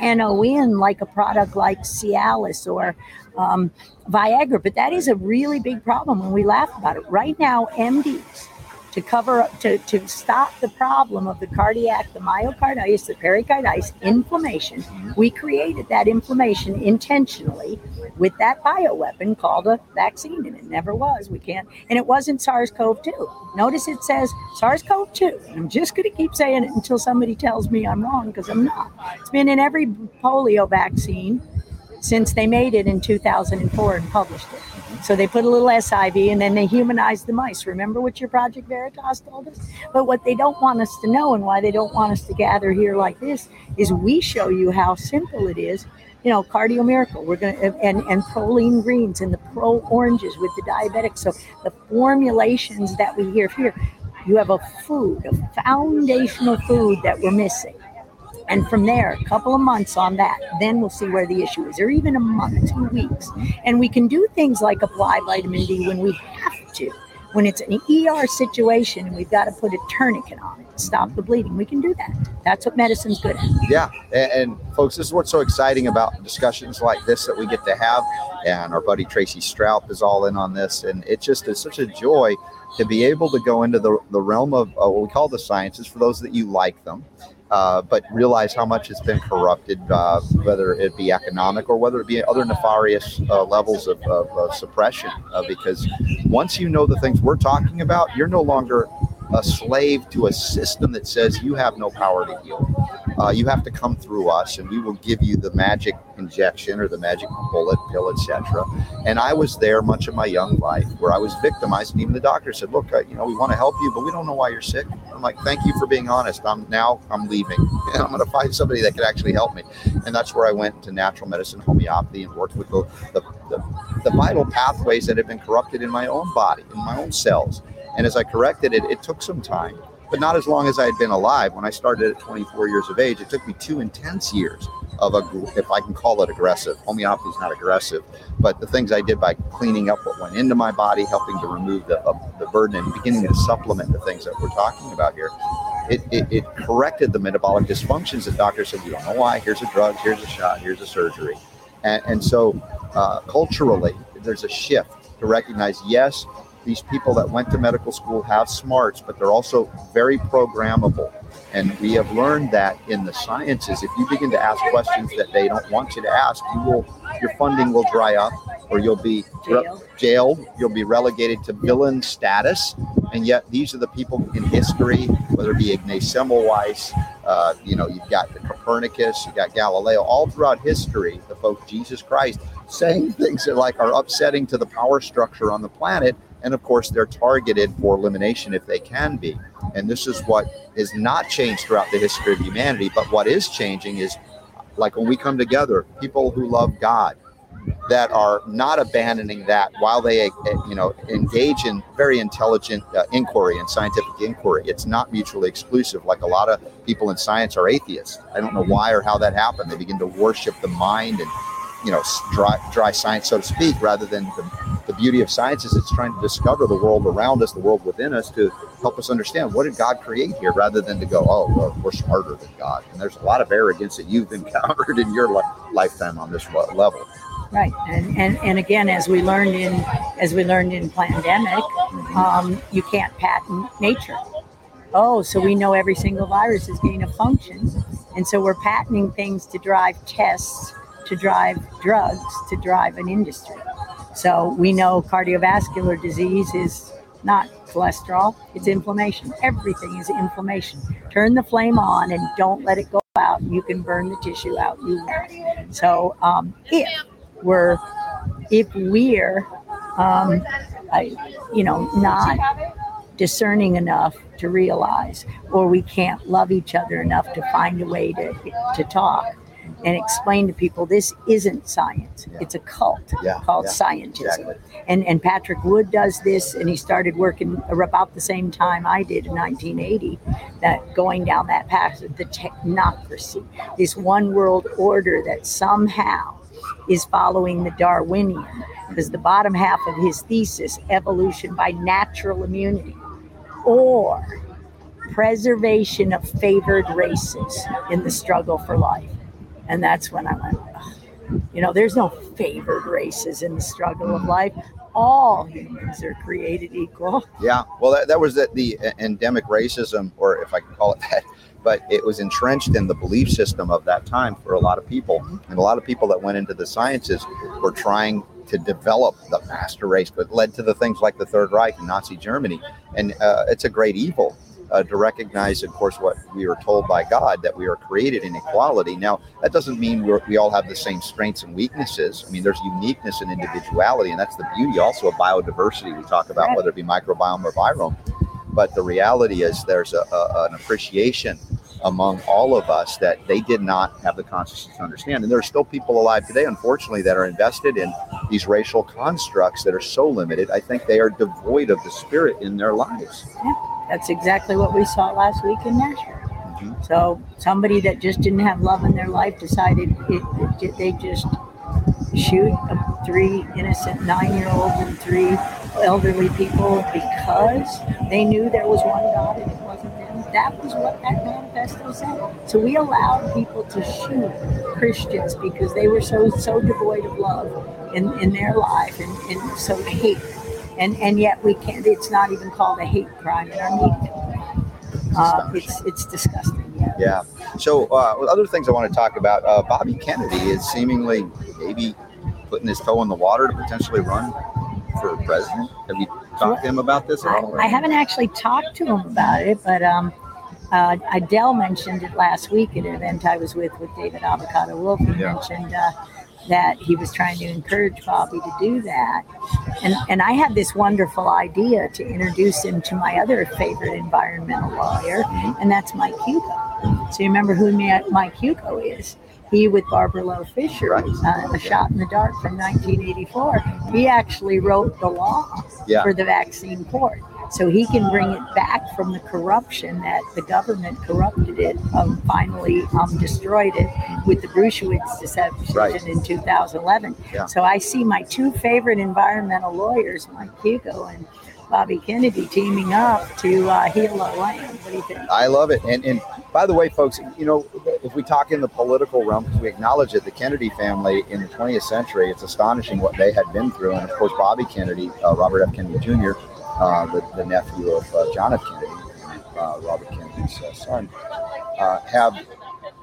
NO in like a product like Cialis or um, Viagra, but that is a really big problem when we laugh about it. Right now, MDs to cover up to, to stop the problem of the cardiac, the myocarditis, the pericarditis inflammation. We created that inflammation intentionally with that bioweapon called a vaccine, and it never was. We can't, and it wasn't SARS-CoV-2. Notice it says SARS-CoV-2. I'm just going to keep saying it until somebody tells me I'm wrong because I'm not. It's been in every polio vaccine since they made it in 2004 and published it. So they put a little SIV and then they humanized the mice. Remember what your Project Veritas told us? But what they don't want us to know and why they don't want us to gather here like this is we show you how simple it is. You know, Cardio Miracle, we're to, and, and Proline Greens and the Pro Oranges with the diabetics. So the formulations that we hear here, you have a food, a foundational food that we're missing. And from there, a couple of months on that, then we'll see where the issue is, or even a month, two weeks. And we can do things like apply vitamin D when we have to. When it's an ER situation and we've got to put a tourniquet on it stop the bleeding, we can do that. That's what medicine's good at. Yeah, and, and folks, this is what's so exciting about discussions like this that we get to have. And our buddy Tracy Stroup is all in on this, and it just is such a joy to be able to go into the, the realm of uh, what we call the sciences for those that you like them. Uh, but realize how much it's been corrupted, uh, whether it be economic or whether it be other nefarious uh, levels of, of, of suppression. Uh, because once you know the things we're talking about, you're no longer a slave to a system that says you have no power to heal. Uh, you have to come through us, and we will give you the magic injection or the magic bullet pill, etc. And I was there much of my young life where I was victimized, and even the doctor said, "Look, uh, you know, we want to help you, but we don't know why you're sick." I'm like, "Thank you for being honest. I'm now I'm leaving, and I'm going to find somebody that can actually help me." And that's where I went into natural medicine, homeopathy, and worked with the the, the, the vital pathways that had been corrupted in my own body, in my own cells. And as I corrected it, it took some time, but not as long as I had been alive. When I started at 24 years of age, it took me two intense years of a, if I can call it aggressive. Homeopathy is not aggressive, but the things I did by cleaning up what went into my body, helping to remove the, uh, the burden, and beginning to supplement the things that we're talking about here. It, it, it corrected the metabolic dysfunctions that doctors said, you don't know why. Here's a drug, here's a shot, here's a surgery. And, and so, uh, culturally, there's a shift to recognize yes, these people that went to medical school have smarts, but they're also very programmable. And we have learned that in the sciences, if you begin to ask questions that they don't want you to ask, you will your funding will dry up, or you'll be re- jailed. You'll be relegated to villain status. And yet, these are the people in history, whether it be Ignaz Semmelweis, uh, you know, you've got the Copernicus, you've got Galileo, all throughout history, the folks, Jesus Christ, saying things that like are upsetting to the power structure on the planet and of course, they're targeted for elimination if they can be. And this is what is not changed throughout the history of humanity. But what is changing is like when we come together, people who love God that are not abandoning that while they you know engage in very intelligent uh, inquiry and scientific inquiry it's not mutually exclusive like a lot of people in science are atheists i don't know why or how that happened they begin to worship the mind and you know dry, dry science so to speak rather than the, the beauty of science is it's trying to discover the world around us the world within us to help us understand what did god create here rather than to go oh well, we're smarter than god. And there's a lot of arrogance that you've encountered in your li- lifetime on this level. Right. And, and and again as we learned in as we learned in pandemic um, you can't patent nature. Oh so we know every single virus is gain of function. And so we're patenting things to drive tests to drive drugs, to drive an industry. So we know cardiovascular disease is not cholesterol, it's inflammation. Everything is inflammation. Turn the flame on and don't let it go out. You can burn the tissue out you want. So um, if we're if we're um, I, you know not discerning enough to realize, or we can't love each other enough to find a way to to talk, and explain to people this isn't science. Yeah. It's a cult yeah. called yeah. scientism. Exactly. And and Patrick Wood does this, and he started working about the same time I did in 1980. That going down that path of the technocracy, this one world order that somehow is following the Darwinian, because the bottom half of his thesis, evolution by natural immunity, or preservation of favored races in the struggle for life. And that's when I went, you know, there's no favored races in the struggle of life. All humans are created equal. Yeah. Well, that, that was the, the endemic racism, or if I can call it that, but it was entrenched in the belief system of that time for a lot of people. And a lot of people that went into the sciences were trying to develop the master race, but led to the things like the Third Reich and Nazi Germany. And uh, it's a great evil uh, to recognize, of course, what we are told by God that we are created in equality. Now, that doesn't mean we we all have the same strengths and weaknesses. I mean, there's uniqueness and individuality, and that's the beauty also of biodiversity. We talk about whether it be microbiome or virome. But the reality is, there's a, a, an appreciation among all of us that they did not have the consciousness to understand. And there are still people alive today, unfortunately, that are invested in these racial constructs that are so limited. I think they are devoid of the spirit in their lives. Yeah. That's exactly what we saw last week in Nashville. Mm-hmm. So somebody that just didn't have love in their life decided it, it, they just shoot three innocent nine-year-olds and three elderly people because they knew there was one God and it wasn't them. That was what that manifesto said. So we allowed people to shoot Christians because they were so so devoid of love in, in their life and, and so hate and and yet we can't. It's not even called a hate crime in our media. Uh, it's it's disgusting. Yeah. So, uh, other things I want to talk about, uh, Bobby Kennedy is seemingly maybe putting his toe in the water to potentially run for president. Have you talked to him about this I. I haven't actually talked to him about it, but um, uh, Adele mentioned it last week at an event I was with with David Avocado Wolf. He Yeah. mentioned uh, that he was trying to encourage Bobby to do that, and and I had this wonderful idea to introduce him to my other favorite environmental lawyer, and that's Mike Hugo. So you remember who Mike Hugo is? He with Barbara Loe Fisher, uh, A Shot in the Dark from 1984. He actually wrote the law Yeah. for the vaccine court. So he can bring it back from the corruption that the government corrupted it, um, finally um, destroyed it with the Bruesewitz deception Right. in 2011. Yeah. So I see my two favorite environmental lawyers, Mike Hugo and Bobby Kennedy, teaming up to uh, heal our land. What do you think? I love it. And and by the way, folks, you know, if we talk in the political realm, because we acknowledge that the Kennedy family in the 20th century, it's astonishing what they had been through. And of course, Bobby Kennedy, uh, Robert F. Kennedy Jr., the, the nephew of uh, John F. Kennedy, uh, Robert Kennedy's uh, son, uh, have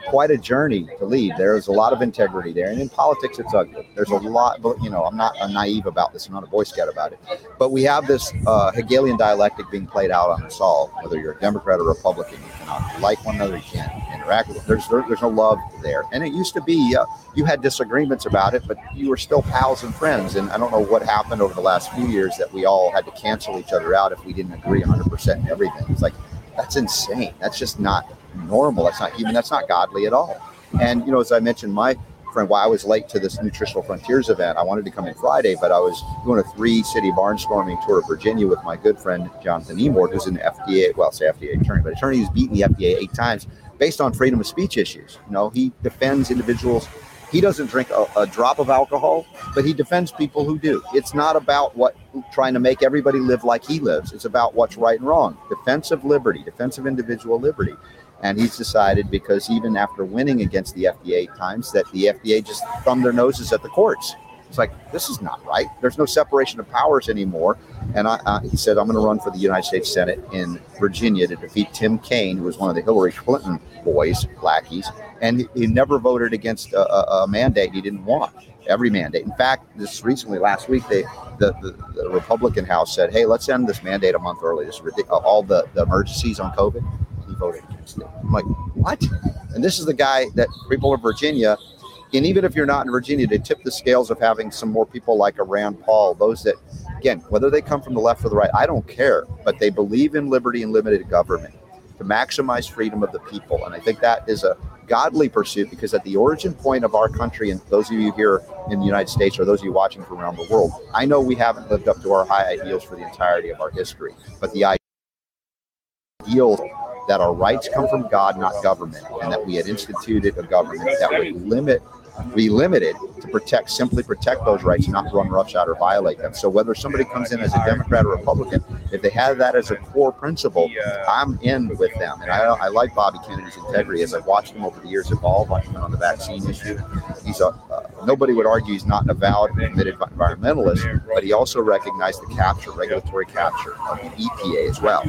quite a journey to lead. There's a lot of integrity there, and in politics, it's ugly. There's a lot, you know, I'm not I'm naive about this. I'm not a Boy Scout about it. But we have this uh, Hegelian dialectic being played out on us all. Whether you're a Democrat or Republican, you cannot like one another. You can't interact with. There's there, there's no love there, and it used to be uh, you had disagreements about it, but you were still pals and friends. And I don't know what happened over the last few years that we all had to cancel each other out if we didn't agree 100 percent in everything. It's like that's insane. That's just not normal. That's not human. That's not godly at all. And you know, as I mentioned, my friend, why I was late to this Nutritional Frontiers event. I wanted to come in Friday, but I was doing a three-city barnstorming tour of Virginia with my good friend Jonathan Emord, who's an FDA, well, say FDA attorney, but attorney who's beaten the FDA eight times based on freedom of speech issues. You know, he defends individuals. He doesn't drink a, a drop of alcohol, but he defends people who do. It's not about what trying to make everybody live like he lives. It's about what's right and wrong. Defense of liberty, defense of individual liberty. And he's decided because even after winning against the FDA times, that the FDA just thumbed their noses at the courts. It's like this is not right. There's no separation of powers anymore. And I, uh, he said, I'm going to run for the United States Senate in Virginia to defeat Tim Kaine, who was one of the Hillary Clinton boys, lackeys, and he, never voted against a, a, a mandate he didn't want. Every mandate. In fact, this recently, last week, they the, the, the Republican House said, "Hey, let's end this mandate a month early. This. All the, the emergencies on COVID." He voted against it. I'm like, what? And this is the guy that people in Virginia, and even if you're not in Virginia, they tip the scales of having some more people like a Rand Paul, those that, again, whether they come from the left or the right, I don't care, but they believe in liberty and limited government to maximize freedom of the people. And I think that is a godly pursuit because at the origin point of our country, and those of you here in the United States or those of you watching from around the world, I know we haven't lived up to our high ideals for the entirety of our history, but the ideal that our rights come from God, not government, and that we had instituted a government that would limit be limited to protect simply protect those rights, not run roughshod or violate them. So whether somebody comes in as a Democrat or Republican, if they have that as a core principle, I'm in with them. And I, I like Bobby Kennedy's integrity as I've watched him over the years evolve, him on the vaccine issue. He's a uh, nobody would argue he's not an avowed committed environmentalist, but he also recognized the capture, regulatory capture of the EPA as well.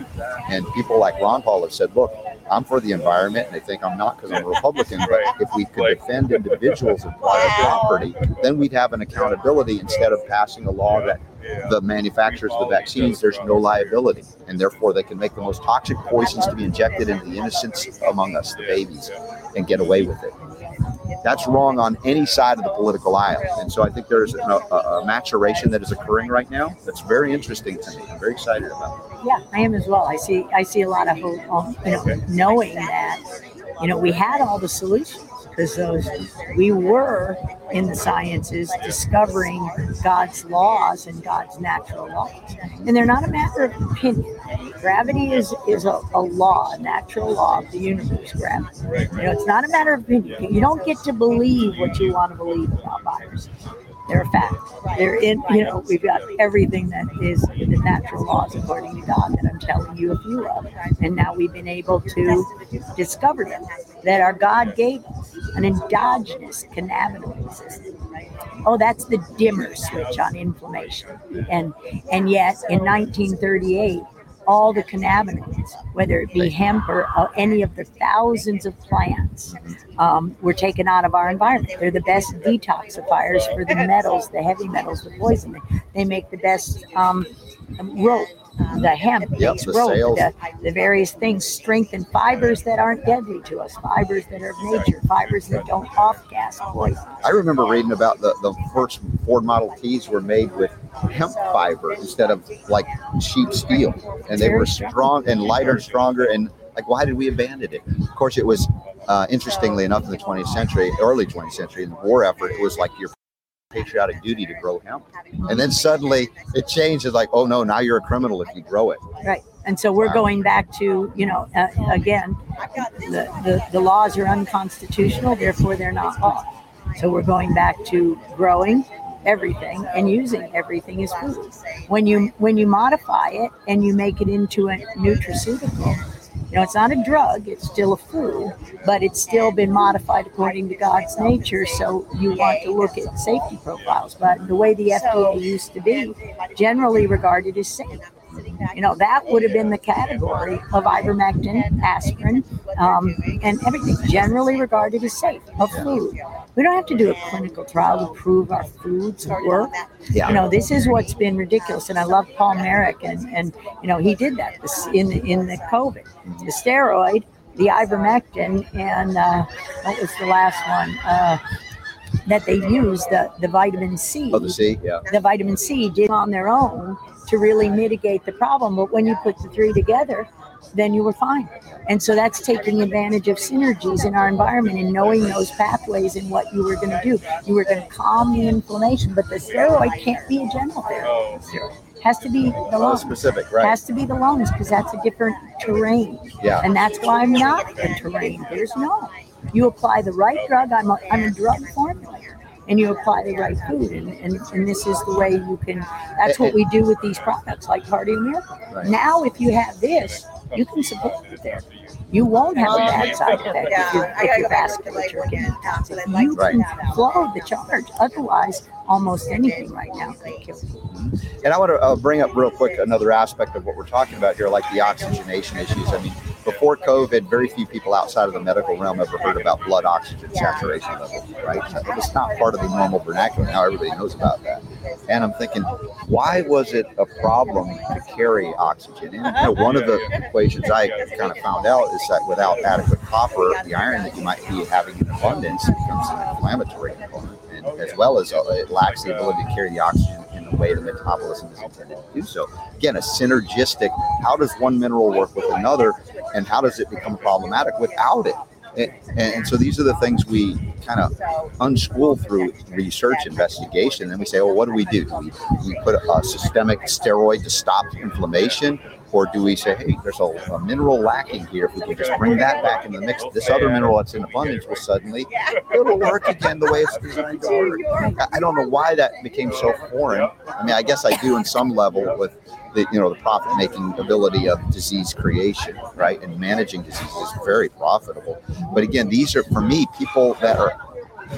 And people like Ron Paul have said, look, I'm for the environment, and they think I'm not because I'm a Republican. But if we could defend individuals and private property, then we'd have an accountability instead of passing a law that the manufacturers of the vaccines, there's no liability, and therefore they can make the most toxic poisons to be injected into the innocents among us, the babies, and get away with it. That's wrong on any side of the political aisle, and so I think there's a, a, a maturation that is occurring right now that's very interesting to me. I'm very excited about it. Yeah, I am as well. I see I see a lot of hope, you know, knowing that you know we had all the solutions because those we were in the sciences discovering God's laws and God's natural laws, and they're not a matter of opinion. Gravity is is a, a law, a natural law of the universe. Gravity. You know, it's not a matter of opinion. You don't get to believe what you want to believe about viruses. They're a fact. They're in, you know, we've got everything that is the natural laws according to God that I'm telling you a few of. And now we've been able to discover them, that our God gave us an endogenous cannabinoid system. Oh, that's the dimmer switch on inflammation. And and yet in 1938, all the cannabinoids, whether it be hemp or uh, any of the thousands of plants, um, were taken out of our environment. They're the best detoxifiers for the metals, the heavy metals, the poison. They make the best um, rope. The hemp Yep, the rope, the, the various things strengthen fibers that aren't deadly to us, fibers that are of nature, fibers that don't off gas poison. I remember reading about the, the first Ford Model Ts were made with hemp fiber instead of like cheap steel, and they were strong and lighter and stronger. And like, why did we abandon it? Of course, it was uh, interestingly enough in the 20th century, early 20th century, in the war effort, it was like your patriotic duty to grow hemp, and then suddenly it changed. It's like, oh no, now you're a criminal if you grow it. Right. And so we're going back to, you know, uh, again, the, the, the laws are unconstitutional, therefore they're not law. So we're going back to growing everything and using everything as food. When you when you modify it and you make it into a nutraceutical, you know, it's not a drug, it's still a food, but it's still been modified according to God's nature. So you want to look at safety profiles. But the way the FDA used to be, generally regarded as safe. You know, that would have been the category of ivermectin, aspirin, um, and everything generally regarded as safe of food. We don't have to do a clinical trial to prove our foods work. Yeah. You know, this is what's been ridiculous, and I love Paul Marik, and and you know he did that in in the COVID, the steroid, the ivermectin, and uh, what was the last one uh, that they used the the vitamin C Oh, the C, yeah. the vitamin C did on their own to really mitigate the problem. But when you put the three together, then you were fine. And so that's taking advantage of synergies in our environment and knowing those pathways and what you were going to do. You were going to calm the inflammation, but the steroid can't be a general therapy. Has to be the Oh, lungs. specific, right? Has to be the lungs because that's a different terrain. Yeah. And that's why I'm not a terrain. There's no. You apply the right drug. I'm a, I'm a drug formulator. And you apply the right food. And, and, and this is the way you can, that's what we do with these products like Cardio Miracle. Right. Now, if you have this, you can support the therapy. You won't have a bad side effect if, your if your vasculature can toxic. You Right. can flow the charge. Otherwise, almost anything right now Thank you. And I want to uh, bring up real quick another aspect of what we're talking about here, like the oxygenation issues. I mean, before COVID, very few people outside of the medical realm ever heard about blood oxygen saturation levels, right? Was not part of the normal vernacular. Now everybody knows about that. And I'm thinking, why was it a problem to carry oxygen? And you know, one of the equations I kind of found out is that without adequate copper, the iron that you might be having in abundance becomes an inflammatory component, and as well as uh, it lacks the ability to carry the oxygen in the way the metabolism is intended to do so. Again, a synergistic. How does one mineral work with another, and how does it become problematic without it? And, and so these are the things we kind of unschool through research investigation. And we say, well, what do we do? Do we, we put a systemic steroid to stop inflammation? Or do we say, hey, there's a, a mineral lacking here. If we can just bring that back in the mix, this other mineral that's in abundance will suddenly, it'll work again the way it's designed to work. I- don't know why that became so foreign. I mean, I guess I do in some level with the you know the profit making ability of disease creation, right? And managing disease is very profitable. But again, these are for me people that are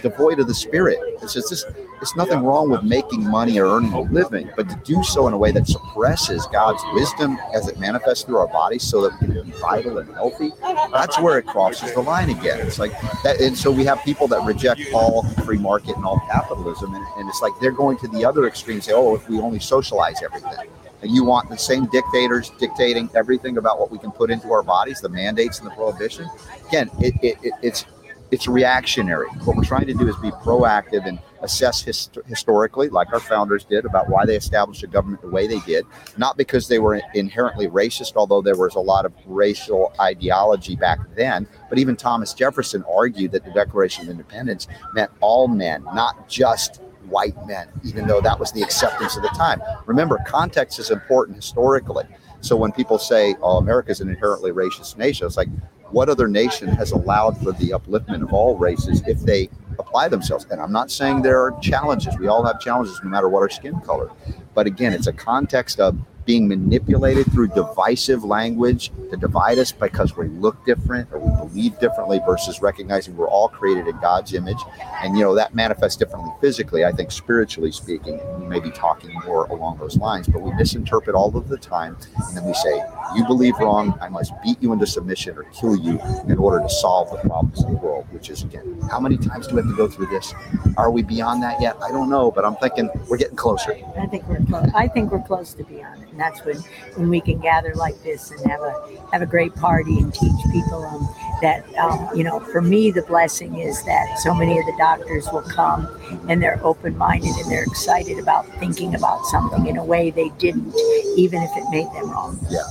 devoid of the spirit. It's just it's nothing wrong with making money or earning a living, but to do so in a way that suppresses God's wisdom as it manifests through our bodies so that we can be vital and healthy, that's where it crosses the line again. It's like that. And so we have people that reject all free market and all capitalism. And, and it's like they're going to the other extreme, say, oh, if we only socialize everything. And you want the same dictators dictating everything about what we can put into our bodies, the mandates and the prohibition. Again, it, it, it, it's it's reactionary. What we're trying to do is be proactive and assess hist- historically, like our founders did, about why they established a government the way they did. Not because they were inherently racist, although there was a lot of racial ideology back then. But even Thomas Jefferson argued that the Declaration of Independence meant all men, not just white men, even though that was the acceptance of the time. Remember, context is important historically. So when people say, "Oh, America's an inherently racist nation," it's like, what other nation has allowed for the upliftment of all races if they apply themselves? And I'm not saying there are challenges. We all have challenges, no matter what our skin color. But again, it's a context of being manipulated through divisive language to divide us because we look different or we believe differently versus recognizing we're all created in God's image. And, you know, that manifests differently physically. I think spiritually speaking, we may be talking more along those lines, but we misinterpret all of the time. And then we say, you believe wrong. I must beat you into submission or kill you in order to solve the problems of the world, which is, again, how many times do we have to go through this? Are we beyond that yet? I don't know, but I'm thinking we're getting closer. I think we're close. I think we're close to beyond it, and that's when when we can gather like this and have a have a great party and teach people um, that um, you know. For me, the blessing is that so many of the doctors will come and they're open minded and they're excited about thinking about something in a way they didn't, even if it made them wrong. yeah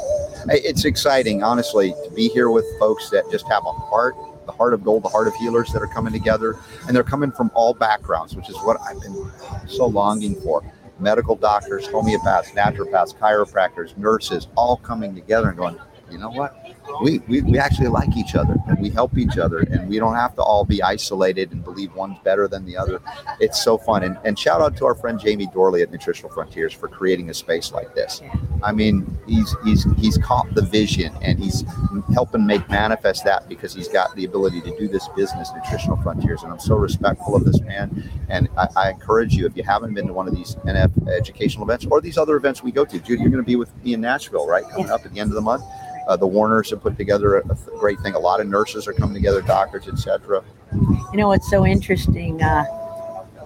It's exciting, honestly, to be here with folks that just have a heart, the heart of gold, the heart of healers that are coming together. And they're coming from all backgrounds, which is what I've been so longing for. Medical doctors, homeopaths, naturopaths, chiropractors, nurses, all coming together and going, you know what? We, we, we actually like each other and we help each other and we don't have to all be isolated and believe one's better than the other. It's so fun. And, and shout out to our friend Jamie Dorley at Nutritional Frontiers for creating a space like this. I mean, he's he's he's caught the vision and he's helping make manifest that because he's got the ability to do this business, Nutritional Frontiers. And I'm so respectful of this man. And I, I encourage you, if you haven't been to one of these NF educational events or these other events we go to, Judy, you're going to be with me in Nashville, right? Coming up at the end of the month. Uh, the Warners have put together a, great thing. A lot of nurses are coming together, doctors, etc. You know, it's so interesting. Uh,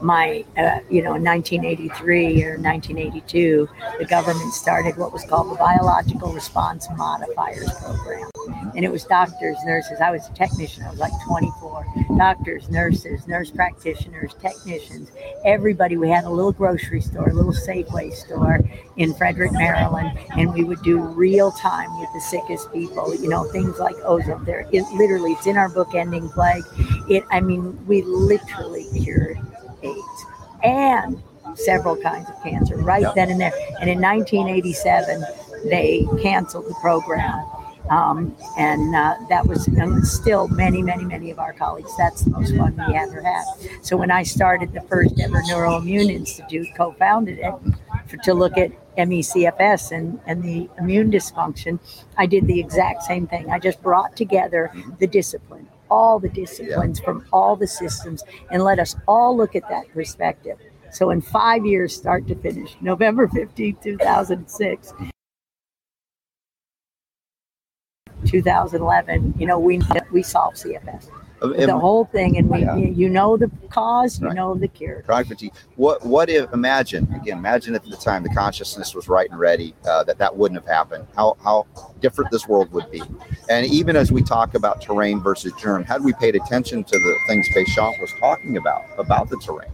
my, uh, you know, in 1983 or 1982, the government started what was called the Biological Response Modifiers Program. And it was doctors, nurses. I was a technician, I was like 24. Doctors, nurses, nurse practitioners, technicians, everybody. We had a little grocery store, a little Safeway store in Frederick, Maryland, and we would do real time with the sickest people, you know, things like ozone. There, it literally, it's in our book, Ending Plague. It, I mean, we literally cured AIDS and several kinds of cancer right Yep. then and there. And in 1987, they canceled the program. Um, and uh, that was and still many, many, many of our colleagues. That's the most fun we ever had. So when I started the first ever Neuroimmune Institute, co-founded it for, to look at MECFS and, and the immune dysfunction, I did the exact same thing. I just brought together the discipline, all the disciplines from all the systems, and let us all look at that perspective. So in five years, start to finish, November 15, 2006. 2011, you know, we we solved CFS, the whole thing, and we Yeah. you know the cause, you Right. know the cure. Chronic fatigue. What what if imagine again? Imagine if at the time the consciousness was right and ready uh, that that wouldn't have happened. How how different this world would be. And even as we talk about terrain versus germ, had we paid attention to the things Béchamp was talking about about the terrain,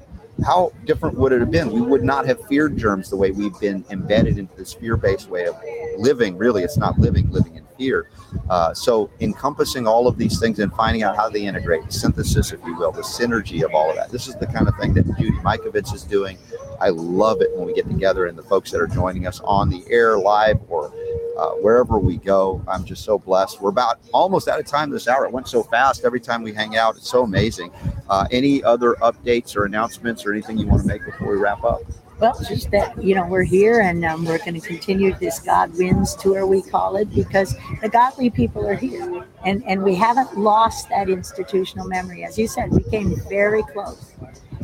how different would it have been? We would not have feared germs the way we've been embedded into this fear-based way of living. Really, it's not living, living in fear. Uh, so encompassing all of these things and finding out how they integrate, synthesis, if you will, the synergy of all of that. This is the kind of thing that Judy Mikovits is doing. I love it when we get together and the folks that are joining us on the air live or uh, wherever we go. I'm just so blessed. We're about almost out of time this hour. It went so fast every time we hang out. It's so amazing. Uh, any other updates or announcements or anything you want to make before we wrap up? Well, just that you know we're here and um, we're going to continue this God Wins tour we call it because the godly people are here and and we haven't lost that institutional memory. As you said, we came very close,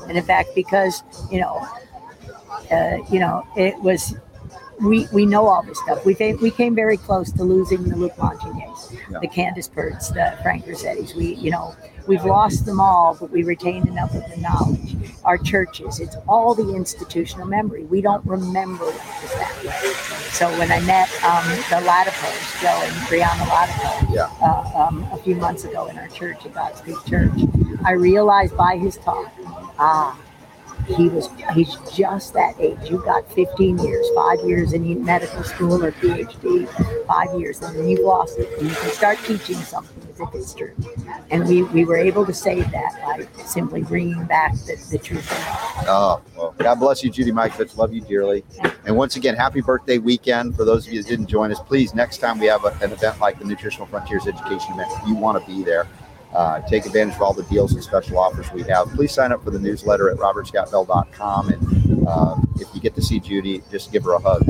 and in fact, because you know, uh, you know, it was. We, we know all this stuff. We came, we came very close to losing the Luc Montagniers, Yeah. the Candace Perts, the Frank Ruscettis. We, you know, we've lost them all, but we retained enough of the knowledge. Our churches, it's all the institutional memory. We don't remember what it was that way. So when I met um, the Latifos, Joe and Brianna Latipo, Yeah. uh, um, a few months ago in our church, at God's Big Church, I realized by his talk, ah, he was he's just that age. You've got 15 years, five years in medical school or PhD, five years, and then you've lost it. And you can start teaching something as if it's true. And we, we were able to save that by simply bringing back the, the truth. Oh, well, God bless you, Judy Mikovits. Love you dearly. And once again, happy birthday weekend. For those of you that didn't join us, please, next time we have a, an event like the Nutritional Frontiers Education event, you want to be there, uh, take advantage of all the deals and special offers we have. Please sign up for the newsletter at robertscottbell.com. And uh, if you get to see Judy, just give her a hug.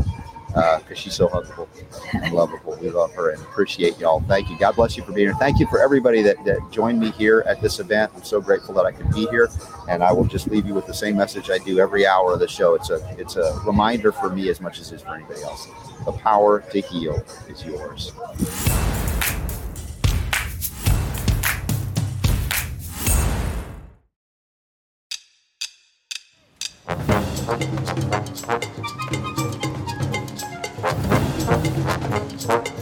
because she's so huggable and lovable. We love her and appreciate y'all. Thank you. God bless you for being here. Thank you for everybody that, that joined me here at this event. I'm so grateful that I could be here, and I will just leave you with the same message I do every hour of the show. It's a it's a reminder for me as much as it is for anybody else. The power to heal is yours. Thank you.